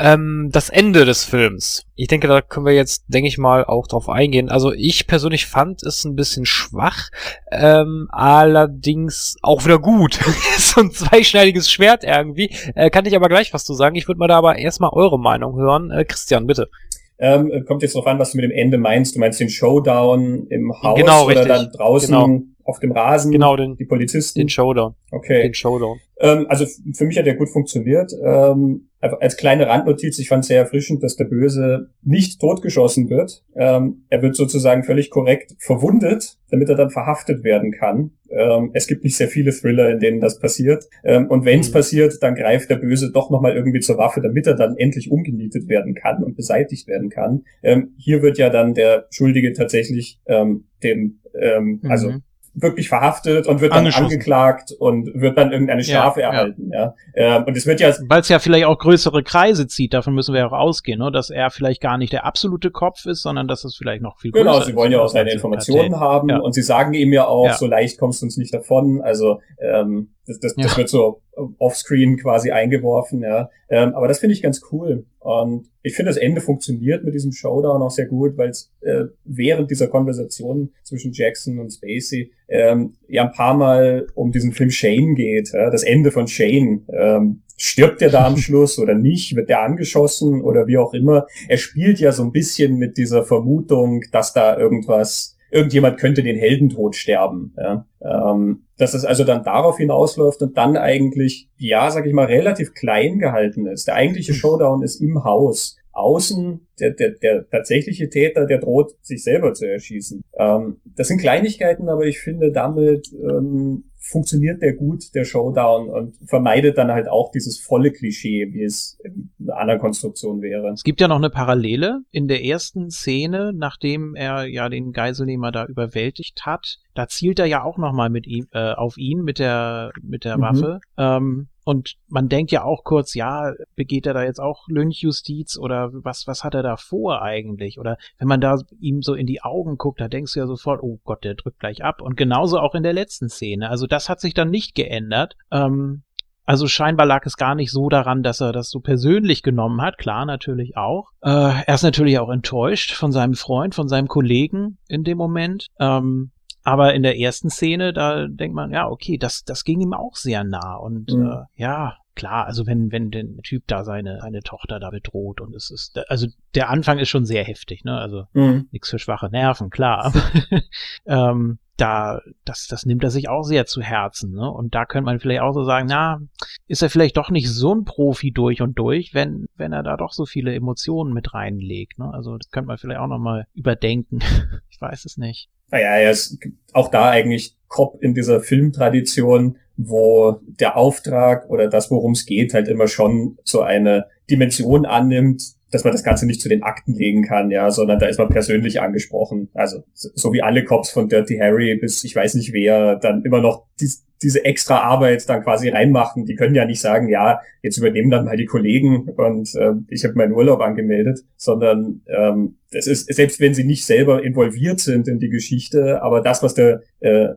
[SPEAKER 3] ähm, das Ende des Films. Ich denke, da können wir jetzt, denke ich mal, auch drauf eingehen. Also ich persönlich fand es ein bisschen schwach, ähm, allerdings auch wieder gut. so ein zweischneidiges Schwert irgendwie. Äh, kann ich aber gleich was zu sagen. Ich würde mal da aber erstmal eure Meinung hören. Äh, Christian, bitte.
[SPEAKER 5] Ähm, kommt jetzt drauf an, was du mit dem Ende meinst. Du meinst den Showdown im Haus
[SPEAKER 3] genau,
[SPEAKER 5] oder
[SPEAKER 3] richtig.
[SPEAKER 5] dann draußen genau. Auf dem Rasen?
[SPEAKER 3] Genau, den,
[SPEAKER 5] die Polizisten.
[SPEAKER 3] Den Showdown.
[SPEAKER 5] Okay.
[SPEAKER 3] Den Showdown.
[SPEAKER 5] Ähm, also für mich hat der gut funktioniert. Ähm, als kleine Randnotiz, ich fand es sehr erfrischend, dass der Böse nicht totgeschossen wird. Ähm, er wird sozusagen völlig korrekt verwundet, damit er dann verhaftet werden kann. Ähm, es gibt nicht sehr viele Thriller, in denen das passiert. Ähm, und wenn es mhm. passiert, dann greift der Böse doch nochmal irgendwie zur Waffe, damit er dann endlich umgenietet werden kann und beseitigt werden kann. Ähm, hier wird ja dann der Schuldige tatsächlich ähm, dem, ähm, also mhm. Wirklich verhaftet und wird dann angeklagt und wird dann irgendeine Strafe ja, erhalten. Ja. ja. Ähm, und es wird ja.
[SPEAKER 7] Weil es ja vielleicht auch größere Kreise zieht, davon müssen wir auch ausgehen, ne? dass er vielleicht gar nicht der absolute Kopf ist, sondern dass es vielleicht noch viel
[SPEAKER 5] genau, größer ist. Genau, sie wollen ja auch seine Informationen haben ja. und sie sagen ihm ja auch, so leicht kommst du uns nicht davon. Also ähm, das, das, das wird so offscreen quasi eingeworfen, ja. Ähm, aber das finde ich ganz cool. Und ich finde, das Ende funktioniert mit diesem Showdown auch sehr gut, weil es äh, während dieser Konversation zwischen Jackson und Spacey ähm, ja ein paar Mal um diesen Film Shane geht. Ja? Das Ende von Shane. Ähm, stirbt er da am Schluss oder nicht? Wird er angeschossen oder wie auch immer? Er spielt ja so ein bisschen mit dieser Vermutung, dass da irgendwas irgendjemand könnte den Heldentod sterben. Ja? Ähm, dass es also dann darauf hinausläuft und dann eigentlich, ja, sag ich mal, relativ klein gehalten ist. Der eigentliche Showdown ist im Haus. Außen, der, der, der tatsächliche Täter, der droht, sich selber zu erschießen. Ähm, das sind Kleinigkeiten, aber ich finde, damit ähm, funktioniert der gut, der Showdown, und vermeidet dann halt auch dieses volle Klischee, wie es in einer anderen Konstruktion wäre.
[SPEAKER 7] Es gibt ja noch eine Parallele in der ersten Szene, nachdem er ja den Geiselnehmer da überwältigt hat. Da zielt er ja auch nochmal mit ihm, äh, auf ihn mit der, mit der mhm. Waffe. Ähm, und man denkt ja auch kurz, ja, begeht er da jetzt auch Lynchjustiz oder was, was hat er da vor eigentlich? Oder wenn man da ihm so in die Augen guckt, da denkst du ja sofort, oh Gott, der drückt gleich ab. Und genauso auch in der letzten Szene. Also das hat sich dann nicht geändert. Ähm, also scheinbar lag es gar nicht so daran, dass er das so persönlich genommen hat. Klar, natürlich auch. Äh, er ist natürlich auch enttäuscht von seinem Freund, von seinem Kollegen in dem Moment. Ähm, aber in der ersten Szene, da denkt man, ja, okay, das, das ging ihm auch sehr nah. Und mhm. äh, ja, klar, also wenn, wenn der Typ da seine, seine Tochter da bedroht und es ist, also der Anfang ist schon sehr heftig, ne? Also mhm. nichts für schwache Nerven, klar. ähm, da, das, das nimmt er sich auch sehr zu Herzen, ne? Und da könnte man vielleicht auch so sagen, na, ist er vielleicht doch nicht so ein Profi durch und durch, wenn, wenn er da doch so viele Emotionen mit reinlegt, ne? Also das könnte man vielleicht auch nochmal überdenken. ich weiß es nicht.
[SPEAKER 5] Naja, er ist auch da eigentlich Kopf in dieser Filmtradition, wo der Auftrag oder das, worum es geht, halt immer schon so eine Dimension annimmt, dass man das Ganze nicht zu den Akten legen kann, ja, sondern da ist man persönlich angesprochen. Also so wie alle Cops von Dirty Harry bis ich weiß nicht wer dann immer noch dies, diese extra Arbeit dann quasi reinmachen. Die können ja nicht sagen, ja, jetzt übernehmen dann mal die Kollegen und äh, ich habe meinen Urlaub angemeldet, sondern ähm, das ist, selbst wenn sie nicht selber involviert sind in die Geschichte, aber das, was der äh,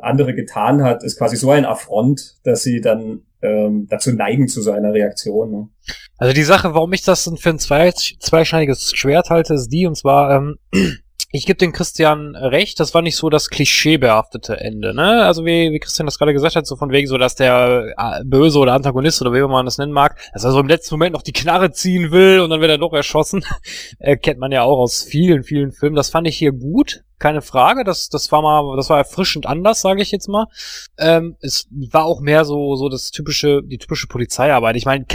[SPEAKER 5] andere getan hat, ist quasi so ein Affront, dass sie dann ähm, dazu neigen zu so einer Reaktion. Ne?
[SPEAKER 3] Also die Sache, warum ich das für ein zwei, zweischneidiges Schwert halte, ist die, und zwar, ähm, ich gebe den Christian recht, das war nicht so das klischeebehaftete Ende, ne? Also wie, wie Christian das gerade gesagt hat, so von wegen so, dass der äh, Böse oder Antagonist oder wie man das nennen mag, dass er so im letzten Moment noch die Knarre ziehen will und dann wird er doch erschossen. äh, kennt man ja auch aus vielen, vielen Filmen. Das fand ich hier gut keine Frage. Das, das war mal, das war erfrischend anders, sage ich jetzt mal. Ähm, es war auch mehr so, so das typische, die typische Polizeiarbeit. Ich meine,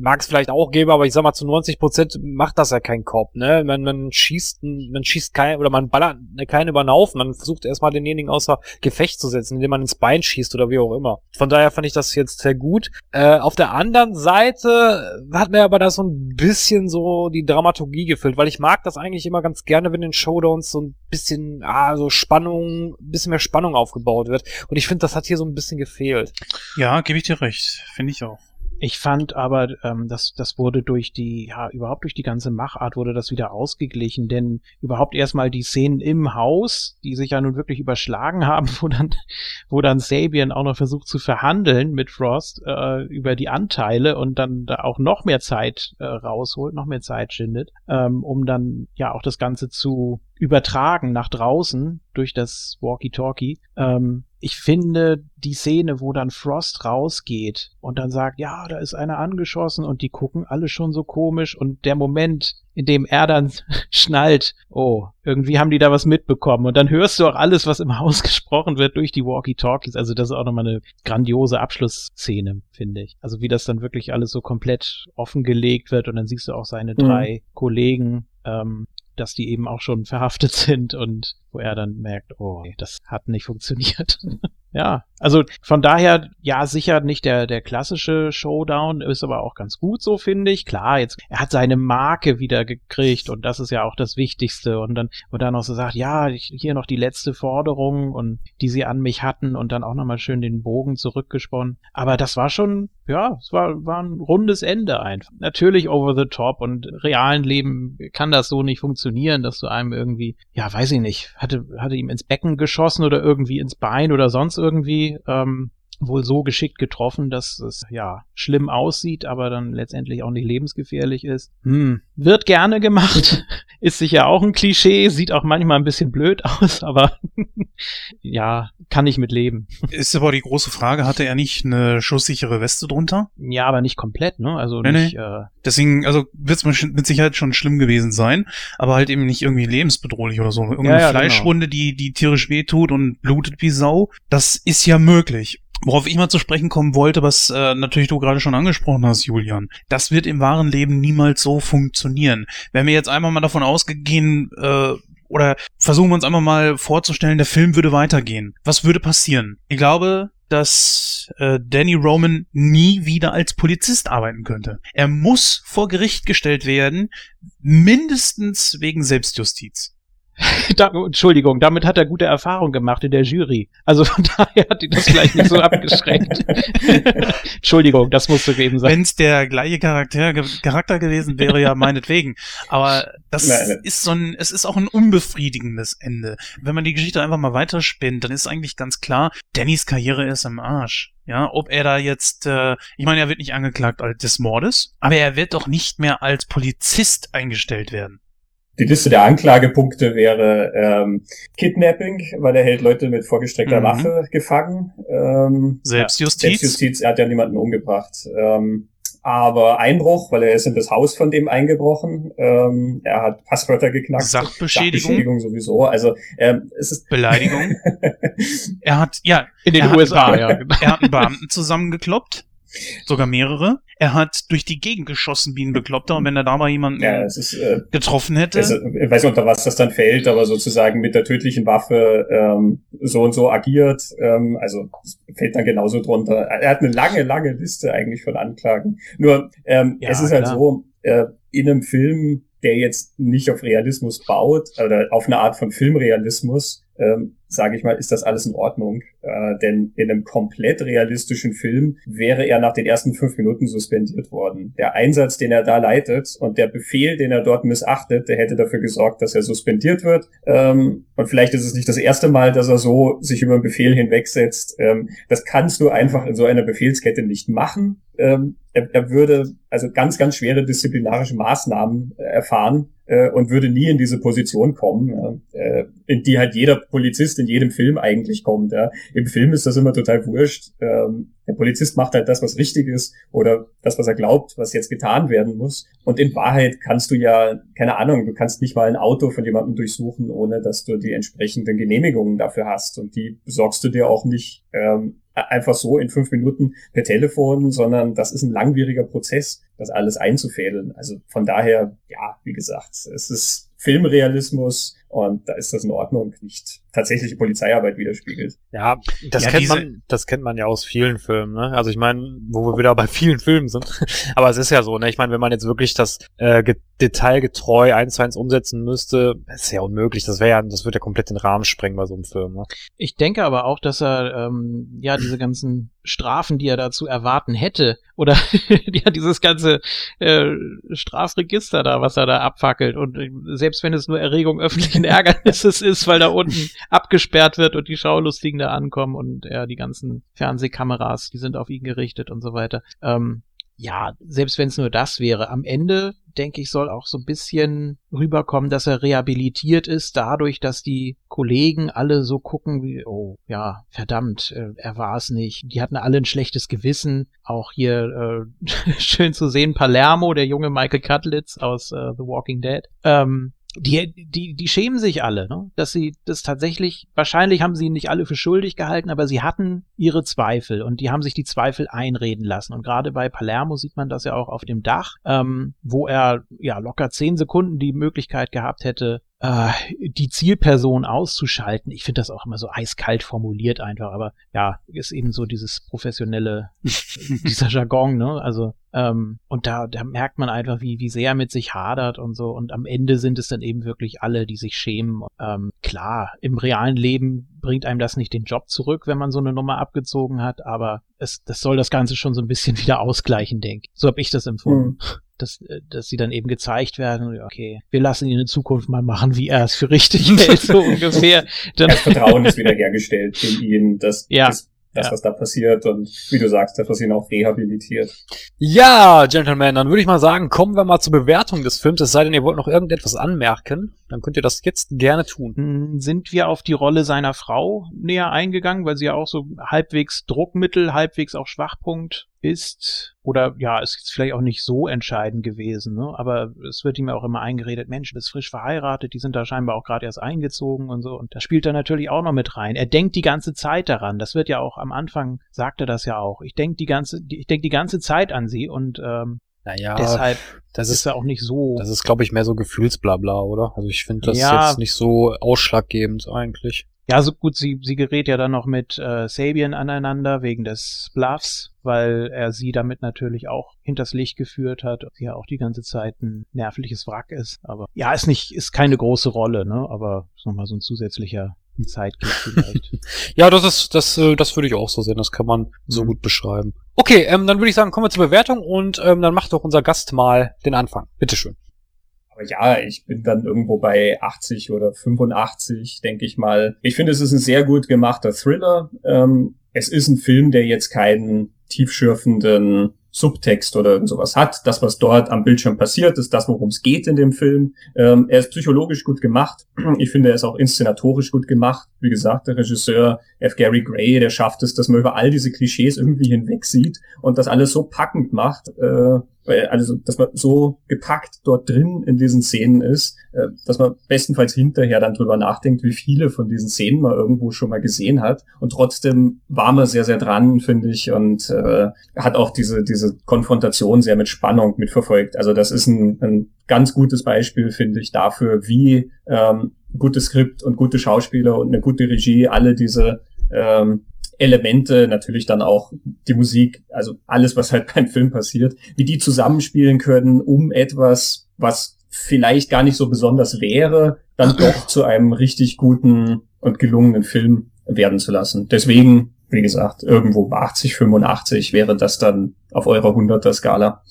[SPEAKER 3] mag es vielleicht auch geben, aber ich sag mal, zu 90 Prozent macht das ja kein Cop, ne? Man, man schießt, man schießt kein, oder man ballert keinen über den Haufen. Man versucht erstmal denjenigen außer Gefecht zu setzen, indem man ins Bein schießt oder wie auch immer. Von daher fand ich das jetzt sehr gut. Äh, auf der anderen Seite hat mir aber da so ein bisschen so die Dramaturgie gefüllt, weil ich mag das eigentlich immer ganz gerne, wenn in Showdowns so ein bisschen ah, so Spannung, bisschen mehr Spannung aufgebaut wird. Und ich finde, das hat hier so ein bisschen gefehlt.
[SPEAKER 6] Ja, gebe ich dir recht. Finde ich auch.
[SPEAKER 7] Ich fand aber, ähm, das, das wurde durch die, ja, überhaupt durch die ganze Machart wurde das wieder ausgeglichen, denn überhaupt erstmal die Szenen im Haus, die sich ja nun wirklich überschlagen haben, wo dann, wo dann Sabian auch noch versucht zu verhandeln mit Frost äh, über die Anteile und dann da auch noch mehr Zeit äh, rausholt, noch mehr Zeit schindet, ähm, um dann ja auch das Ganze zu übertragen nach draußen durch das Walkie-Talkie. Ähm, ich finde die Szene, wo dann Frost rausgeht und dann sagt, ja, da ist einer angeschossen und die gucken alle schon so komisch und der Moment, in dem er dann schnallt, oh, irgendwie haben die da was mitbekommen und dann hörst du auch alles, was im Haus gesprochen wird durch die Walkie-Talkies. Also das ist auch nochmal eine grandiose Abschlussszene, finde ich. Also wie das dann wirklich alles so komplett offengelegt wird und dann siehst du auch seine mhm. drei Kollegen ähm, dass die eben auch schon verhaftet sind und wo er dann merkt, oh, das hat nicht funktioniert. ja, also von daher, ja, sicher nicht der, der klassische Showdown, ist aber auch ganz gut so, finde ich. Klar, jetzt, er hat seine Marke wieder gekriegt und das ist ja auch das Wichtigste. Und dann, wo dann noch so sagt, ja, hier noch die letzte Forderung und die sie an mich hatten und dann auch nochmal schön den Bogen zurückgesponnen. Aber das war schon, ja, es war, war ein rundes Ende einfach. Natürlich over the top und realen Leben kann das so nicht funktionieren, dass du einem irgendwie, ja, weiß ich nicht, hatte, hatte ihm ins Becken geschossen oder irgendwie ins Bein oder sonst irgendwie. Ähm, wohl so geschickt getroffen, dass es ja schlimm aussieht, aber dann letztendlich auch nicht lebensgefährlich ist. Hm. Wird gerne gemacht, ist sicher auch ein Klischee, sieht auch manchmal ein bisschen blöd aus, aber ja, kann ich mit leben.
[SPEAKER 6] Ist aber die große Frage, hatte er nicht eine schusssichere Weste drunter?
[SPEAKER 7] Ja, aber nicht komplett, ne? Also nee, nicht. Nee. Äh,
[SPEAKER 6] Deswegen, also wird es mit Sicherheit schon schlimm gewesen sein, aber halt eben nicht irgendwie lebensbedrohlich oder so. Irgendeine ja, ja, genau. Fleischwunde, genau. die, die tierisch wehtut und blutet wie Sau, das ist ja möglich. Worauf ich mal zu sprechen kommen wollte, was äh, natürlich du gerade schon angesprochen hast, Julian. Das wird im wahren Leben niemals so funktionieren. Wenn wir jetzt einmal mal davon ausgehen, äh, oder versuchen wir uns einmal mal vorzustellen, der Film würde weitergehen. Was würde passieren? Ich glaube, dass äh, Danny Roman nie wieder als Polizist arbeiten könnte. Er muss vor Gericht gestellt werden, mindestens wegen Selbstjustiz.
[SPEAKER 7] da, Entschuldigung, damit hat er gute Erfahrung gemacht in der Jury. Also von daher hat ihn das vielleicht nicht so abgeschreckt. Entschuldigung, das musste eben sein.
[SPEAKER 6] Wenn es der gleiche Charakter, Charakter gewesen wäre, ja meinetwegen. Aber das Nein. ist so ein, es ist auch ein unbefriedigendes Ende. Wenn man die Geschichte einfach mal weiterspinnt, dann ist eigentlich ganz klar, Dannys Karriere ist am Arsch. Ja, ob er da jetzt, äh, ich meine, er wird nicht angeklagt als des Mordes, aber er wird doch nicht mehr als Polizist eingestellt werden.
[SPEAKER 5] Die Liste der Anklagepunkte wäre ähm, Kidnapping, weil er hält Leute mit vorgestreckter mhm. Waffe gefangen. Ähm,
[SPEAKER 6] Selbstjustiz.
[SPEAKER 5] Selbstjustiz, er hat ja niemanden umgebracht. Ähm, aber Einbruch, weil er ist in das Haus von dem eingebrochen. Ähm, er hat Passwörter geknackt.
[SPEAKER 6] Sachbeschädigung.
[SPEAKER 5] Sachbeschädigung sowieso. Also ähm, es ist
[SPEAKER 6] Beleidigung. er hat ja
[SPEAKER 7] in den USA
[SPEAKER 6] ja. Er hat einen Beamten zusammengekloppt sogar mehrere. Er hat durch die Gegend geschossen wie ein Bekloppter und wenn er da mal jemanden ja, ist, äh, getroffen hätte.
[SPEAKER 5] Also, ich weiß nicht, unter was das dann fällt, aber sozusagen mit der tödlichen Waffe ähm, so und so agiert, ähm, also fällt dann genauso drunter. Er hat eine lange, lange Liste eigentlich von Anklagen. Nur ähm, ja, es ist halt klar. so, äh, in einem Film, der jetzt nicht auf Realismus baut, oder auf eine Art von Filmrealismus, ähm, sage ich mal, ist das alles in Ordnung. Äh, denn in einem komplett realistischen Film wäre er nach den ersten fünf Minuten suspendiert worden. Der Einsatz, den er da leitet und der Befehl, den er dort missachtet, der hätte dafür gesorgt, dass er suspendiert wird. Ähm, und vielleicht ist es nicht das erste Mal, dass er so sich über einen Befehl hinwegsetzt. Ähm, das kannst du einfach in so einer Befehlskette nicht machen. Ähm, er, er würde also ganz, ganz schwere disziplinarische Maßnahmen äh, erfahren äh, und würde nie in diese Position kommen, äh, in die halt jeder Polizist in jedem Film eigentlich kommt. Ja. Im Film ist das immer total wurscht. Ähm, der Polizist macht halt das, was richtig ist oder das, was er glaubt, was jetzt getan werden muss. Und in Wahrheit kannst du ja, keine Ahnung, du kannst nicht mal ein Auto von jemandem durchsuchen, ohne dass du die entsprechenden Genehmigungen dafür hast. Und die besorgst du dir auch nicht ähm, einfach so in fünf Minuten per Telefon, sondern das ist ein langwieriger Prozess, das alles einzufädeln. Also von daher, ja, wie gesagt, es ist Filmrealismus und da ist das in Ordnung, nicht tatsächliche Polizeiarbeit widerspiegelt.
[SPEAKER 3] Ja, das ja, kennt man, das kennt man ja aus vielen Filmen, ne? Also ich meine, wo wir wieder bei vielen Filmen sind. Aber es ist ja so, ne? Ich meine, wenn man jetzt wirklich das äh, detailgetreu eins zu eins umsetzen müsste, ist ja unmöglich. Das wäre ja, das wird ja komplett den Rahmen sprengen bei so einem Film, ne?
[SPEAKER 7] Ich denke aber auch, dass er ähm, ja diese ganzen Strafen, die er dazu erwarten hätte, oder ja dieses ganze äh, Strafregister da, was er da abfackelt und äh, selbst wenn es nur Erregung öffentlichen Ärgernisses ist, weil da unten abgesperrt wird und die Schaulustigen da ankommen und ja, die ganzen Fernsehkameras, die sind auf ihn gerichtet und so weiter. Ähm, ja, selbst wenn es nur das wäre, am Ende, denke ich, soll auch so ein bisschen rüberkommen, dass er rehabilitiert ist, dadurch, dass die Kollegen alle so gucken wie, oh ja, verdammt, äh, er war es nicht. Die hatten alle ein schlechtes Gewissen. Auch hier äh, schön zu sehen, Palermo, der junge Michael Cutlitz aus äh, The Walking Dead. Ähm, die, die, die schämen sich alle, ne? dass sie das tatsächlich, wahrscheinlich haben sie ihn nicht alle für schuldig gehalten, aber sie hatten ihre Zweifel und die haben sich die Zweifel einreden lassen. Und gerade bei Palermo sieht man das ja auch auf dem Dach, ähm, wo er ja locker zehn Sekunden die Möglichkeit gehabt hätte, äh, die Zielperson auszuschalten. Ich finde das auch immer so eiskalt formuliert einfach, aber ja, ist eben so dieses professionelle, dieser Jargon, ne? Also ähm, und da, da merkt man einfach, wie, wie sehr er mit sich hadert und so. Und am Ende sind es dann eben wirklich alle, die sich schämen. Ähm, klar, im realen Leben bringt einem das nicht den Job zurück, wenn man so eine Nummer abgezogen hat, aber es, das soll das Ganze schon so ein bisschen wieder ausgleichen, denke ich. So habe ich das empfunden. Mhm dass, äh, dass sie dann eben gezeigt werden, okay, wir lassen ihn in Zukunft mal machen, wie er es für richtig hält, so ungefähr.
[SPEAKER 5] Dann das Vertrauen ist wiederhergestellt in ihn, das, ja. das das, ja. was da passiert und wie du sagst, das, was ihn auch rehabilitiert.
[SPEAKER 3] Ja, Gentlemen, dann würde ich mal sagen, kommen wir mal zur Bewertung des Films, es sei denn, ihr wollt noch irgendetwas anmerken, dann könnt ihr das jetzt gerne tun.
[SPEAKER 7] Sind wir auf die Rolle seiner Frau näher eingegangen, weil sie ja auch so halbwegs Druckmittel, halbwegs auch Schwachpunkt ist, oder ja, es ist vielleicht auch nicht so entscheidend gewesen, ne? aber es wird ihm ja auch immer eingeredet, Mensch, du bist frisch verheiratet, die sind da scheinbar auch gerade erst eingezogen und so. Und da spielt er natürlich auch noch mit rein. Er denkt die ganze Zeit daran. Das wird ja auch am Anfang, sagt er das ja auch. Ich denke die ganze, ich denke die ganze Zeit an sie und ähm,
[SPEAKER 3] naja,
[SPEAKER 7] deshalb das ist, ist ja auch nicht so.
[SPEAKER 3] Das ist, glaube ich, mehr so Gefühlsblabla, oder? Also ich finde das ja, jetzt nicht so ausschlaggebend eigentlich.
[SPEAKER 7] Ja, so gut, sie, sie gerät ja dann noch mit äh, Sabian aneinander wegen des Bluffs, weil er sie damit natürlich auch hinters Licht geführt hat sie ja auch die ganze Zeit ein nervliches Wrack ist. Aber ja, ist nicht, ist keine große Rolle, ne? Aber ist nochmal so ein zusätzlicher Sidekick vielleicht.
[SPEAKER 3] ja, das ist, das, äh, das würde ich auch so sehen. Das kann man so mhm. gut beschreiben. Okay, ähm, dann würde ich sagen, kommen wir zur Bewertung und ähm, dann macht doch unser Gast mal den Anfang. Bitteschön
[SPEAKER 5] ja, ich bin dann irgendwo bei 80 oder 85, denke ich mal. Ich finde, es ist ein sehr gut gemachter Thriller. Ähm, es ist ein Film, der jetzt keinen tiefschürfenden Subtext oder sowas hat. Das, was dort am Bildschirm passiert, ist das, worum es geht in dem Film. Ähm, er ist psychologisch gut gemacht. Ich finde, er ist auch inszenatorisch gut gemacht. Wie gesagt, der Regisseur F. Gary Gray, der schafft es, dass man über all diese Klischees irgendwie hinweg sieht und das alles so packend macht, äh, also dass man so gepackt dort drin in diesen Szenen ist, äh, dass man bestenfalls hinterher dann drüber nachdenkt, wie viele von diesen Szenen man irgendwo schon mal gesehen hat. Und trotzdem war man sehr, sehr dran, finde ich, und äh, hat auch diese, diese Konfrontation sehr mit Spannung mitverfolgt. Also das ist ein, ein ganz gutes Beispiel, finde ich, dafür, wie ähm, gutes Skript und gute Schauspieler und eine gute Regie alle diese ähm, Elemente, natürlich dann auch die Musik, also alles, was halt beim Film passiert, wie die zusammenspielen können, um etwas, was vielleicht gar nicht so besonders wäre, dann doch zu einem richtig guten und gelungenen Film werden zu lassen. Deswegen, wie gesagt, irgendwo bei 80, 85 wäre das dann auf eurer 100er Skala.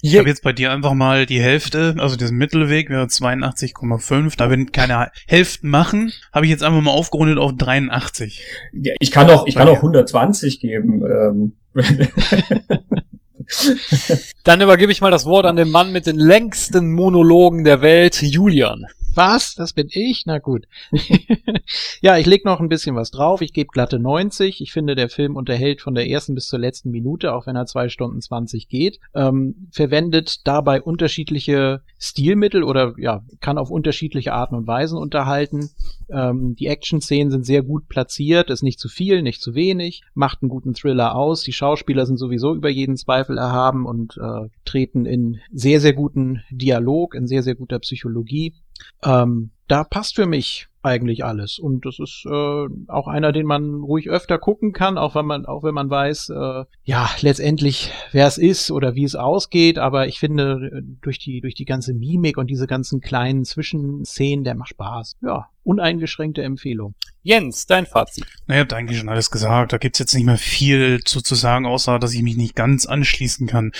[SPEAKER 6] Ich habe jetzt bei dir einfach mal die Hälfte, also diesen Mittelweg wäre 82,5. Da wir keine Hälften machen, habe ich jetzt einfach mal aufgerundet auf 83.
[SPEAKER 5] Ja, ich kann auch, ich kann auch 120 geben. Ähm.
[SPEAKER 3] Dann übergebe ich mal das Wort an den Mann mit den längsten Monologen der Welt, Julian.
[SPEAKER 7] Was? Das bin ich? Na gut. ja, ich leg noch ein bisschen was drauf. Ich gebe glatte 90. Ich finde, der Film unterhält von der ersten bis zur letzten Minute, auch wenn er zwei Stunden 20 geht. Ähm, verwendet dabei unterschiedliche Stilmittel oder ja, kann auf unterschiedliche Arten und Weisen unterhalten. Ähm, die Action-Szenen sind sehr gut platziert, ist nicht zu viel, nicht zu wenig, macht einen guten Thriller aus. Die Schauspieler sind sowieso über jeden Zweifel erhaben und äh, treten in sehr, sehr guten Dialog, in sehr, sehr guter Psychologie. Ähm, da passt für mich eigentlich alles. Und das ist äh, auch einer, den man ruhig öfter gucken kann, auch wenn man, auch wenn man weiß, äh, ja, letztendlich, wer es ist oder wie es ausgeht. Aber ich finde, durch die, durch die ganze Mimik und diese ganzen kleinen Zwischenszenen, der macht Spaß. Ja, uneingeschränkte Empfehlung.
[SPEAKER 3] Jens, dein Fazit.
[SPEAKER 6] Na, ihr habt eigentlich schon alles gesagt. Da gibt's jetzt nicht mehr viel zu, zu sagen, außer dass ich mich nicht ganz anschließen kann.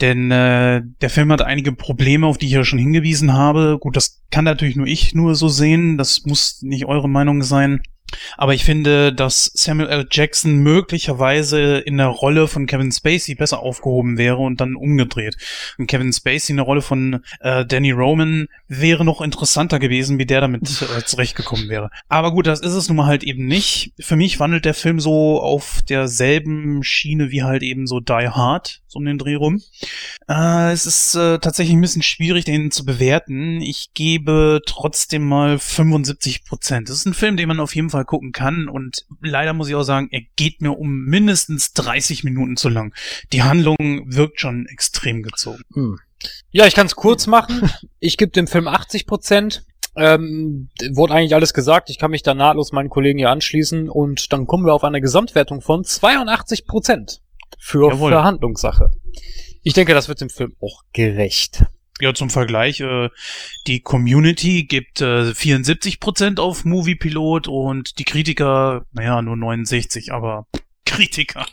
[SPEAKER 6] Denn äh, der Film hat einige Probleme, auf die ich ja schon hingewiesen habe. Gut, das kann natürlich nur ich nur so sehen. Das muss nicht eure Meinung sein. Aber ich finde, dass Samuel L. Jackson möglicherweise in der Rolle von Kevin Spacey besser aufgehoben wäre und dann umgedreht. Und Kevin Spacey in der Rolle von äh, Danny Roman wäre noch interessanter gewesen, wie der damit äh, zurechtgekommen wäre. Aber gut, das ist es nun mal halt eben nicht. Für mich wandelt der Film so auf derselben Schiene wie halt eben so Die Hard, so um den Dreh rum. Äh, es ist äh, tatsächlich ein bisschen schwierig, den zu bewerten. Ich gebe trotzdem mal 75 Prozent. Das ist ein Film, den man auf jeden Fall gucken kann und leider muss ich auch sagen, er geht mir um mindestens 30 Minuten zu lang. Die Handlung wirkt schon extrem gezogen.
[SPEAKER 3] Hm. Ja, ich kann es kurz machen. Ich gebe dem Film 80 Prozent. Ähm, wurde eigentlich alles gesagt. Ich kann mich da nahtlos meinen Kollegen hier anschließen und dann kommen wir auf eine Gesamtwertung von 82 Prozent für
[SPEAKER 6] Jawohl.
[SPEAKER 3] Verhandlungssache. Ich denke, das wird dem Film auch gerecht.
[SPEAKER 6] Ja, zum Vergleich, äh, die Community gibt äh, 74% auf Moviepilot und die Kritiker, naja, nur 69, aber Kritiker.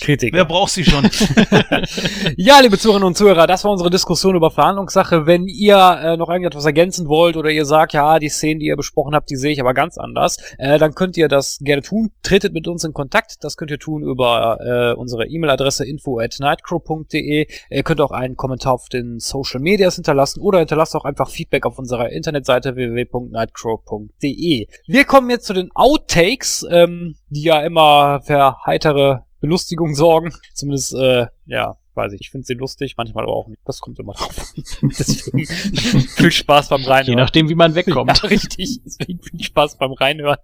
[SPEAKER 3] Kritiker.
[SPEAKER 6] Wer braucht sie schon?
[SPEAKER 3] ja, liebe Zuhörerinnen und Zuhörer, das war unsere Diskussion über Verhandlungssache. Wenn ihr äh, noch irgendetwas ergänzen wollt oder ihr sagt, ja, die Szenen, die ihr besprochen habt, die sehe ich aber ganz anders, äh, dann könnt ihr das gerne tun. Tretet mit uns in Kontakt. Das könnt ihr tun über äh, unsere E-Mail-Adresse info at nightcrow.de. Ihr könnt auch einen Kommentar auf den Social Medias hinterlassen oder hinterlasst auch einfach Feedback auf unserer Internetseite www.nightcrow.de. Wir kommen jetzt zu den Outtakes, ähm, die ja immer für heitere Belustigung sorgen. Zumindest, äh, ja, weiß ich, ich finde sie lustig, manchmal aber auch nicht. Das kommt immer drauf. Deswegen viel Spaß beim Reinhören.
[SPEAKER 7] Je nachdem, wie man wegkommt.
[SPEAKER 3] Ja, richtig. Deswegen viel Spaß beim Reinhören.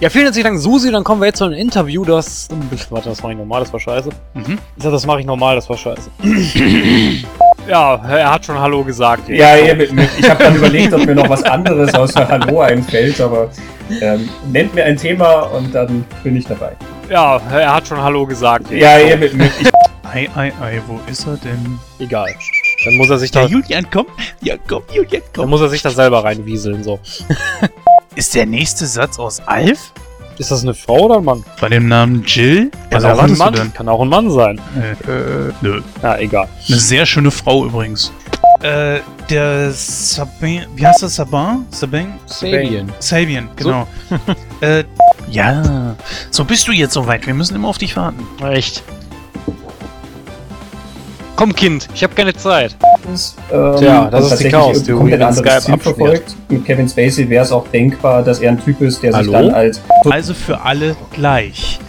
[SPEAKER 3] Ja, vielen herzlichen Dank, Susi. Dann kommen wir jetzt zu einem Interview, das. Warte, das mache ich normal, das war scheiße.
[SPEAKER 6] Mhm.
[SPEAKER 3] Ich sag, das mache ich normal, das war scheiße. ja, er hat schon Hallo gesagt.
[SPEAKER 5] Ja, eben. ich habe dann überlegt, ob mir noch was anderes außer Hallo einfällt, aber ähm, nennt mir ein Thema und dann bin ich dabei.
[SPEAKER 3] Ja, er hat schon Hallo gesagt.
[SPEAKER 5] Ja, eben. Ich,
[SPEAKER 6] Ei, ei, ei, wo ist er denn?
[SPEAKER 3] Egal. Dann muss er sich da.
[SPEAKER 6] Julian, komm. Ja, komm, Julian,
[SPEAKER 3] Dann
[SPEAKER 6] komm.
[SPEAKER 3] muss er sich da selber reinwieseln, so.
[SPEAKER 6] Ist der nächste Satz aus Alf?
[SPEAKER 3] Ist das eine Frau oder ein Mann?
[SPEAKER 6] Bei dem Namen Jill? Was
[SPEAKER 3] Kann auch ein
[SPEAKER 6] erwartest du
[SPEAKER 3] Mann,
[SPEAKER 6] denn?
[SPEAKER 3] kann auch ein Mann sein.
[SPEAKER 6] Äh, nö.
[SPEAKER 3] Ja, egal.
[SPEAKER 6] Eine sehr schöne Frau übrigens. Äh, der Sabin, wie heißt das, Sabin? Sabin?
[SPEAKER 7] Sabian.
[SPEAKER 6] Sabian, genau. äh, ja. So bist du jetzt soweit. Wir müssen immer auf dich warten.
[SPEAKER 3] Echt. Komm, Kind, ich habe keine Zeit.
[SPEAKER 5] ähm,
[SPEAKER 3] Tja, das ist die Chaos-Theorie,
[SPEAKER 5] komplett
[SPEAKER 3] wenn
[SPEAKER 5] anderes
[SPEAKER 3] Skype
[SPEAKER 5] Ziel verfolgt. Mit Kevin Spacey wäre es auch denkbar, dass er ein Typ ist, der sich
[SPEAKER 6] Hallo?
[SPEAKER 5] dann als
[SPEAKER 6] Also für alle gleich.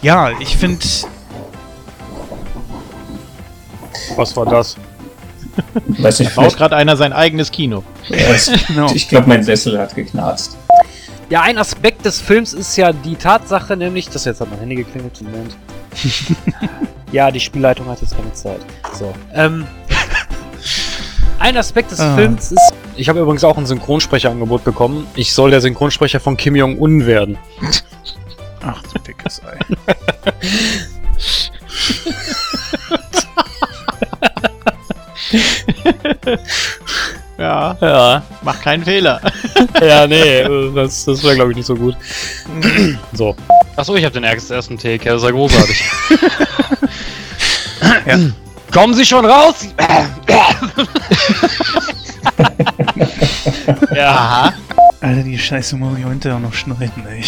[SPEAKER 6] Ja, ich finde,
[SPEAKER 3] Was war das?
[SPEAKER 5] weiß nicht,
[SPEAKER 7] Baut gerade einer sein eigenes Kino.
[SPEAKER 6] Genau.
[SPEAKER 5] ich glaube, mein Sessel hat geknarzt.
[SPEAKER 3] Ja, ein Aspekt des Films ist ja die Tatsache, nämlich, das jetzt hat mein Handy geklingelt, Moment. ja, die Spielleitung hat jetzt keine Zeit. So. Ähm, ein Aspekt des
[SPEAKER 6] Ah.
[SPEAKER 3] Films ist, ich habe übrigens auch ein Synchronsprecherangebot bekommen. Ich soll der Synchronsprecher von Kim Jong-un werden.
[SPEAKER 6] ach du dickes Ei.
[SPEAKER 7] Ja.
[SPEAKER 3] Ja.
[SPEAKER 7] Mach keinen Fehler.
[SPEAKER 3] ja, nee, das, das wäre, glaube ich, nicht so gut. so. Achso, ich habe den ersten Take, ja, das ist ja großartig. Ja. Kommen Sie schon raus!
[SPEAKER 6] ja. Alter, die Scheiße muss ich heute auch noch schneiden, ey.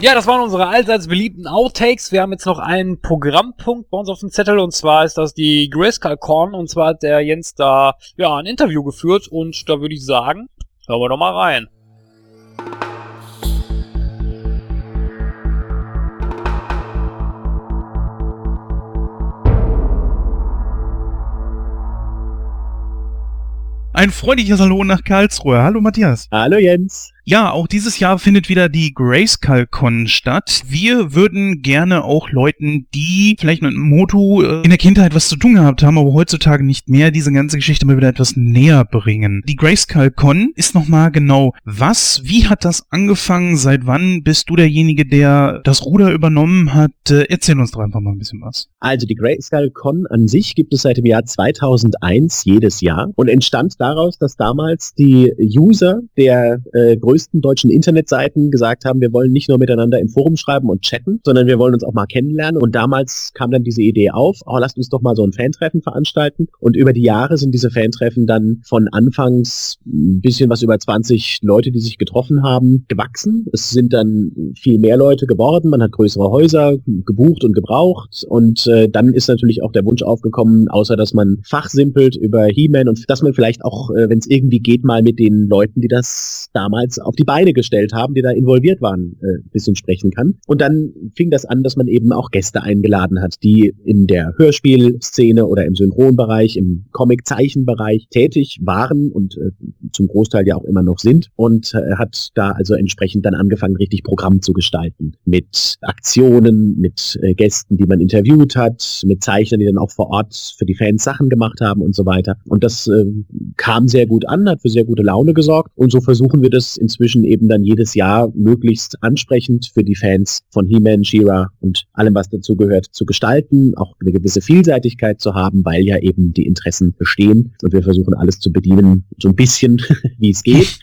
[SPEAKER 3] Ja, das waren unsere allseits beliebten Outtakes. Wir haben jetzt noch einen Programmpunkt bei uns auf dem Zettel und zwar ist das die Grayscale Con und zwar hat der Jens da ja ein Interview geführt und da würde ich sagen, hören wir doch mal rein.
[SPEAKER 6] Ein freundliches Hallo nach Karlsruhe. Hallo Matthias.
[SPEAKER 14] Hallo Jens.
[SPEAKER 6] Ja, auch dieses Jahr findet wieder die Grayskull Con statt. Wir würden gerne auch Leuten, die vielleicht mit Moto äh, in der Kindheit was zu tun gehabt haben, aber heutzutage nicht mehr, diese ganze Geschichte mal wieder etwas näher bringen. Die Grayskull Con ist nochmal genau was? Wie hat das angefangen? Seit wann bist du derjenige, der das Ruder übernommen hat? Äh, erzähl uns doch einfach mal ein bisschen was.
[SPEAKER 14] Also die Grayskull Con an sich gibt es seit dem Jahr 2001 jedes Jahr und entstand daraus, dass damals die User der äh, größten deutschen Internetseiten gesagt haben, wir wollen nicht nur miteinander im Forum schreiben und chatten, sondern wir wollen uns auch mal kennenlernen. Und damals kam dann diese Idee auf, oh, lasst uns doch mal so ein Fantreffen veranstalten. Und über die Jahre sind diese Fantreffen dann von anfangs ein bisschen was über 20 Leute, die sich getroffen haben, gewachsen. Es sind dann viel mehr Leute geworden. Man hat größere Häuser gebucht und gebraucht. Und äh, dann ist natürlich auch der Wunsch aufgekommen, außer dass man fachsimpelt über He-Man und dass man vielleicht auch, äh, wenn es irgendwie geht, mal mit den Leuten, die das damals auf die Beine gestellt haben, die da involviert waren, äh, bisschen sprechen kann. Und dann fing das an, dass man eben auch Gäste eingeladen hat, die in der Hörspielszene oder im Synchronbereich, im Comic-Zeichenbereich tätig waren und äh, zum Großteil ja auch immer noch sind und äh, hat da also entsprechend dann angefangen, richtig Programm zu gestalten. Mit Aktionen, mit äh, Gästen, die man interviewt hat, mit Zeichnern, die dann auch vor Ort für die Fans Sachen gemacht haben und so weiter. Und das äh, kam sehr gut an, hat für sehr gute Laune gesorgt. Und so versuchen wir das inzwischen inzwischen eben dann jedes Jahr möglichst ansprechend für die Fans von He-Man, She-Ra und allem, was dazugehört, zu gestalten, auch eine gewisse Vielseitigkeit zu haben, weil ja eben die Interessen bestehen und wir versuchen alles zu bedienen, so ein bisschen, wie es geht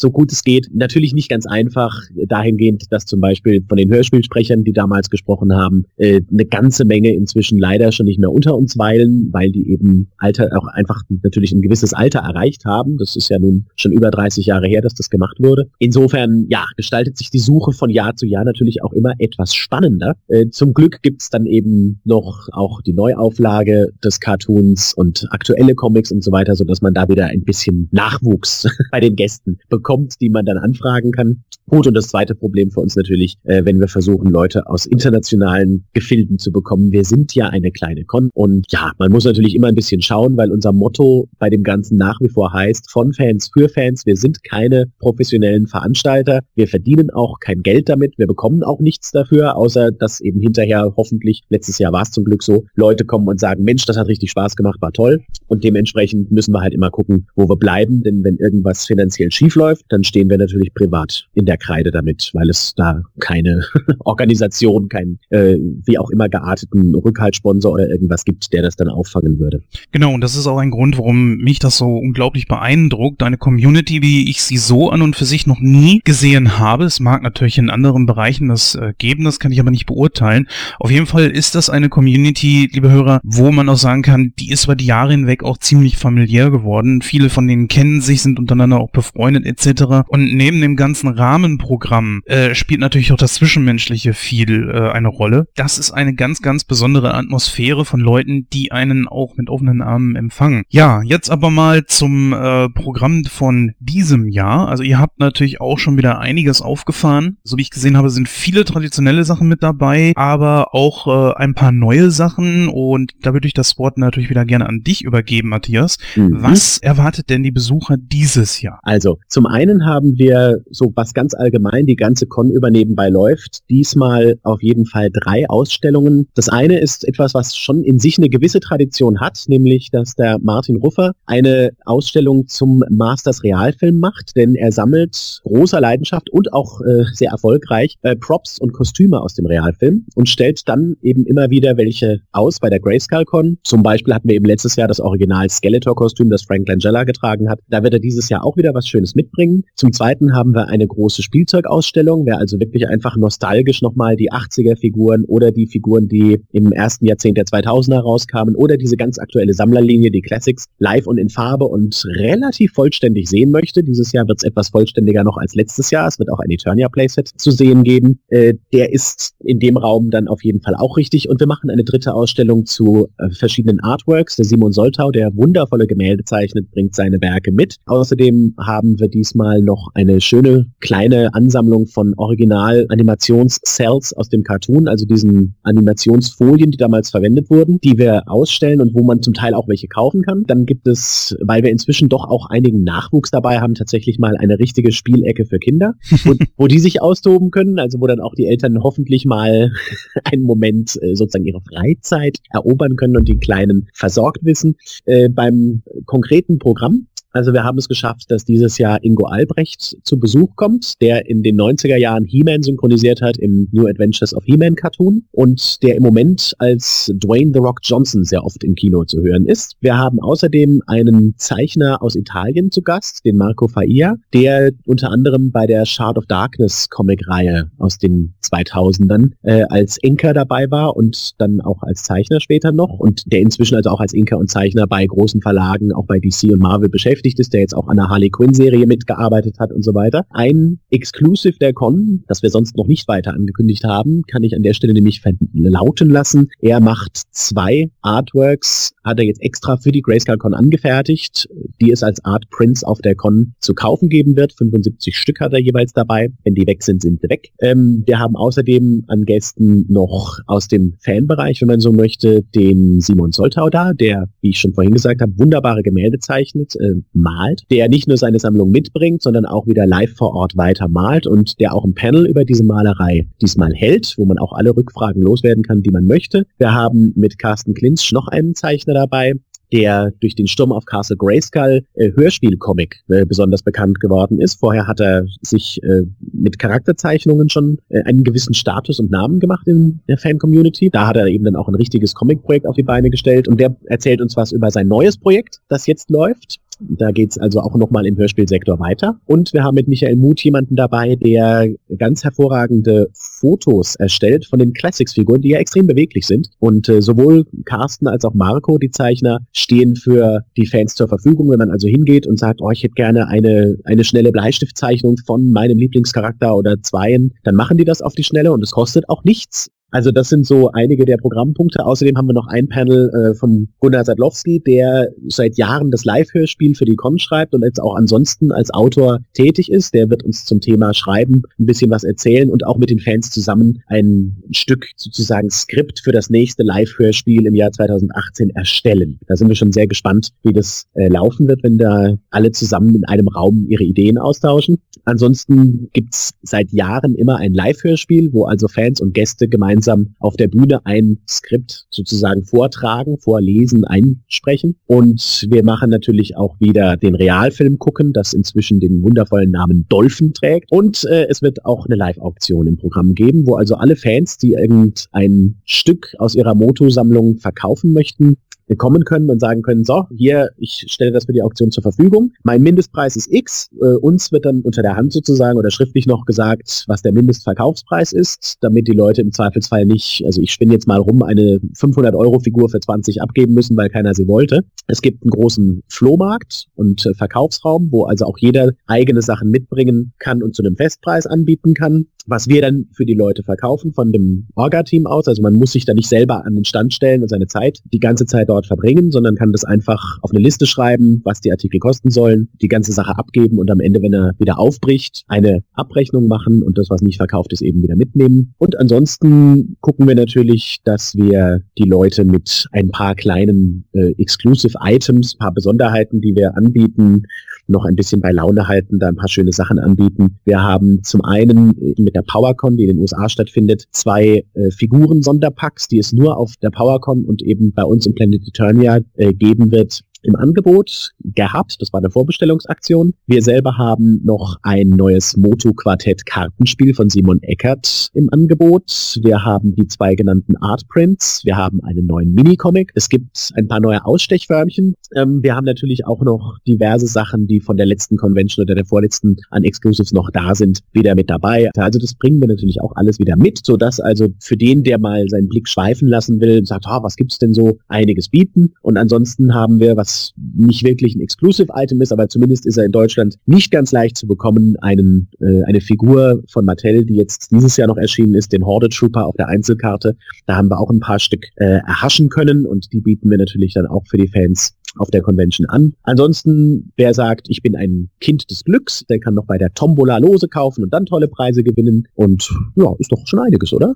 [SPEAKER 14] so gut es geht. Natürlich nicht ganz einfach dahingehend, dass zum Beispiel von den Hörspielsprechern, die damals gesprochen haben, äh, eine ganze Menge inzwischen leider schon nicht mehr unter uns weilen, weil die eben Alter auch einfach natürlich ein gewisses Alter erreicht haben. Das ist ja nun schon über 30 Jahre her, dass das gemacht wurde. Insofern, ja, gestaltet sich die Suche von Jahr zu Jahr natürlich auch immer etwas spannender. Äh, zum Glück gibt's dann eben noch auch die Neuauflage des Cartoons und aktuelle Comics und so weiter, so dass man da wieder ein bisschen Nachwuchs bei den Gästen bekommt, die man dann anfragen kann. Gut, und das zweite Problem für uns natürlich, äh, wenn wir versuchen, Leute aus internationalen Gefilden zu bekommen. Wir sind ja eine kleine Con und ja, man muss natürlich immer ein bisschen schauen, weil unser Motto bei dem Ganzen nach wie vor heißt, von Fans für Fans. Wir sind keine professionellen Veranstalter. Wir verdienen auch kein Geld damit. Wir bekommen auch nichts dafür, außer dass eben hinterher hoffentlich, letztes Jahr war es zum Glück so, Leute kommen und sagen, Mensch, das hat richtig Spaß gemacht, war toll. Und dementsprechend müssen wir halt immer gucken, wo wir bleiben, denn wenn irgendwas finanziell schief läuft, dann stehen wir natürlich privat in der Kreide damit, weil es da keine Organisation, kein äh, wie auch immer gearteten Rückhaltssponsor oder irgendwas gibt, der das dann auffangen würde.
[SPEAKER 6] Genau, und das ist auch ein Grund, warum mich das so unglaublich beeindruckt. Eine Community, wie ich sie so an und für sich noch nie gesehen habe. Es mag natürlich in anderen Bereichen das äh, geben, das kann ich aber nicht beurteilen. Auf jeden Fall ist das eine Community, liebe Hörer, wo man auch sagen kann, die ist über die Jahre hinweg auch ziemlich familiär geworden. Viele von denen kennen sich, sind untereinander auch befreundet etc. Und neben dem ganzen Rahmenprogramm äh, spielt natürlich auch das Zwischenmenschliche viel äh, eine Rolle. Das ist eine ganz, ganz besondere Atmosphäre von Leuten, die einen auch mit offenen Armen empfangen. Ja, jetzt aber mal zum äh, Programm von diesem Jahr. Also ihr habt natürlich auch schon wieder einiges aufgefahren. So wie ich gesehen habe, sind viele traditionelle Sachen mit dabei, aber auch äh, ein paar neue Sachen. Und da würde ich das Wort natürlich wieder gerne an dich übergeben, Matthias. Mhm. Was erwartet denn die Besucher dieses Jahr?
[SPEAKER 14] Also, zum einen haben wir so was ganz allgemein die ganze Con über nebenbei läuft. Diesmal auf jeden Fall drei Ausstellungen. Das eine ist etwas, was schon in sich eine gewisse Tradition hat, nämlich, dass der Martin Ruffer eine Ausstellung zum Masters Realfilm macht, denn er sammelt großer Leidenschaft und auch äh, sehr erfolgreich äh, Props und Kostüme aus dem Realfilm und stellt dann eben immer wieder welche aus bei der Grayskull Con. Zum Beispiel hatten wir eben letztes Jahr das Original Skeletor-Kostüm, das Frank Langella getragen hat. Da wird er dieses Jahr auch wieder was Schönes mitbringen. Zum Zweiten haben wir eine große Spielzeugausstellung, wer also wirklich einfach nostalgisch nochmal die 80er-Figuren oder die Figuren, die im ersten Jahrzehnt der 2000er rauskamen oder diese ganz aktuelle Sammlerlinie, die Classics, live und in Farbe und relativ vollständig sehen möchte. Dieses Jahr wird es etwas vollständiger noch als letztes Jahr. Es wird auch ein Eternia Playset zu sehen geben. Äh, der ist in dem Raum dann auf jeden Fall auch richtig. Und wir machen eine dritte Ausstellung zu äh, verschiedenen Artworks. Der Simon Soltau, der wundervolle Gemälde zeichnet, bringt seine Werke mit. Außerdem haben wir diesmal noch eine schöne kleine Ansammlung von Original-Animations-Cells aus dem Cartoon, also diesen Animationsfolien, die damals verwendet wurden, die wir ausstellen und wo man zum Teil auch welche kaufen kann. Dann gibt es, weil wir inzwischen doch auch einigen Nachwuchs dabei haben, tatsächlich mal eine richtige Spielecke für Kinder, wo, wo die sich austoben können, also wo dann auch die Eltern hoffentlich mal einen Moment äh, sozusagen ihre Freizeit erobern können und die Kleinen versorgt wissen. Äh, beim konkreten Programm also wir haben es geschafft, dass dieses Jahr Ingo Albrecht zu Besuch kommt, der in den 90er Jahren He-Man synchronisiert hat im New Adventures of He-Man Cartoon und der im Moment als Dwayne The Rock Johnson sehr oft im Kino zu hören ist. Wir haben außerdem einen Zeichner aus Italien zu Gast, den Marco Faia, der unter anderem bei der Shard of Darkness Comic-Reihe aus den 2000ern äh, als Inker dabei war und dann auch als Zeichner später noch und der inzwischen also auch als Inker und Zeichner bei großen Verlagen, auch bei DC und Marvel beschäftigt beschäftigt ist, der jetzt auch an der Harley Quinn Serie mitgearbeitet hat und so weiter. Ein Exclusive der Con, das wir sonst noch nicht weiter angekündigt haben, kann ich an der Stelle nämlich lauten lassen. Er macht zwei Artworks, hat er jetzt extra für die Grayscale Con angefertigt, die es als Art Prints auf der Con zu kaufen geben wird. 75 Stück hat er jeweils dabei. Wenn die weg sind, sind sie weg. Ähm, wir haben außerdem an Gästen noch aus dem Fanbereich, wenn man so möchte, den Simon Soltau da, der, wie ich schon vorhin gesagt habe, wunderbare Gemälde zeichnet. Äh, malt, der nicht nur seine Sammlung mitbringt, sondern auch wieder live vor Ort weiter malt und der auch ein Panel über diese Malerei diesmal hält, wo man auch alle Rückfragen loswerden kann, die man möchte. Wir haben mit Carsten Klinz noch einen Zeichner dabei, der durch den Sturm auf Castle Grayskull äh, Hörspielcomic äh, besonders bekannt geworden ist. Vorher hat er sich äh, mit Charakterzeichnungen schon äh, einen gewissen Status und Namen gemacht in der Fan-Community. Da hat er eben dann auch ein richtiges Comic-Projekt auf die Beine gestellt und der erzählt uns was über sein neues Projekt, das jetzt läuft. Da geht's also auch nochmal im Hörspielsektor weiter. Und wir haben mit Michael Muth jemanden dabei, der ganz hervorragende Fotos erstellt von den Classics-Figuren, die ja extrem beweglich sind. Und äh, sowohl Carsten als auch Marco, die Zeichner, stehen für die Fans zur Verfügung. Wenn man also hingeht und sagt, oh, ich hätte gerne eine, eine schnelle Bleistiftzeichnung von meinem Lieblingscharakter oder zweien, dann machen die das auf die Schnelle und es kostet auch nichts. Also das sind so einige der Programmpunkte. Außerdem haben wir noch ein Panel äh, von Gunnar Sadlowski, der seit Jahren das Live-Hörspiel für die Con schreibt und jetzt auch ansonsten als Autor tätig ist. Der wird uns zum Thema Schreiben ein bisschen was erzählen und auch mit den Fans zusammen ein Stück sozusagen Skript für das nächste Live-Hörspiel im Jahr 2018 erstellen. Da sind wir schon sehr gespannt, wie das äh, laufen wird, wenn da alle zusammen in einem Raum ihre Ideen austauschen. Ansonsten gibt's seit Jahren immer ein Live-Hörspiel, wo also Fans und Gäste gemeinsam gemeinsam auf der Bühne ein Skript sozusagen vortragen, vorlesen, einsprechen. Und wir machen natürlich auch wieder den Realfilm gucken, das inzwischen den wundervollen Namen Dolphin trägt. Und äh, es wird auch eine Live-Auktion im Programm geben, wo also alle Fans, die irgendein Stück aus ihrer Moto-Sammlung verkaufen möchten, kommen können und sagen können, so, hier, ich stelle das für die Auktion zur Verfügung. Mein Mindestpreis ist X. Äh, uns wird dann unter der Hand sozusagen oder schriftlich noch gesagt, was der Mindestverkaufspreis ist, damit die Leute im Zweifelsfall nicht, also ich spinne jetzt mal rum, eine 500 Euro Figur für 20 abgeben müssen, weil keiner sie wollte. Es gibt einen großen Flohmarkt und äh, Verkaufsraum, wo also auch jeder eigene Sachen mitbringen kann und zu einem Festpreis anbieten kann was wir dann für die Leute verkaufen von dem Orga-Team aus. Also man muss sich da nicht selber an den Stand stellen und seine Zeit die ganze Zeit dort verbringen, sondern kann das einfach auf eine Liste schreiben, was die Artikel kosten sollen, die ganze Sache abgeben und am Ende, wenn er wieder aufbricht, eine Abrechnung machen und das, was nicht verkauft ist, eben wieder mitnehmen. Und ansonsten gucken wir natürlich, dass wir die Leute mit ein paar kleinen äh, Exclusive Items, paar Besonderheiten, die wir anbieten, noch ein bisschen bei Laune halten, da ein paar schöne Sachen anbieten. Wir haben zum einen mit der PowerCon, die in den USA stattfindet, zwei äh, Figuren-Sonderpacks, die es nur auf der PowerCon und eben bei uns im Planet Eternia äh, geben wird, im Angebot gehabt. Das war eine Vorbestellungsaktion. Wir selber haben noch ein neues Moto-Quartett Kartenspiel von Simon Eckert im Angebot. Wir haben die zwei genannten Artprints. Wir haben einen neuen Minicomic. Es gibt ein paar neue Ausstechförmchen. Ähm, wir haben natürlich auch noch diverse Sachen, die von der letzten Convention oder der vorletzten an Exclusives noch da sind, wieder mit dabei. Also das bringen wir natürlich auch alles wieder mit, sodass also für den, der mal seinen Blick schweifen lassen will, sagt, ah, was gibt's denn so, einiges bieten. Und ansonsten haben wir, was was nicht wirklich ein Exclusive-Item ist, aber zumindest ist er in Deutschland nicht ganz leicht zu bekommen, einen, äh, eine Figur von Mattel, die jetzt dieses Jahr noch erschienen ist, den Horde Trooper auf der Einzelkarte. Da haben wir auch ein paar Stück äh, erhaschen können und die bieten wir natürlich dann auch für die Fans auf der Convention an. Ansonsten, wer sagt, ich bin ein Kind des Glücks, der kann noch bei der Tombola Lose kaufen und dann tolle Preise gewinnen. Und ja, ist doch schon einiges, oder?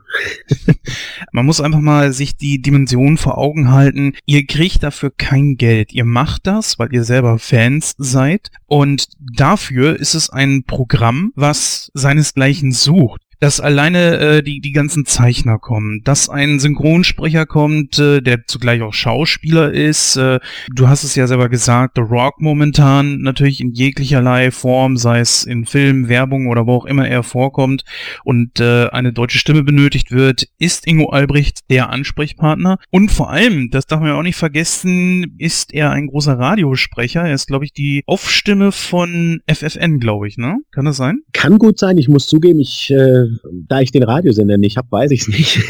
[SPEAKER 6] Man muss einfach mal sich die Dimension vor Augen halten. Ihr kriegt dafür kein Geld. Ihr macht das, weil ihr selber Fans seid. Und dafür ist es ein Programm, was seinesgleichen sucht dass alleine äh, die, die ganzen Zeichner kommen, dass ein Synchronsprecher kommt, äh, der zugleich auch Schauspieler ist. Äh, du hast es ja selber gesagt, The Rock momentan natürlich in jeglicherlei Form, sei es in Film, Werbung oder wo auch immer er vorkommt und äh, eine deutsche Stimme benötigt wird, ist Ingo Albrecht der Ansprechpartner. Und vor allem, das darf man ja auch nicht vergessen, ist er ein großer Radiosprecher. Er ist, glaube ich, die Aufstimme von FFN, glaube ich, ne? Kann das sein?
[SPEAKER 14] Kann gut sein. Ich muss zugeben, ich äh, da ich den Radiosender nicht habe, weiß ich es nicht.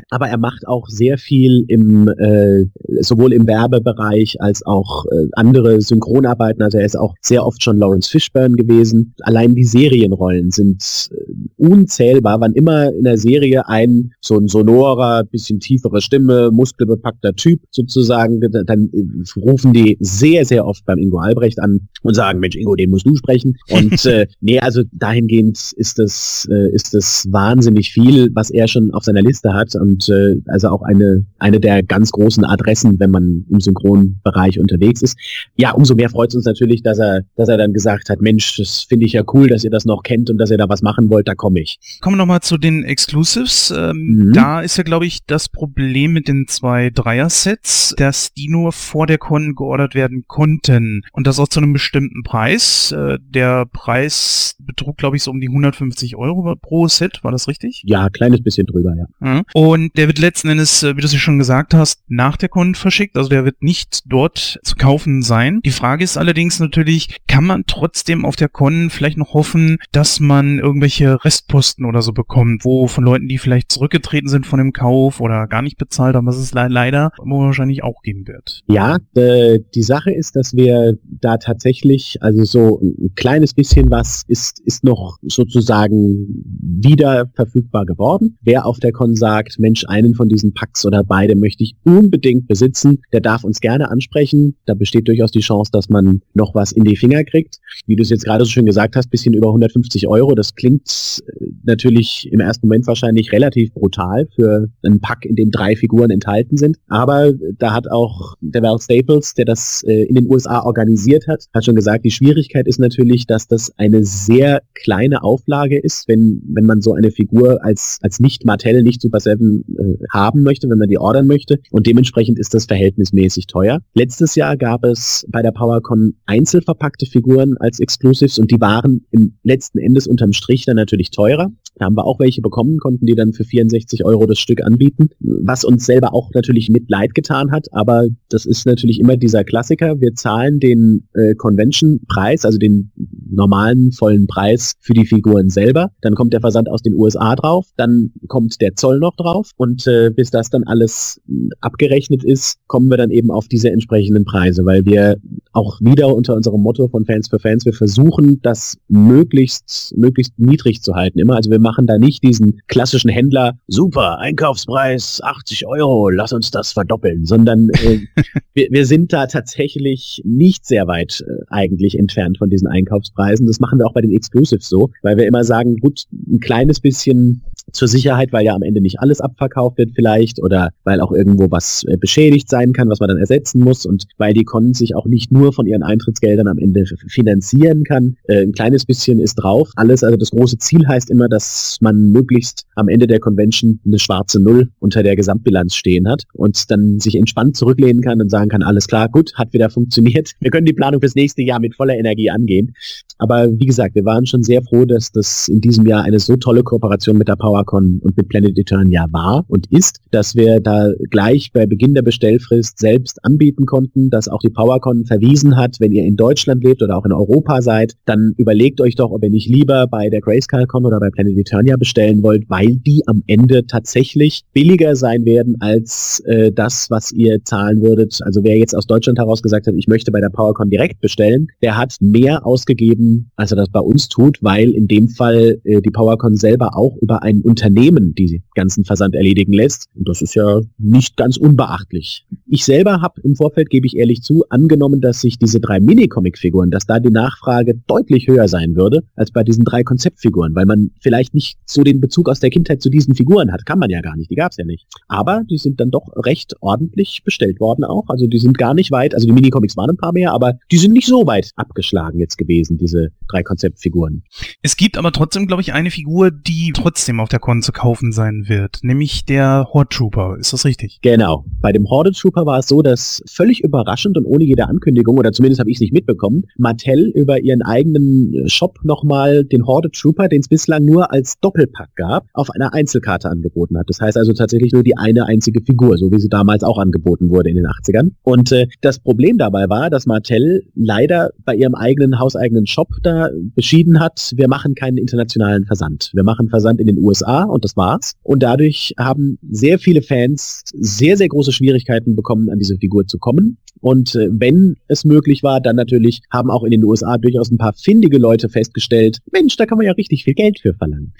[SPEAKER 14] Aber er macht auch sehr viel im äh, sowohl im Werbebereich als auch äh, andere Synchronarbeiten. Also er ist auch sehr oft schon Lawrence Fishburne gewesen. Allein die Serienrollen sind äh, unzählbar. Wann immer in der Serie ein so ein sonorer, bisschen tiefere Stimme, muskelbepackter Typ sozusagen, dann äh, rufen die sehr, sehr oft beim Ingo Albrecht an und sagen, Mensch, Ingo, den musst du sprechen. Und äh, nee, also dahingehend ist das äh, ist es wahnsinnig viel, was er schon auf seiner Liste hat und äh, also auch eine eine der ganz großen Adressen, wenn man im Synchronbereich unterwegs ist. Ja, umso mehr freut es uns natürlich, dass er dass er dann gesagt hat, Mensch, das finde ich ja cool, dass ihr das noch kennt und dass ihr da was machen wollt, da komme ich.
[SPEAKER 6] Kommen wir nochmal zu den Exclusives. Ähm, mhm. Da ist ja, glaube ich, das Problem mit den zwei Dreier-Sets, dass die nur vor der Con geordert werden konnten und das auch zu einem bestimmten Preis. Äh, der Preis betrug, glaube ich, so um die 150 Euro pro Set, war das richtig?
[SPEAKER 14] Ja, kleines bisschen drüber, ja.
[SPEAKER 6] Mhm. Und der wird letzten Endes, äh, wie du es schon gesagt hast, nach der Con verschickt. Also der wird nicht dort zu kaufen sein. Die Frage ist allerdings natürlich, kann man trotzdem auf der Con vielleicht noch hoffen, dass man irgendwelche Restposten oder so bekommt, wo von Leuten, die vielleicht zurückgetreten sind von dem Kauf oder gar nicht bezahlt haben, was es le leider wahrscheinlich auch geben wird.
[SPEAKER 14] Ja, äh, die Sache ist, dass wir da tatsächlich, also so ein kleines bisschen was ist, ist noch sozusagen wieder verfügbar geworden. Wer auf der Con sagt, Mensch, einen von diesen Packs oder beide möchte ich unbedingt besitzen, der darf uns gerne ansprechen. Da besteht durchaus die Chance, dass man noch was in die Finger kriegt. Wie du es jetzt gerade so schön gesagt hast, bisschen über 150 Euro. Das klingt natürlich im ersten Moment wahrscheinlich relativ brutal für einen Pack, in dem drei Figuren enthalten sind. Aber da hat auch der Val Staples, der das äh, in den USA organisiert hat, hat schon gesagt, die Schwierigkeit ist natürlich, dass das eine sehr kleine Auflage ist, wenn, wenn man so eine Figur als, als nicht Mattel, nicht Super 7 äh, haben möchte, wenn man die ordern möchte. Und dementsprechend ist das verhältnismäßig teuer. Letztes Jahr gab es bei der PowerCon einzelverpackte Figuren als Exclusives und die waren im letzten Endes unterm Strich dann natürlich teurer. Da haben wir auch welche bekommen, konnten die dann für 64 Euro das Stück anbieten, was uns selber auch natürlich mit Leid getan hat, aber das ist natürlich immer dieser Klassiker. Wir zahlen den äh, Convention-Preis, also den normalen vollen Preis für die Figuren selber. Dann kommt der Versand aus den USA drauf, dann kommt der Zoll noch drauf und äh, bis das dann alles abgerechnet ist, kommen wir dann eben auf diese entsprechenden Preise, weil wir auch wieder unter unserem Motto von Fans für Fans, wir versuchen das möglichst, möglichst niedrig zu halten. Immer, also wir machen da nicht diesen klassischen Händler, super, Einkaufspreis 80 Euro, lass uns das verdoppeln, sondern äh, wir, wir sind da tatsächlich nicht sehr weit äh, eigentlich entfernt von diesen Einkaufspreisen. Das machen wir auch bei den Exclusives so, weil wir immer sagen, gut, ein kleines bisschen zur Sicherheit, weil ja am Ende nicht alles abverkauft wird vielleicht oder weil auch irgendwo was äh, beschädigt sein kann, was man dann ersetzen muss und weil die Con sich auch nicht nur von ihren Eintrittsgeldern am Ende finanzieren kann. Äh, ein kleines bisschen ist drauf. Alles, also das große Ziel heißt immer, dass man möglichst am Ende der Convention eine schwarze Null unter der Gesamtbilanz stehen hat und dann sich entspannt zurücklehnen kann und sagen kann, alles klar, gut, hat wieder funktioniert. Wir können die Planung fürs nächste Jahr mit voller Energie angehen. Aber wie gesagt, wir waren schon sehr froh, dass das in diesem Jahr eine so tolle Kooperation mit der PowerCon und mit Planet Eternia war und ist, dass wir da gleich bei Beginn der Bestellfrist selbst anbieten konnten, dass auch die PowerCon verwiesen hat, wenn ihr in Deutschland lebt oder auch in Europa seid, dann überlegt euch doch, ob ihr nicht lieber bei der GrayscaleCon oder bei Planet Eternia bestellen wollt, weil die am Ende tatsächlich billiger sein werden als äh, das, was ihr zahlen würdet. Also wer jetzt aus Deutschland heraus gesagt hat, ich möchte bei der PowerCon direkt bestellen, der hat mehr ausgegeben, als er das bei uns tut, weil in dem Fall äh, die PowerCon selber auch über ein Unternehmen die ganzen Versand erledigen lässt. Und das ist ja nicht ganz unbeachtlich. Ich selber habe im Vorfeld, gebe ich ehrlich zu, angenommen, dass sich diese drei Mini-Comic-Figuren, dass da die Nachfrage deutlich höher sein würde als bei diesen drei Konzeptfiguren, weil man vielleicht nicht so den Bezug aus der Kindheit zu diesen Figuren hat. Kann man ja gar nicht, die gab es ja nicht. Aber die sind dann doch recht ordentlich bestellt worden auch. Also die sind gar nicht weit, also die Mini-Comics waren ein paar mehr, aber die sind nicht so weit abgeschlagen jetzt gewesen, diese drei Konzeptfiguren.
[SPEAKER 6] Es gibt aber trotzdem, glaube ich, eine Figur, die trotzdem auf der Con zu kaufen sein wird, nämlich der Horde Trooper. Ist das richtig?
[SPEAKER 14] Genau. Bei dem Horde Trooper war es so, dass völlig überraschend und ohne jede Ankündigung, oder zumindest habe ich es nicht mitbekommen, Mattel über ihren eigenen Shop nochmal den Horde Trooper, den es bislang nur als Doppelpack gab, auf einer Einzelkarte angeboten hat. Das heißt also tatsächlich nur die eine einzige Figur, so wie sie damals auch angeboten wurde in den 80ern. Und äh, das Problem dabei war, dass Mattel leider bei ihrem eigenen hauseigenen Shop da beschieden hat, wir machen keinen internationalen Versand. Wir machen Versand in den USA und das war's. Und dadurch haben sehr viele Fans sehr, sehr große Schwierigkeiten bekommen, an diese Figur zu kommen. Und äh, wenn es möglich war, dann natürlich haben auch in den USA durchaus ein paar findige Leute festgestellt, Mensch, da kann man ja richtig viel Geld für verlangen.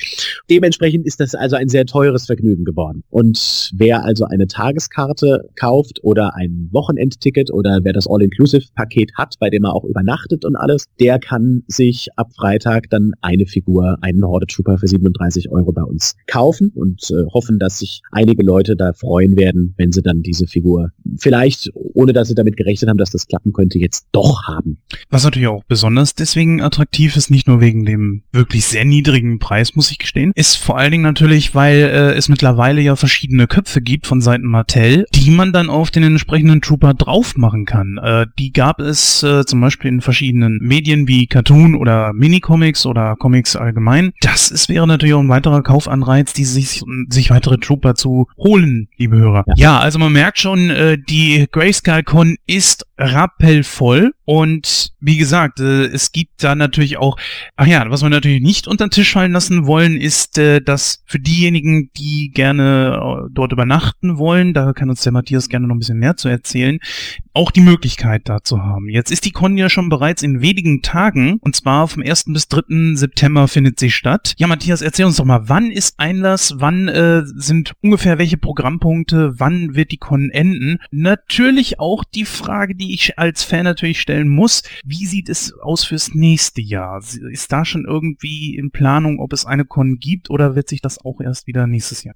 [SPEAKER 14] Dementsprechend ist das also ein sehr teures Vergnügen geworden. Und wer also eine Tageskarte kauft oder ein Wochenendticket oder wer das All-Inclusive-Paket hat, bei dem er auch übernachtet und alles, der kann sich ab Freitag dann eine Figur, einen Horde Trooper für 37 Euro bei uns kaufen und äh, hoffen, dass sich einige Leute da freuen werden, wenn sie dann diese Figur vielleicht, ohne dass sie damit gerechnet haben, dass das klappen könnte, jetzt doch haben.
[SPEAKER 6] Was natürlich auch besonders deswegen attraktiv ist, nicht nur wegen dem wirklich sehr niedrigen Preis, muss ich gestehen, ist vor allen Dingen natürlich, weil äh, es mittlerweile ja verschiedene Köpfe gibt von Seiten Mattel, die man dann auf den entsprechenden Trooper drauf machen kann. Äh, die gab es äh, zum Beispiel in verschiedenen Medien wie Cartoon oder Minicomics oder Comics allgemein. Das ist, wäre natürlich auch ein weiterer Kaufanreiz, die sich, sich weitere Trooper zu holen, liebe Hörer. Ja, ja also man merkt schon, äh, die Grayscale Con ist rappelvoll und wie gesagt, äh, es gibt da natürlich auch, ach ja, was wir natürlich nicht unter den Tisch fallen lassen wollen, ist, äh, dass für diejenigen, die gerne äh, dort übernachten wollen, da kann uns der Matthias gerne noch ein bisschen mehr zu erzählen, auch die Möglichkeit dazu haben. Jetzt ist die Con ja schon bereits in wenigen Tagen und zwar vom 1. bis 3. September findet sie statt. Ja, Matthias, erzähl uns doch mal, wann ist Einlass, wann äh, sind ungefähr welche Programmpunkte, wann wird die Con enden? Natürlich auch die Frage, die ich als Fan natürlich stellen muss, wie sieht es aus fürs nächste Jahr? Ist da schon irgendwie in Planung, ob es eine Con gibt oder wird sich das auch erst wieder nächstes Jahr?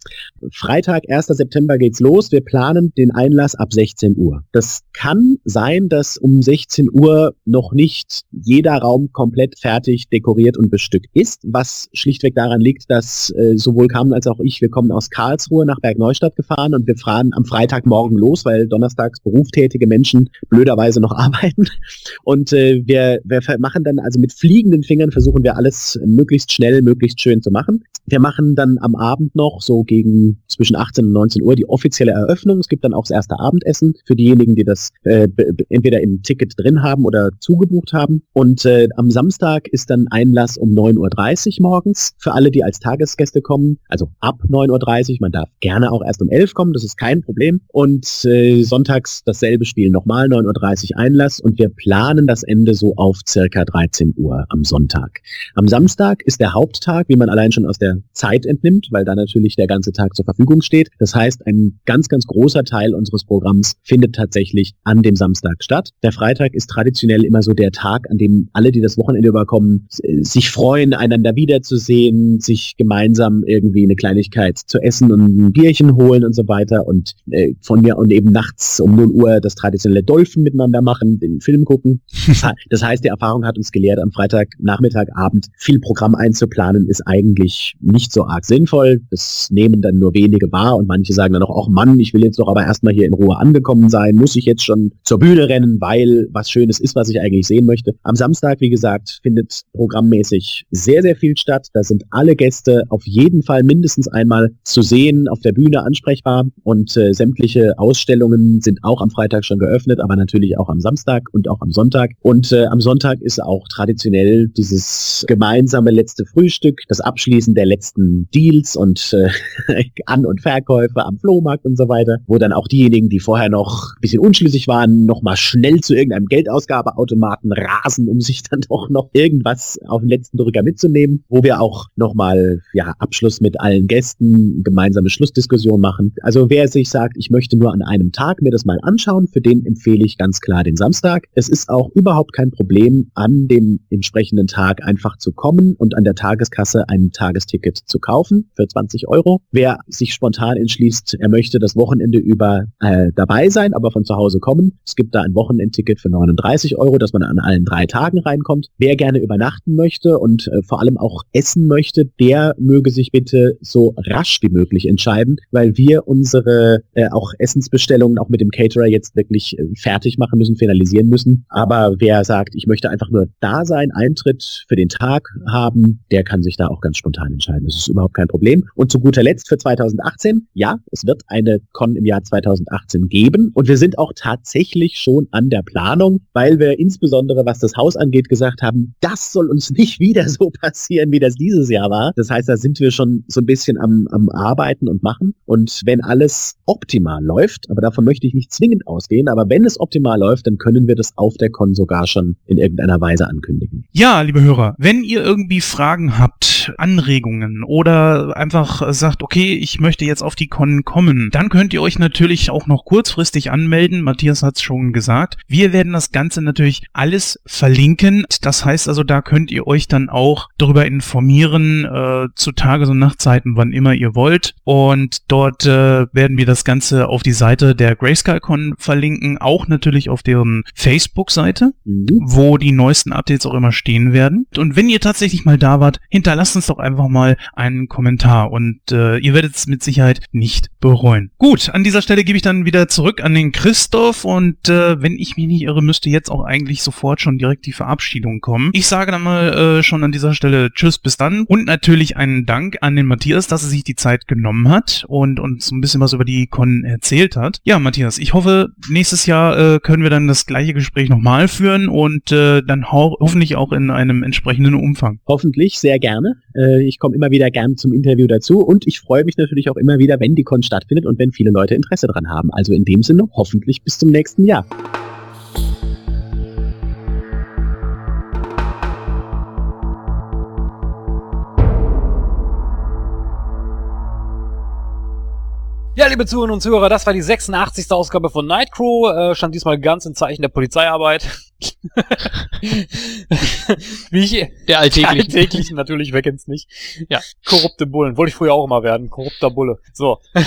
[SPEAKER 14] Freitag, 1. September geht's los. Wir planen den Einlass ab 16 Uhr. Das kann sein, dass um 16 Uhr noch nicht jeder Raum komplett fertig dekoriert und bestückt ist, was schlichtweg daran liegt, dass äh, sowohl Carmen als auch ich, wir kommen aus Karlsruhe nach Bergneustadt gefahren und wir fahren am Freitagmorgen los, weil donnerstags berufstätige Menschen blöderweise noch arbeiten. Und äh, wir, wir machen dann also mit fliegenden Fingern versuchen wir alles möglichst schnell, möglichst schön zu machen. Wir machen dann am Abend noch so gegen zwischen 18 und 19 Uhr die offizielle Eröffnung. Es gibt dann auch das erste Abendessen für diejenigen, die das äh, entweder im Ticket drin haben oder zugebucht haben. Und äh, am Samstag ist dann Einlass um 9.30 Uhr morgens für alle, die als Tagesgäste kommen. Also ab 9.30 Uhr. Man darf gerne auch erst um 11 kommen, das ist kein Problem. Und äh, sonntags dasselbe Spiel nochmal, 9.30 Uhr Einlass. Und wir planen das Ende so auf circa 13 Uhr am Sonntag. Am Samstag ist der Haupttag, wie man allein schon aus der Zeit entnimmt, weil da natürlich der ganze Tag zur Verfügung steht. Das heißt, ein ganz, ganz großer Teil unseres Programms findet tatsächlich an dem Samstag statt. Der Freitag ist traditionell immer so der Tag, an dem alle, die das Wochenende überkommen, sich freuen, einander wiederzusehen, sich gemeinsam irgendwie eine Kleinigkeit zu essen und ein Bierchen holen und so weiter und äh, von mir und eben nachts um 0 Uhr das traditionelle Dolphin miteinander machen, den Film gucken. Das heißt, die Erfahrung hat uns gelehrt, am Freitag, Nachmittag, Abend viel Programm einzuplanen, ist eigentlich nicht so arg sinnvoll. Das nehmen dann nur wenige wahr und manche sagen dann auch, ach Mann, ich will jetzt doch aber erstmal hier in Ruhe angekommen sein, muss ich jetzt schon zur Bühne rennen, weil was Schönes ist, was ich eigentlich sehen möchte. Am Samstag, wie gesagt, findet programmmäßig sehr, sehr viel statt. Da sind alle Gäste auf jeden Fall mindestens einmal zu sehen, auf der Bühne ansprechbar und äh, sämtliche Ausstellungen sind auch am Freitag schon geöffnet, aber natürlich auch am Samstag und auch am Sonntag. Und äh, am Sonntag ist auch traditionell dieses gemeinsame letzte Frühstück, das Abschließen der letzten Deals und äh, An- und Verkäufe am Flohmarkt und so weiter, wo dann auch diejenigen, die vorher noch ein bisschen unschlüssig waren, nochmal schnell zu irgendeinem Geldausgabeautomaten rasen, um sich dann doch noch irgendwas auf den letzten Drücker mitzunehmen, wo wir auch nochmal ja, Abschluss mit allen Gästen, gemeinsame Schlussdiskussion machen. Also wer sich sagt, ich möchte nur an einem Tag mir das mal anschauen, für den empfehle ich ganz klar den Samstag. Ist auch überhaupt kein Problem, an dem entsprechenden Tag einfach zu kommen und an der Tageskasse ein Tagesticket zu kaufen für 20 Euro. Wer sich spontan entschließt, er möchte das Wochenende über äh, dabei sein, aber von zu Hause kommen, es gibt da ein Wochenendticket für 39 Euro, dass man an allen drei Tagen reinkommt. Wer gerne übernachten möchte und äh, vor allem auch essen möchte, der möge sich bitte so rasch wie möglich entscheiden, weil wir unsere äh, auch Essensbestellungen auch mit dem Caterer jetzt wirklich äh, fertig machen müssen, finalisieren müssen. Aber wer sagt, ich möchte einfach nur da sein, Eintritt für den Tag haben, der kann sich da auch ganz spontan entscheiden. Das ist überhaupt kein Problem. Und zu guter Letzt für 2018, ja, es wird eine Con im Jahr 2018 geben und wir sind auch tatsächlich schon an der Planung, weil wir insbesondere was das Haus angeht gesagt haben, das soll uns nicht wieder so passieren, wie das dieses Jahr war. Das heißt, da sind wir schon so ein bisschen am, am Arbeiten und machen und wenn alles optimal läuft, aber davon möchte ich nicht zwingend ausgehen, aber wenn es optimal läuft, dann können wir das auf der Con sogar schon in irgendeiner Weise ankündigen.
[SPEAKER 6] Ja, liebe Hörer, wenn ihr irgendwie Fragen habt, Anregungen oder einfach sagt, okay, ich möchte jetzt auf die Con kommen, dann könnt ihr euch natürlich auch noch kurzfristig anmelden. Matthias hat es schon gesagt. Wir werden das Ganze natürlich alles verlinken. Das heißt also, da könnt ihr euch dann auch darüber informieren, äh, zu Tages- und Nachtzeiten, wann immer ihr wollt. Und dort äh, werden wir das Ganze auf die Seite der GrayscaleCon verlinken, auch natürlich auf deren Facebook-Seite, mhm. wo die neuesten Updates auch immer stehen werden. Und wenn ihr tatsächlich mal da wart, hinterlasst uns doch einfach mal einen Kommentar und äh, ihr werdet es mit Sicherheit nicht bereuen. Gut, an dieser Stelle gebe ich dann wieder zurück an den Christoph und äh, wenn ich mich nicht irre, müsste jetzt auch eigentlich sofort schon direkt die Verabschiedung kommen. Ich sage dann mal äh, schon an dieser Stelle Tschüss, bis dann und natürlich einen Dank an den Matthias, dass er sich die Zeit genommen hat und uns ein bisschen was über die Con erzählt hat. Ja, Matthias, ich hoffe, nächstes Jahr äh, können wir dann das gleiche Gespräch nochmal führen und äh, dann ho hoffentlich auch in einem entsprechenden Umfang.
[SPEAKER 14] Hoffentlich, sehr gerne. Äh, ich komme immer wieder gern zum Interview dazu und ich freue mich natürlich auch immer wieder, wenn die Con stattfindet und wenn viele Leute Interesse dran haben. Also in dem Sinne, hoffentlich bis zum nächsten Jahr.
[SPEAKER 3] Ja, liebe Zuhörerinnen und Zuhörer, das war die 86. Ausgabe von Nightcrow. Äh, stand diesmal ganz in Zeichen der Polizeiarbeit. Wie ich,
[SPEAKER 7] der alltäglichen.
[SPEAKER 3] alltäglichen natürlich, wer kennt's nicht. Ja, korrupte Bullen. Wollte ich früher auch immer werden. Korrupter Bulle. So.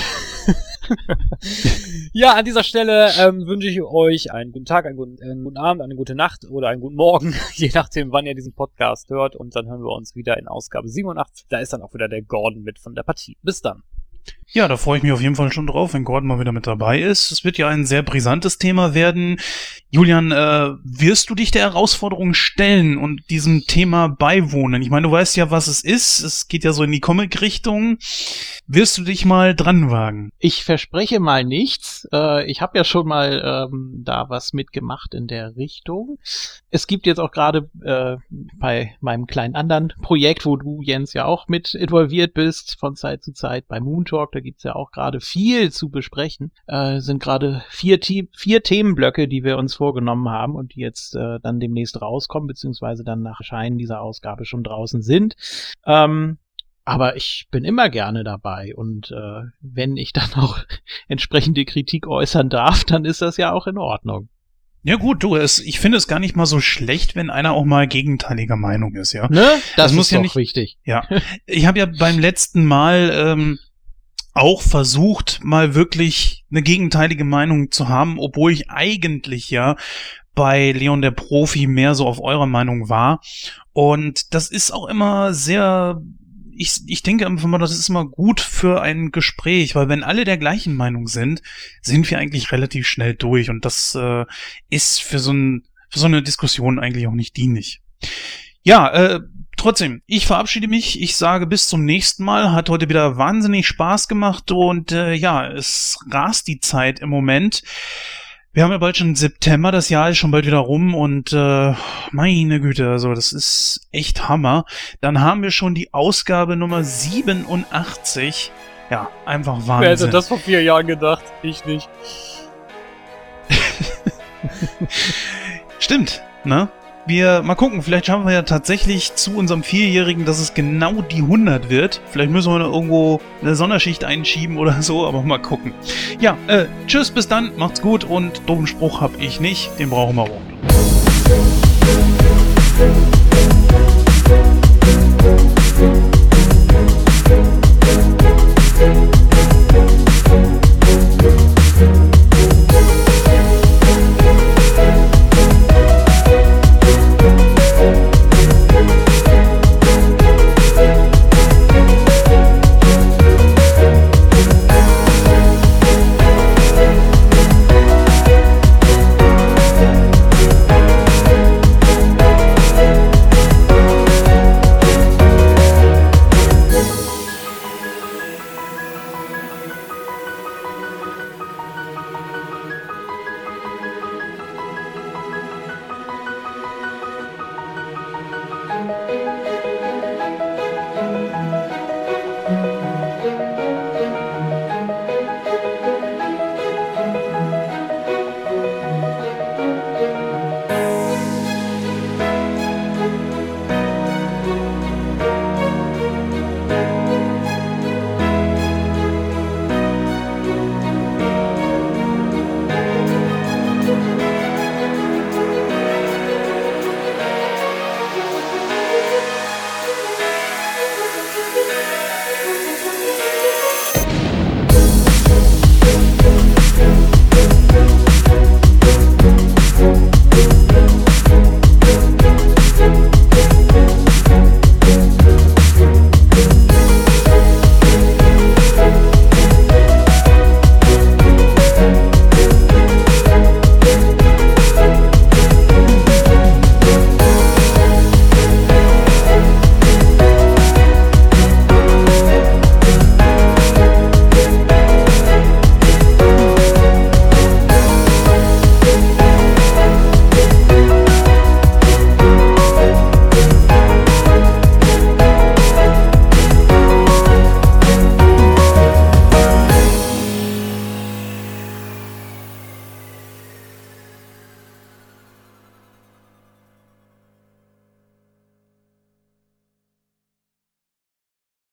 [SPEAKER 3] ja, an dieser Stelle ähm, wünsche ich euch einen guten Tag, einen guten, einen guten Abend, eine gute Nacht oder einen guten Morgen, je nachdem, wann ihr diesen Podcast hört. Und dann hören wir uns wieder in Ausgabe 87. Da ist dann auch wieder der Gordon mit von der Partie. Bis dann.
[SPEAKER 6] Ja, da freue ich mich auf jeden Fall schon drauf, wenn Gordon mal wieder mit dabei ist. Es wird ja ein sehr brisantes Thema werden. Julian, äh, wirst du dich der Herausforderung stellen und diesem Thema beiwohnen? Ich meine, du weißt ja, was es ist. Es geht ja so in die Comic-Richtung. Wirst du dich mal dran wagen?
[SPEAKER 7] Ich verspreche mal nichts. Äh, ich habe ja schon mal ähm, da was mitgemacht in der Richtung. Es gibt jetzt auch gerade äh, bei meinem kleinen anderen Projekt, wo du, Jens, ja auch mit involviert bist, von Zeit zu Zeit bei Moon Talk, da gibt's ja auch gerade viel zu besprechen. Äh, sind gerade vier, vier Themenblöcke, die wir uns vorgenommen haben und die jetzt äh, dann demnächst rauskommen, beziehungsweise dann nach Erscheinen dieser Ausgabe schon draußen sind. Ähm, aber ich bin immer gerne dabei und äh, wenn ich dann auch entsprechende Kritik äußern darf, dann ist das ja auch in Ordnung.
[SPEAKER 6] Ja gut, du, es, ich finde es gar nicht mal so schlecht, wenn einer auch mal gegenteiliger Meinung ist, ja.
[SPEAKER 7] Ne? Das, das
[SPEAKER 6] muss
[SPEAKER 7] ja
[SPEAKER 6] nicht
[SPEAKER 7] wichtig.
[SPEAKER 6] Ja, ich habe ja beim letzten Mal ähm, auch versucht, mal wirklich eine gegenteilige Meinung zu haben, obwohl ich eigentlich ja bei Leon der Profi mehr so auf eurer Meinung war. Und das ist auch immer sehr ich, ich denke einfach mal, das ist immer gut für ein Gespräch, weil wenn alle der gleichen Meinung sind, sind wir eigentlich relativ schnell durch und das äh, ist für so, ein, für so eine Diskussion eigentlich auch nicht dienlich. Ja, äh, trotzdem, ich verabschiede mich. Ich sage bis zum nächsten Mal. Hat heute wieder wahnsinnig Spaß gemacht und äh, ja, es rast die Zeit im Moment. Wir haben ja bald schon September, das Jahr ist schon bald wieder rum und äh, meine Güte, also das ist echt Hammer. Dann haben wir schon die Ausgabe Nummer 87. Ja, einfach Wahnsinn.
[SPEAKER 3] Wer hätte das vor vier Jahren gedacht? Ich nicht.
[SPEAKER 6] Stimmt, ne? Wir mal gucken, vielleicht schaffen wir ja tatsächlich zu unserem Vierjährigen, dass es genau die 100 wird. Vielleicht müssen wir noch irgendwo eine Sonderschicht einschieben oder so, aber mal gucken. Ja, äh, tschüss, bis dann, macht's gut und dummen Spruch hab ich nicht, den brauchen wir auch. Musik